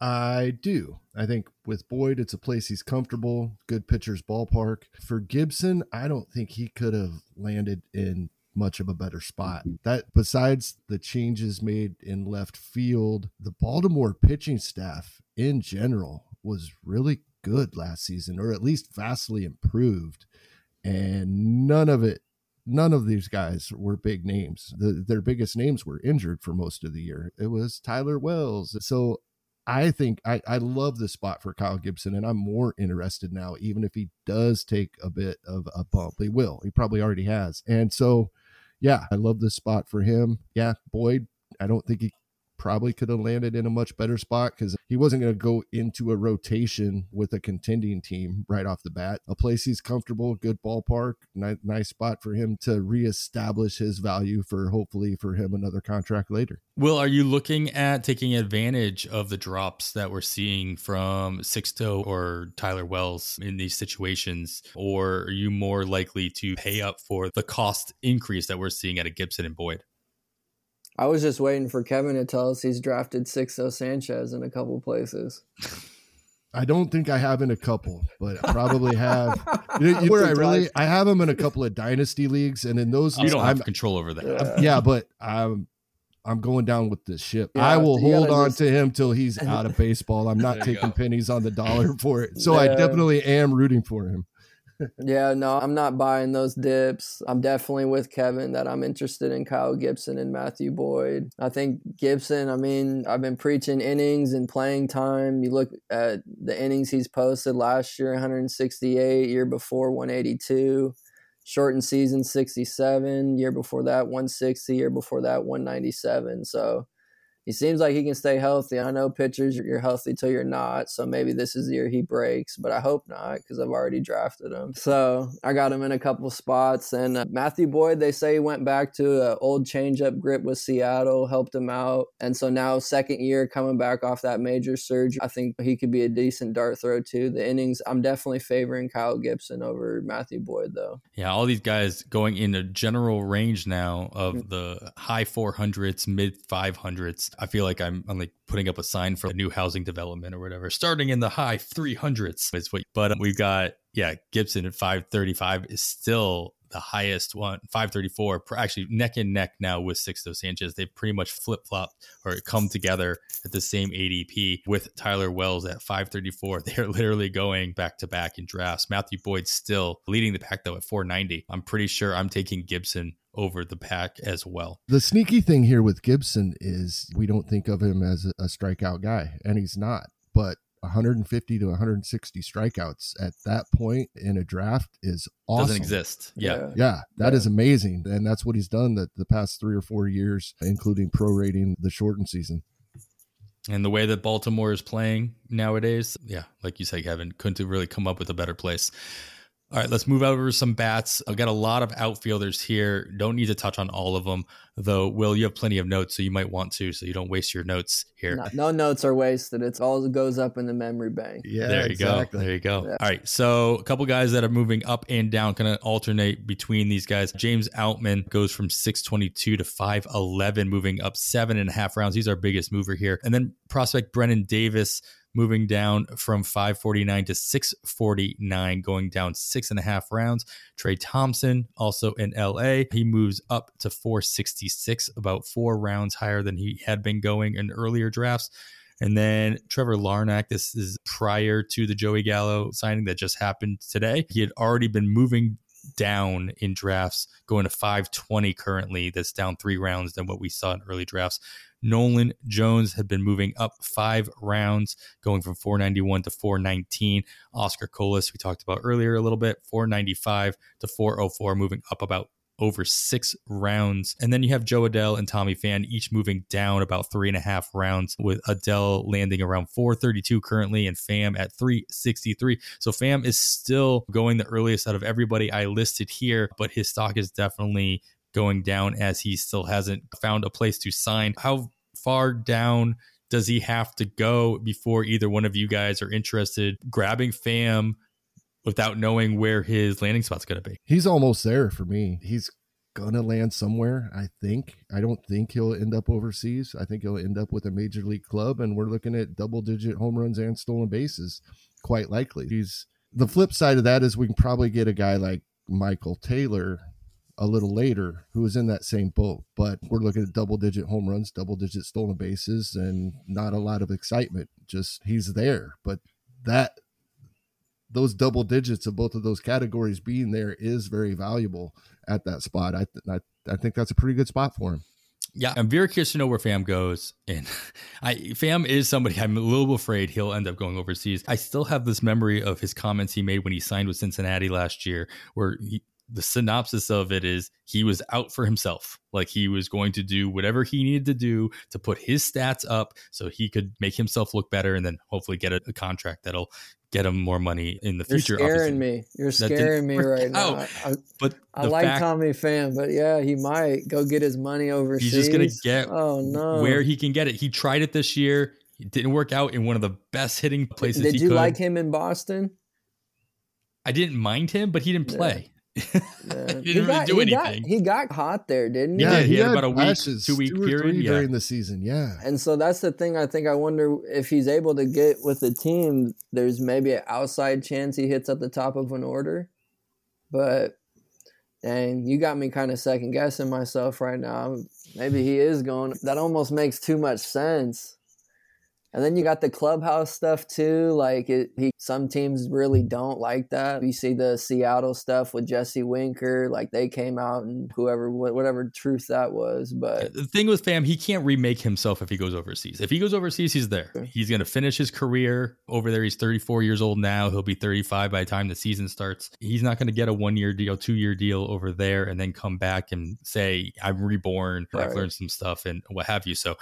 Speaker 3: I do. I think with Boyd, it's a place he's comfortable, good pitcher's ballpark. For Gibson, I don't think he could have landed in much of a better spot. Mm-hmm. That besides the changes made in left field, the Baltimore pitching staff in general was really good last season, or at least vastly improved. And none of it none of these guys were big names. The, their biggest names were injured for most of the year. It was Tyler Wells. So I think I, I love the spot for Kyle Gibson, and I'm more interested now, even if he does take a bit of a bump. He will. He probably already has. And so, yeah, I love this spot for him. Yeah, Boyd, I don't think he probably could have landed in a much better spot because he wasn't going to go into a rotation with a contending team right off the bat. A place he's comfortable, good ballpark, ni- nice spot for him to reestablish his value for hopefully for him another contract later.
Speaker 2: Will, are you looking at taking advantage of the drops that we're seeing from Sixto or Tyler Wells in these situations? Or are you more likely to pay up for the cost increase that we're seeing at a Gibson and Boyd?
Speaker 4: I was just waiting for Kevin to tell us he's drafted Sixto Sanchez in a couple places.
Speaker 3: I don't think I have in a couple, but I probably have. You know, where I really I have him in a couple of dynasty leagues, and in those
Speaker 2: you don't
Speaker 3: I'm,
Speaker 2: have control over that.
Speaker 4: Yeah.
Speaker 3: yeah, but I'm I'm going down with this ship.
Speaker 4: Yeah,
Speaker 3: I will hold on
Speaker 4: just-
Speaker 3: to him till he's out of baseball. I'm not taking
Speaker 2: go.
Speaker 3: pennies on the dollar for it. So I definitely am rooting for him.
Speaker 4: Yeah, no, I'm not buying those dips. I'm definitely with Kevin that I'm interested in Kyle Gibson and Matthew Boyd. I think Gibson, I mean, I've been preaching innings and playing time. You look at the innings he's posted last year 168, year before 182, shortened season 67, year before that 160, year before that 197. So he seems like he can stay healthy. I know pitchers, you're healthy till you're not. So maybe this is the year he breaks, but I hope not because I've already drafted him. So I got him in a couple spots. And uh, Matthew Boyd, they say he went back to an old changeup grip with Seattle, helped him out. And so now, second year coming back off that major surge, I think he could be a decent dart throw too. The innings, I'm definitely favoring Kyle Gibson over Matthew Boyd though.
Speaker 2: Yeah, all these guys going in a general range now of
Speaker 4: Mm.
Speaker 2: the high 400s, mid 500s. I feel like I'm, I'm like putting up a sign for a new housing development or whatever, starting in the high 300s. Is what, but we've got yeah, Gibson at 535 is still the highest one, 534. Actually, neck and neck now with Sixto Sanchez. They've pretty much flip flopped or come together at the same ADP with Tyler Wells at 534. They're literally going back to back in drafts. Matthew Boyd still leading the pack though at 490. I'm pretty sure I'm taking Gibson over the pack as well.
Speaker 3: The sneaky thing here with Gibson is we don't think of him as a, a strikeout guy, and he's not. But 150 to 160 strikeouts at that point in a draft is awesome.
Speaker 2: Doesn't exist. Yeah.
Speaker 3: Yeah, that
Speaker 4: Yeah.
Speaker 3: is amazing, and that's what he's done the, the past three or four years, including prorating the shortened season.
Speaker 2: And the way that Baltimore is playing nowadays, yeah, like you said, Kevin, couldn't really come up with a better place. All right, let's move over some bats. I've got a lot of outfielders here. Don't need to touch on all of them, though. Will, you have plenty of notes, so you might want to, so you don't waste your notes here.
Speaker 4: No, no notes are wasted. It's all that goes up in the memory bank.
Speaker 3: Yeah,
Speaker 2: there you go. There you go.
Speaker 4: Yeah.
Speaker 2: All right. So a couple guys that are moving up and down, kind of alternate between these guys. James Outman goes from 622 to 511, moving up seven and a half rounds. He's our biggest mover here. And then prospect Brennen Davis moving down from 549 to 649, going down six and a half rounds. Trayce Thompson, also in LA, he moves up to 466, about four rounds higher than he had been going in earlier drafts. And then Trevor Larnach, this is prior to the Joey Gallo signing that just happened today. He had already been moving down in drafts, going to 520 currently. That's down three rounds than what we saw in early drafts. Nolan Jones had been moving up five rounds, going from 491 to 419. Oscar Colas, we talked about earlier a little bit, 495 to 404, moving up about over six rounds. And then you have Jo Adell and Tommy Pham each moving down about three and a half rounds, with Adele landing around 432 currently and Pham at 363. So Pham is still going the earliest out of everybody I listed here, but his stock is definitely going down as he still hasn't found a place to sign. How far down does he have to go before either one of you guys are interested grabbing Pham without knowing where his landing spot's going to be?
Speaker 3: He's almost there for me. He's gonna land somewhere. I think. I don't think he'll end up overseas. I think he'll end up with a major league club, and we're looking at double digit home runs and stolen bases. Quite likely. He's the flip side of that is we can probably get a guy like Michael Taylor a little later who is in that same boat. But we're looking at double digit home runs, double digit stolen bases, and not a lot of excitement. Just he's there. But that those double digits of both of those categories being there is very valuable at that spot. I th- I, I think that's a pretty good spot for him.
Speaker 2: Yeah, I'm very curious to know where Pham goes. And I Pham is somebody I'm a little afraid he'll end up going overseas. I still have this memory of his comments he made when he signed with Cincinnati last year, where he, the synopsis of it is he was out for himself. Like he was going to do whatever he needed to do to put his stats up so he could make himself look better and then hopefully get a, a contract that'll get him more money in the
Speaker 4: You're
Speaker 2: future.
Speaker 4: scaring
Speaker 2: obviously.
Speaker 4: me. You're scaring me right now.
Speaker 2: out.
Speaker 4: I, I,
Speaker 2: But
Speaker 4: I like
Speaker 2: fact
Speaker 4: Tommy Pham, but yeah, he might go get his money overseas.
Speaker 2: he's just going to get
Speaker 4: Oh no!
Speaker 2: where he can get it. He tried it this year. It didn't work out in one of the best hitting places
Speaker 4: Did you
Speaker 2: could.
Speaker 4: like him in Boston?
Speaker 2: I didn't mind him, but he didn't play.
Speaker 4: Yeah.
Speaker 2: didn't really do
Speaker 4: he got-
Speaker 2: anything.
Speaker 4: he got hot there, didn't he?
Speaker 2: Yeah, he had
Speaker 3: had
Speaker 2: about a week,
Speaker 3: flashes,
Speaker 2: two-week
Speaker 3: two or
Speaker 2: period, yeah.
Speaker 3: during the season. Yeah,
Speaker 4: And so that's the thing. I think I wonder if he's able to get with the team. There's maybe an outside chance he hits at the top of an order, but dang, you got me kind of second guessing myself right now. Maybe he is going. That almost makes too much sense. And then you got the clubhouse stuff too. Like it, he, some teams really don't like that. You see the Seattle stuff with Jesse Winker. Like they came out and whoever, whatever truth that was, but
Speaker 2: The thing with Pham, he can't remake himself if he goes overseas. If he goes overseas, he's there. He's going to finish his career over there. He's 34 years old now. He'll be 35 by the time the season starts. He's not going to get a one year deal, two year deal over there and then come back and say, I'm reborn. I've learned some stuff and what have you. So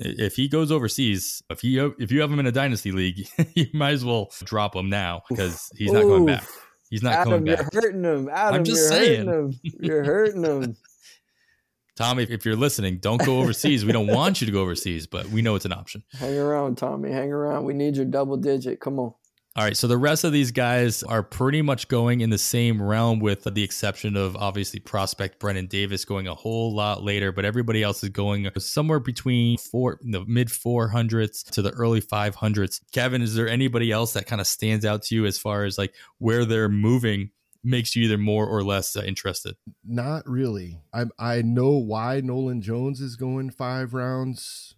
Speaker 2: if he goes overseas, if you if you have him in a dynasty league, you might as well drop him now because he's not going back. He's not
Speaker 4: Adam,
Speaker 2: coming back.
Speaker 4: you're hurting him. Adam,
Speaker 2: just
Speaker 4: you're
Speaker 2: saying.
Speaker 4: hurting him. You're hurting him.
Speaker 2: Tom, if, if you're listening, don't go overseas. we don't want you to go overseas, but we know it's an option.
Speaker 4: Hang around, Tommy. Hang around. We need your double digit. Come on.
Speaker 2: All right, so the rest of these guys are pretty much going in the same realm, with the exception of obviously prospect Brennen Davis going a whole lot later, but everybody else is going somewhere between four, the mid four hundreds to the early five hundreds. Kevin, is there anybody else that kind of stands out to you as far as like where they're moving makes you either more or less uh, interested?
Speaker 3: not really. I I know why Nolan Jones is going five rounds,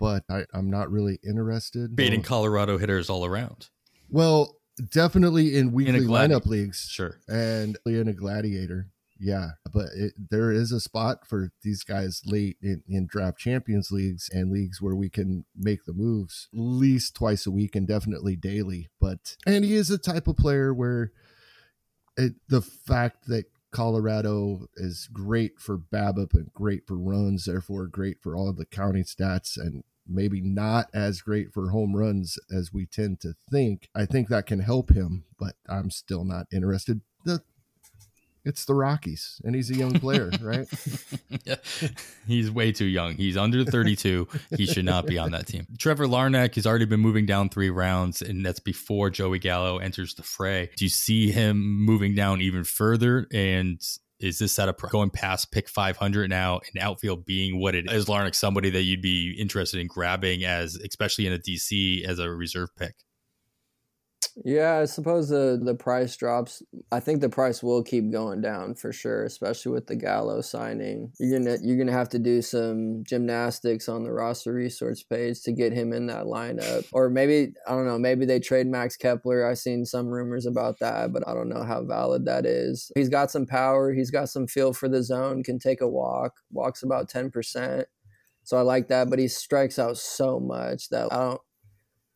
Speaker 3: but I, I'm not really interested.
Speaker 2: Baiting. Colorado hitters all around.
Speaker 3: Well, definitely in weekly
Speaker 2: gladi-
Speaker 3: lineup leagues,
Speaker 2: Sure.
Speaker 3: and in a gladiator. Yeah, but it, there is a spot for these guys late in, in draft champions leagues and leagues where we can make the moves at least twice a week and definitely daily. But and he is a type of player where it, the fact that Colorado is great for BABIP and great for runs, therefore great for all the counting stats and maybe not as great for home runs as we tend to think. I think that can help him, but I'm still not interested. The it's the Rockies, and he's a young player, right?
Speaker 2: He's way too young. He's under 32. he should not be on that team. Trevor Larnach has already been moving down three rounds, and that's before Joey Gallo enters the fray. Do you see him moving down even further? And is this a going past pick 500 now and outfield being what it is? Larnach somebody that you'd be interested in grabbing as, especially in a DC as a reserve pick?
Speaker 4: Yeah, I suppose the the price drops. I think the price will keep going down for sure, especially with the Gallo signing. You're gonna you're gonna have to do some gymnastics on the roster resource page to get him in that lineup. Or maybe I don't know, maybe they trade Max Kepler. I've seen some rumors about that, but I don't know how valid that is. He's got some power, he's got some feel for the zone, can take a walk, walks about ten percent. So I like that, but he strikes out so much that I don't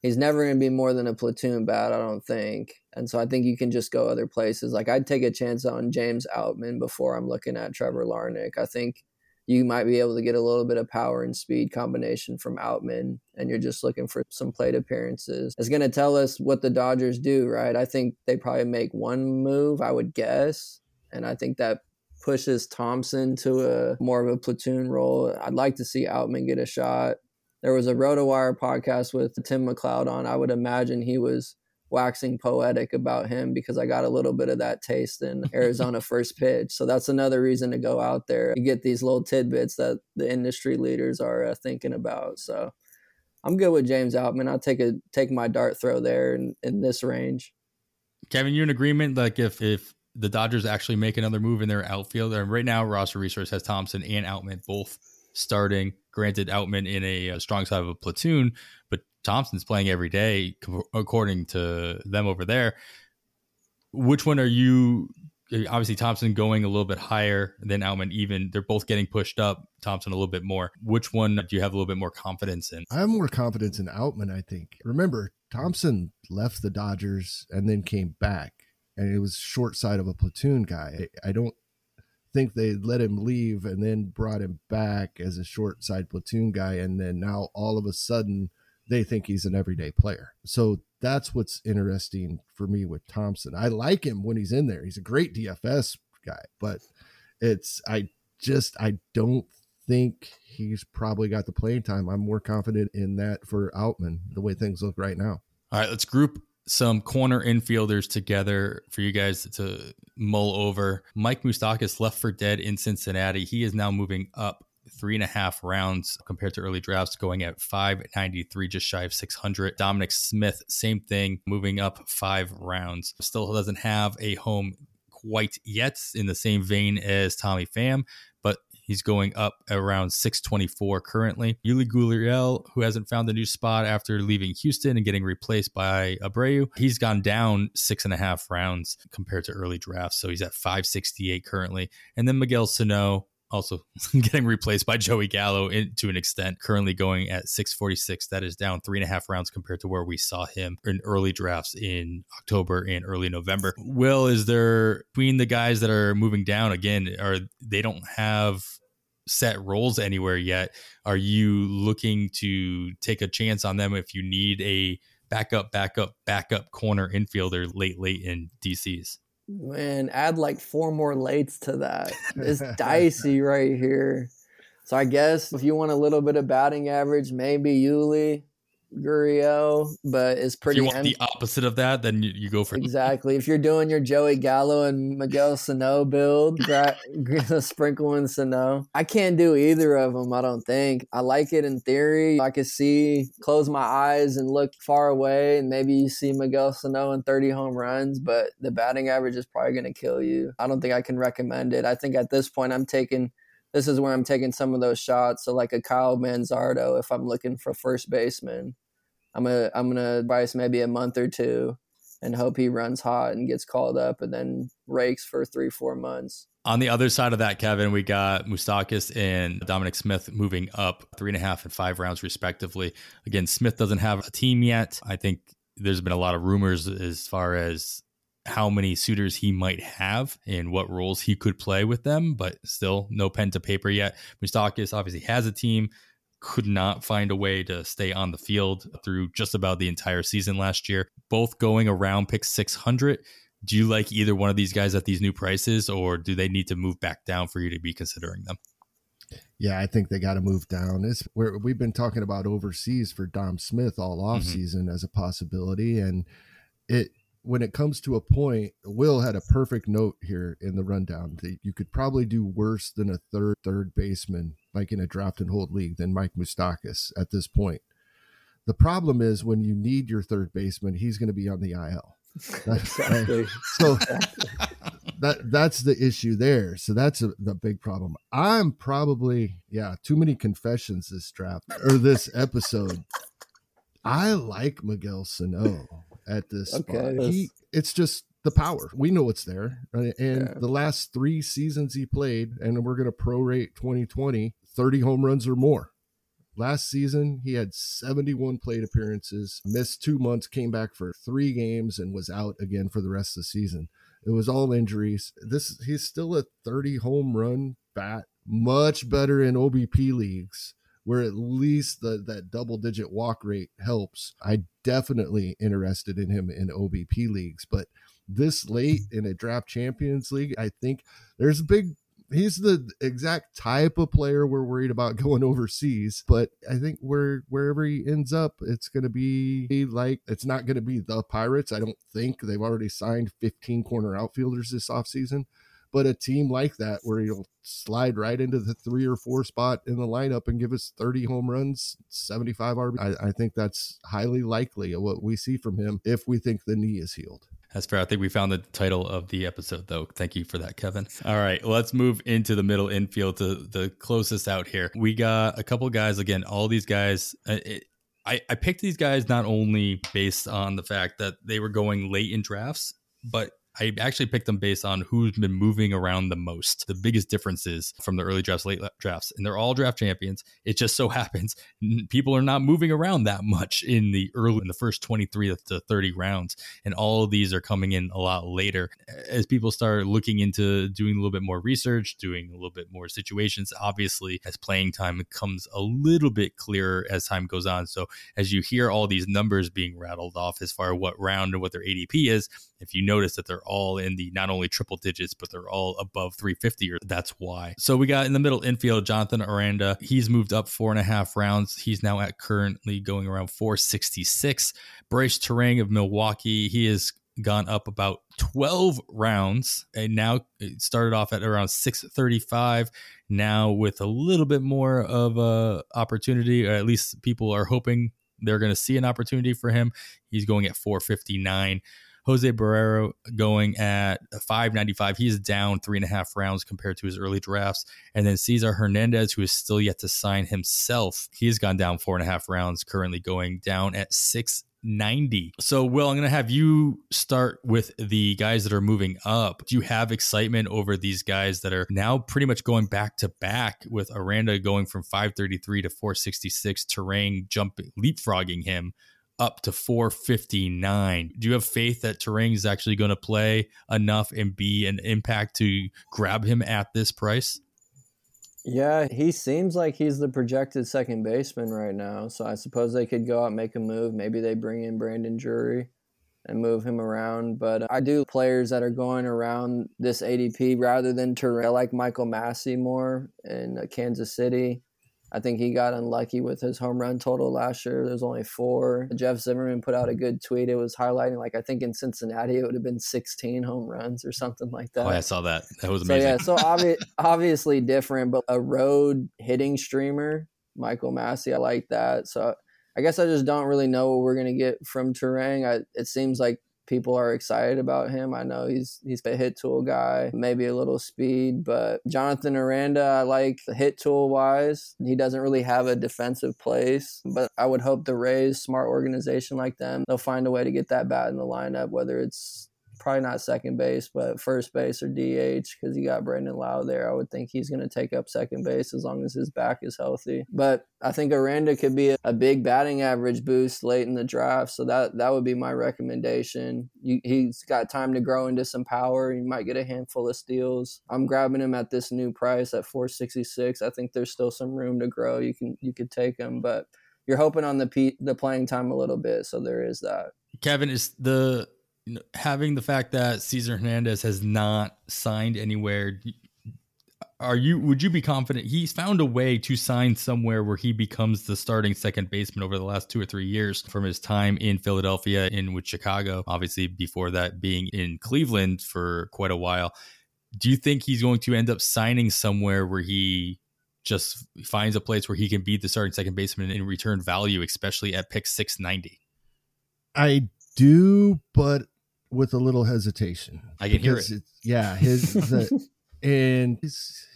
Speaker 4: he's never going to be more than a platoon bat, I don't think. And so I think you can just go other places. Like I'd take a chance on James Outman before I'm looking at Trevor Larnach. I think you might be able to get a little bit of power and speed combination from Outman, and you're just looking for some plate appearances. It's going to tell us what the Dodgers do, right? I think they probably make one move, I would guess. And I think that pushes Thompson to a more of a platoon role. I'd like to see Outman get a shot there was a RotoWire podcast with Tim McLeod on. I would imagine he was waxing poetic about him because I got a little bit of that taste in Arizona first pitch. So that's another reason to go out there. and get these little tidbits that the industry leaders are uh, thinking about. So I'm good with James Outman. I'll take a take my dart throw there in, in this range.
Speaker 2: Kevin, you're in agreement? Like if if the Dodgers actually make another move in their outfield, and right now roster resource has Thompson and Outman both starting. Granted, Outman in a, a strong side of a platoon, but Thompson's playing every day, co- according to them over there. Which one are you? Obviously, Thompson going a little bit higher than Outman. Even they're both getting pushed up. Thompson a little bit more. Which one do you have a little bit more confidence in?
Speaker 3: I have more confidence in Outman, I think. Remember, Thompson left the Dodgers and then came back and it was short side of a platoon guy. I, I don't think they let him leave and then brought him back as a short side platoon guy, and then now all of a sudden they think he's an everyday player. So that's what's interesting for me with Thompson. I like him when he's in there. He's a great DFS guy, but it's I just I don't think he's probably got the playing time. I'm more confident in that for Outman the way things look right now.
Speaker 2: All right, let's group some corner infielders together for you guys to mull over. Mike Moustakas left for dead in Cincinnati. He is now moving up three and a half rounds compared to early drafts, going at 593, just shy of 600. Dominic Smith, same thing, moving up five rounds. Still doesn't have a home quite yet in the same vein as Tommy Pham, He's going up around 624 currently. Yuli Gurriel, who hasn't found a new spot after leaving Houston and getting replaced by Abreu, he's gone down six and a half rounds compared to early drafts. So he's at 568 currently. And then Miguel Sano, also getting replaced by Joey Gallo in, to an extent, currently going at 646. That is down three and a half rounds compared to where we saw him in early drafts in October and early November. Will, is there between the guys that are moving down again, are they don't have set roles anywhere yet? Are you looking to take a chance on them if you need a backup, backup, backup corner infielder late, late in DCs?
Speaker 4: Man, add like four more lates to that. It's dicey right here. So I guess if you want a little bit of batting average, maybe Yuli. Gurriel, but it's pretty.
Speaker 2: You want the opposite of that, then you, you go for
Speaker 4: exactly. if you're doing your Joey Gallo and Miguel Sano build, gra- sprinkle in Sano. I can't do either of them. I don't think I like it in theory. I could see, close my eyes and look far away, and maybe you see Miguel Sano in 30 home runs. But the batting average is probably going to kill you. I don't think I can recommend it. I think at this point, I'm taking this is where I'm taking some of those shots. So like a Kyle Manzardo, if I'm looking for first baseman, I'm gonna I'm gonna price maybe a month or two and hope he runs hot and gets called up and then rakes for three four months.
Speaker 2: On the other side of that, Kevin, we got Moustakas and Dominic Smith moving up three and a half and five rounds respectively. Again, Smith doesn't have a team yet. I think there's been a lot of rumors as far as how many suitors he might have and what roles he could play with them, but still no pen to paper yet. Moustakas obviously has a team, could not find a way to stay on the field through just about the entire season last year, both going around pick 600. Do you like either one of these guys at these new prices, or do they need to move back down for you to be considering them?
Speaker 3: Yeah, I think they got to move down. It's where we've been talking about overseas for Dom Smith all off mm-hmm. season as a possibility, and it when it comes to a point, Will had a perfect note here in the rundown that you could probably do worse than a third third baseman, like in a draft and hold league, than Mike Moustakas at this point. The problem is when you need your third baseman, he's going to be on the IL. Uh, exactly. so that that's the issue there. So that's a, the big problem. I'm probably yeah, too many confessions this draft or this episode. I like Miguel Sano at this okay, spot. He, it's just the power. We know it's there. And yeah. the last three seasons he played, and we're going to prorate 2020, 30 home runs or more. Last season, he had 71 plate appearances, missed two months, came back for three games, and was out again for the rest of the season. It was all injuries. This he's still a 30 home run bat, much better in OBP leagues where at least the that double digit walk rate helps. I definitely interested in him in OBP leagues, but this late in a draft champions league, I think there's a big he's the exact type of player we're worried about going overseas. But I think where wherever he ends up, it's going to be like it's not going to be the Pirates. I don't think they've already signed 15 corner outfielders this offseason but a team like that where he'll slide right into the three or four spot in the lineup and give us 30 home runs, 75 RB. I, I think that's highly likely what we see from him if we think the knee is healed.
Speaker 2: That's fair. I think we found the title of the episode, though. Thank you for that, Kevin. All right, let's move into the middle infield to the closest out here. We got a couple guys. Again, all these guys. Uh, it, I, I picked these guys not only based on the fact that they were going late in drafts, but I actually picked them based on who's been moving around the most. The biggest differences from the early drafts, late drafts, and they're all draft champions. It just so happens people are not moving around that much in the early, in the first 23 to 30 rounds. And all of these are coming in a lot later. As people start looking into doing a little bit more research, doing a little bit more situations, obviously, as playing time becomes a little bit clearer as time goes on. So as you hear all these numbers being rattled off as far as what round and what their ADP is, if you notice that they're all in the not only triple digits, but they're all above 350, or that's why. So we got in the middle infield, Jonathan Aranda. He's moved up four and a half rounds. He's now at currently going around 466. Brice Turang of Milwaukee, he has gone up about 12 rounds and now it started off at around 635 now with a little bit more of a opportunity or at least people are hoping they're going to see an opportunity for him he's going at 459 Jose Barrero going at 595. He's down three and a half rounds compared to his early drafts. And then Cesar Hernandez, who is still yet to sign himself, he's gone down four and a half rounds, currently going down at 690. So, Will, I'm going to have you start with the guys that are moving up. Do you have excitement over these guys that are now pretty much going back to back with Aranda going from 533 to 466, Turang jumping, leapfrogging him up to 459. Do you have faith that Turang is actually going to play enough and be an impact to grab him at this price?
Speaker 4: Yeah, he seems like he's the projected second baseman right now. So I suppose they could go out and make a move. Maybe they bring in Brandon Drury and move him around. But I do players that are going around this ADP rather than Terrell, like Michael Massey more in Kansas City. I think he got unlucky with his home run total last year. There's only four. Jeff Zimmerman put out a good tweet. It was highlighting like I think in Cincinnati it would have been 16 home runs or something like that.
Speaker 2: Oh, I saw that. That was amazing.
Speaker 4: So yeah, so obvi- obviously different, but a road hitting streamer, Michael Massey, I like that. So I guess I just don't really know what we're gonna get from Turang. I, it seems like people are excited about him. I know he's he's a hit tool guy, maybe a little speed, but Jonathan Aranda, I like the hit tool wise. He doesn't really have a defensive place, but I would hope the Rays, smart organization like them, they'll find a way to get that bat in the lineup, whether it's probably not second base, but first base or DH because you got Brandon Lowe there. I would think he's going to take up second base as long as his back is healthy. But I think Aranda could be a, big batting average boost late in the draft, so that that would be my recommendation. You, he's got time to grow into some power. You might get a handful of steals. I'm grabbing him at this new price at 466. I think there's still some room to grow. You can you could take him, but you're hoping on the the playing time a little bit, so there is that.
Speaker 2: Kevin is the having the fact that Cesar Hernandez has not signed anywhere, are you would you be confident he's found a way to sign somewhere where he becomes the starting second baseman over the last two or three years from his time in Philadelphia in with Chicago, obviously before that being in Cleveland for quite a while. Do you think he's going to end up signing somewhere where he just finds a place where he can be the starting second baseman and return value, especially at pick 690?
Speaker 3: I do, but with a little hesitation.
Speaker 2: I can hear it.
Speaker 3: Yeah, his the, and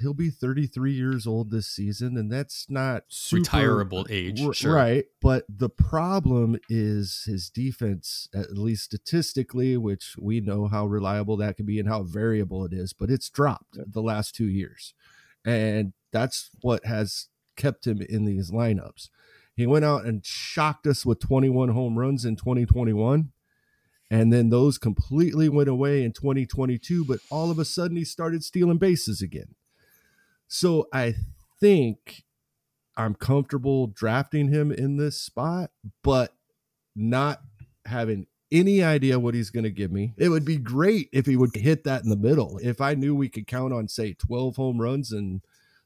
Speaker 3: he'll be 33 years old this season, and that's not super,
Speaker 2: retirable age, r- sure.
Speaker 3: right? But the problem is his defense, at least statistically, which we know how reliable that can be and how variable it is, but it's dropped yeah. the last two years, and that's what has kept him in these lineups. He went out and shocked us with 21 home runs in 2021 and then those completely went away in 2022 but all of a sudden he started stealing bases again. So i think i'm comfortable drafting him in this spot but not having any idea what he's going to give me. It would be great if he would hit that in the middle. If i knew we could count on say 12 home runs and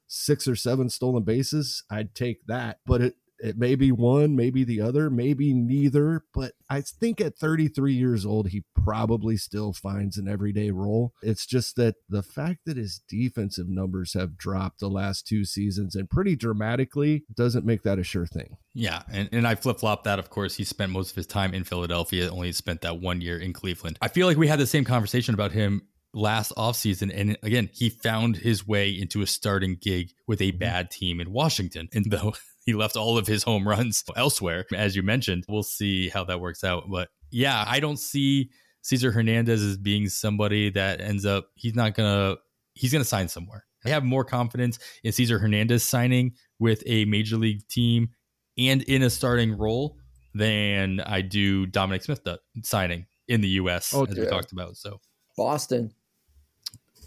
Speaker 3: six or seven stolen bases i'd take that but it it may be one, maybe the other, maybe neither. But I think at 33 years old, he probably still finds an everyday role. It's just that the fact that his defensive numbers have dropped the last two seasons and pretty dramatically doesn't make that a sure thing.
Speaker 2: Yeah. And, and I flip flop that. Of course, he spent most of his time in Philadelphia, only spent that one year in Cleveland. I feel like we had the same conversation about him last offseason. And again, he found his way into a starting gig with a mm-hmm. bad team in Washington. And though he left all of his home runs elsewhere, as you mentioned, we'll see how that works out. But yeah, I don't see Cesar Hernandez as being somebody that ends up he's not gonna he's gonna sign somewhere. I have more confidence in Cesar Hernandez signing with a major league team and in a starting role than I do Dominic Smith signing in the U.S. Oh, as yeah. we talked about. So
Speaker 4: Boston,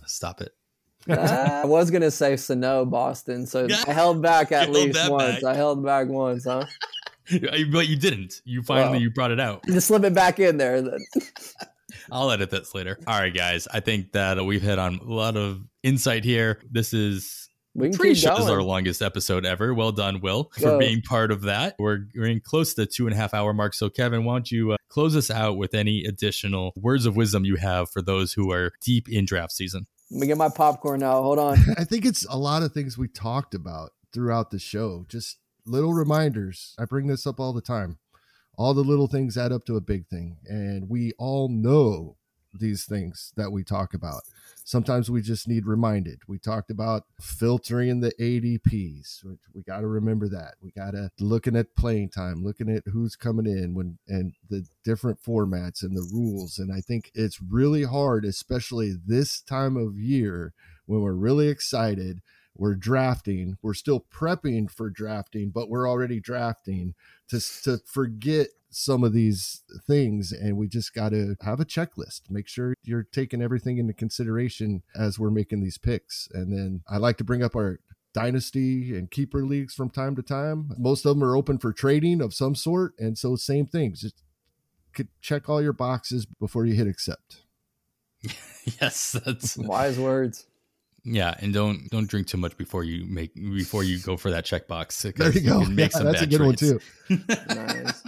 Speaker 2: stop it.
Speaker 4: I was gonna say Sano Boston, so I held back at least once. Back. I held back once, huh?
Speaker 2: but you didn't. You finally well, you brought it out.
Speaker 4: Just slip it back in there.
Speaker 2: I'll edit this later. All right, guys. I think that we've hit on a lot of insight here. This is we pretty sure this is our longest episode ever. Well done, Will, for Go. being part of that. We're, we're in close to the two and a half hour mark. So, Kevin, why don't you uh, close us out with any additional words of wisdom you have for those who are deep in draft season?
Speaker 4: Let me get my popcorn now. Hold on.
Speaker 3: I think it's a lot of things we talked about throughout the show. Just little reminders. I bring this up all the time. All the little things add up to a big thing. And we all know these things that we talk about. Sometimes we just need reminded. We talked about filtering the ADPs. We got to remember that. We got to looking at playing time, looking at who's coming in when and the different formats and the rules. And I think it's really hard, especially this time of year when we're really excited we're drafting we're still prepping for drafting but we're already drafting to, to forget some of these things and we just got to have a checklist make sure you're taking everything into consideration as we're making these picks and then i like to bring up our dynasty and keeper leagues from time to time most of them are open for trading of some sort and so same things just check all your boxes before you hit accept
Speaker 2: yes that's
Speaker 4: wise words
Speaker 2: yeah, and don't don't drink too much before you make before you go for that checkbox.
Speaker 3: There you go. You yeah, that's a good trades. one too. nice.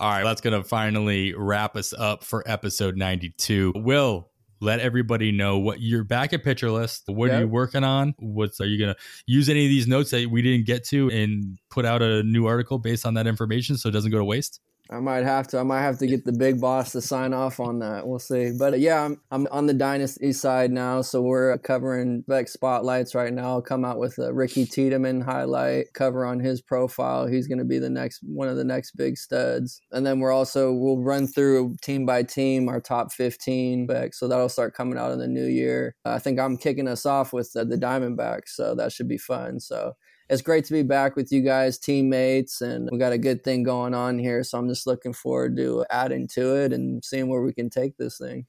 Speaker 2: All right, that's gonna finally wrap us up for episode ninety-two. Will let everybody know what you're back at Pitcher List. What yep. are you working on? What's are you gonna use any of these notes that we didn't get to and put out a new article based on that information so it doesn't go to waste?
Speaker 4: I might have to. I might have to get the big boss to sign off on that. We'll see. But yeah, I'm I'm on the dynasty side now, so we're covering Beck spotlights right now. I'll come out with a Ricky Tiedemann highlight cover on his profile. He's going to be the next one of the next big studs. And then we're also we'll run through team by team our top 15 Beck, so that'll start coming out in the new year. I think I'm kicking us off with the, the Diamondbacks, so that should be fun. So it's great to be back with you guys, teammates, and we got a good thing going on here. So I'm just looking forward to adding to it and seeing where we can take this thing.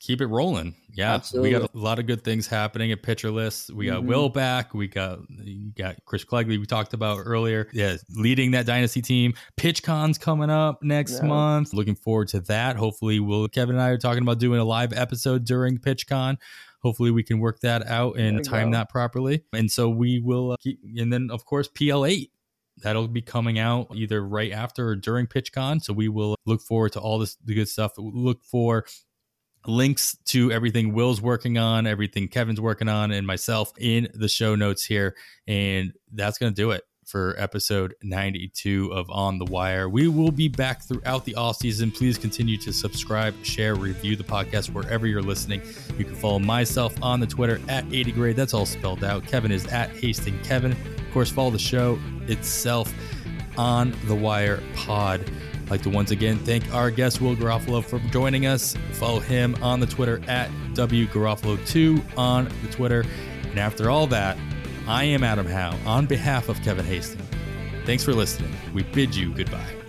Speaker 2: Keep it rolling. Yeah. Absolutely. We got a lot of good things happening at Pitcher List. We got mm-hmm. Will back. We got got Chris Clegley we talked about earlier. Yeah, leading that dynasty team. PitchCon's coming up next yeah. month. Looking forward to that. Hopefully we'll Kevin and I are talking about doing a live episode during PitchCon hopefully we can work that out and time go. that properly. And so we will uh, keep, and then of course PL8 that'll be coming out either right after or during PitchCon. So we will look forward to all this the good stuff. Look for links to everything Will's working on, everything Kevin's working on, and myself in the show notes here. And that's going to do it for episode 92 of On the Wire. We will be back throughout the off season. Please continue to subscribe, share, review the podcast wherever you're listening. You can follow myself on the Twitter at 80 grade. That's all spelled out. Kevin is at Hasting Kevin. Of course, follow the show itself on the Wire Pod. I'd like to once again thank our guest Will Garofalo for joining us. Follow him on the Twitter at W Garofalo2 on the Twitter. And after all that, I am Adam Howe on behalf of Kevin Hastings. Thanks for listening. We bid you goodbye.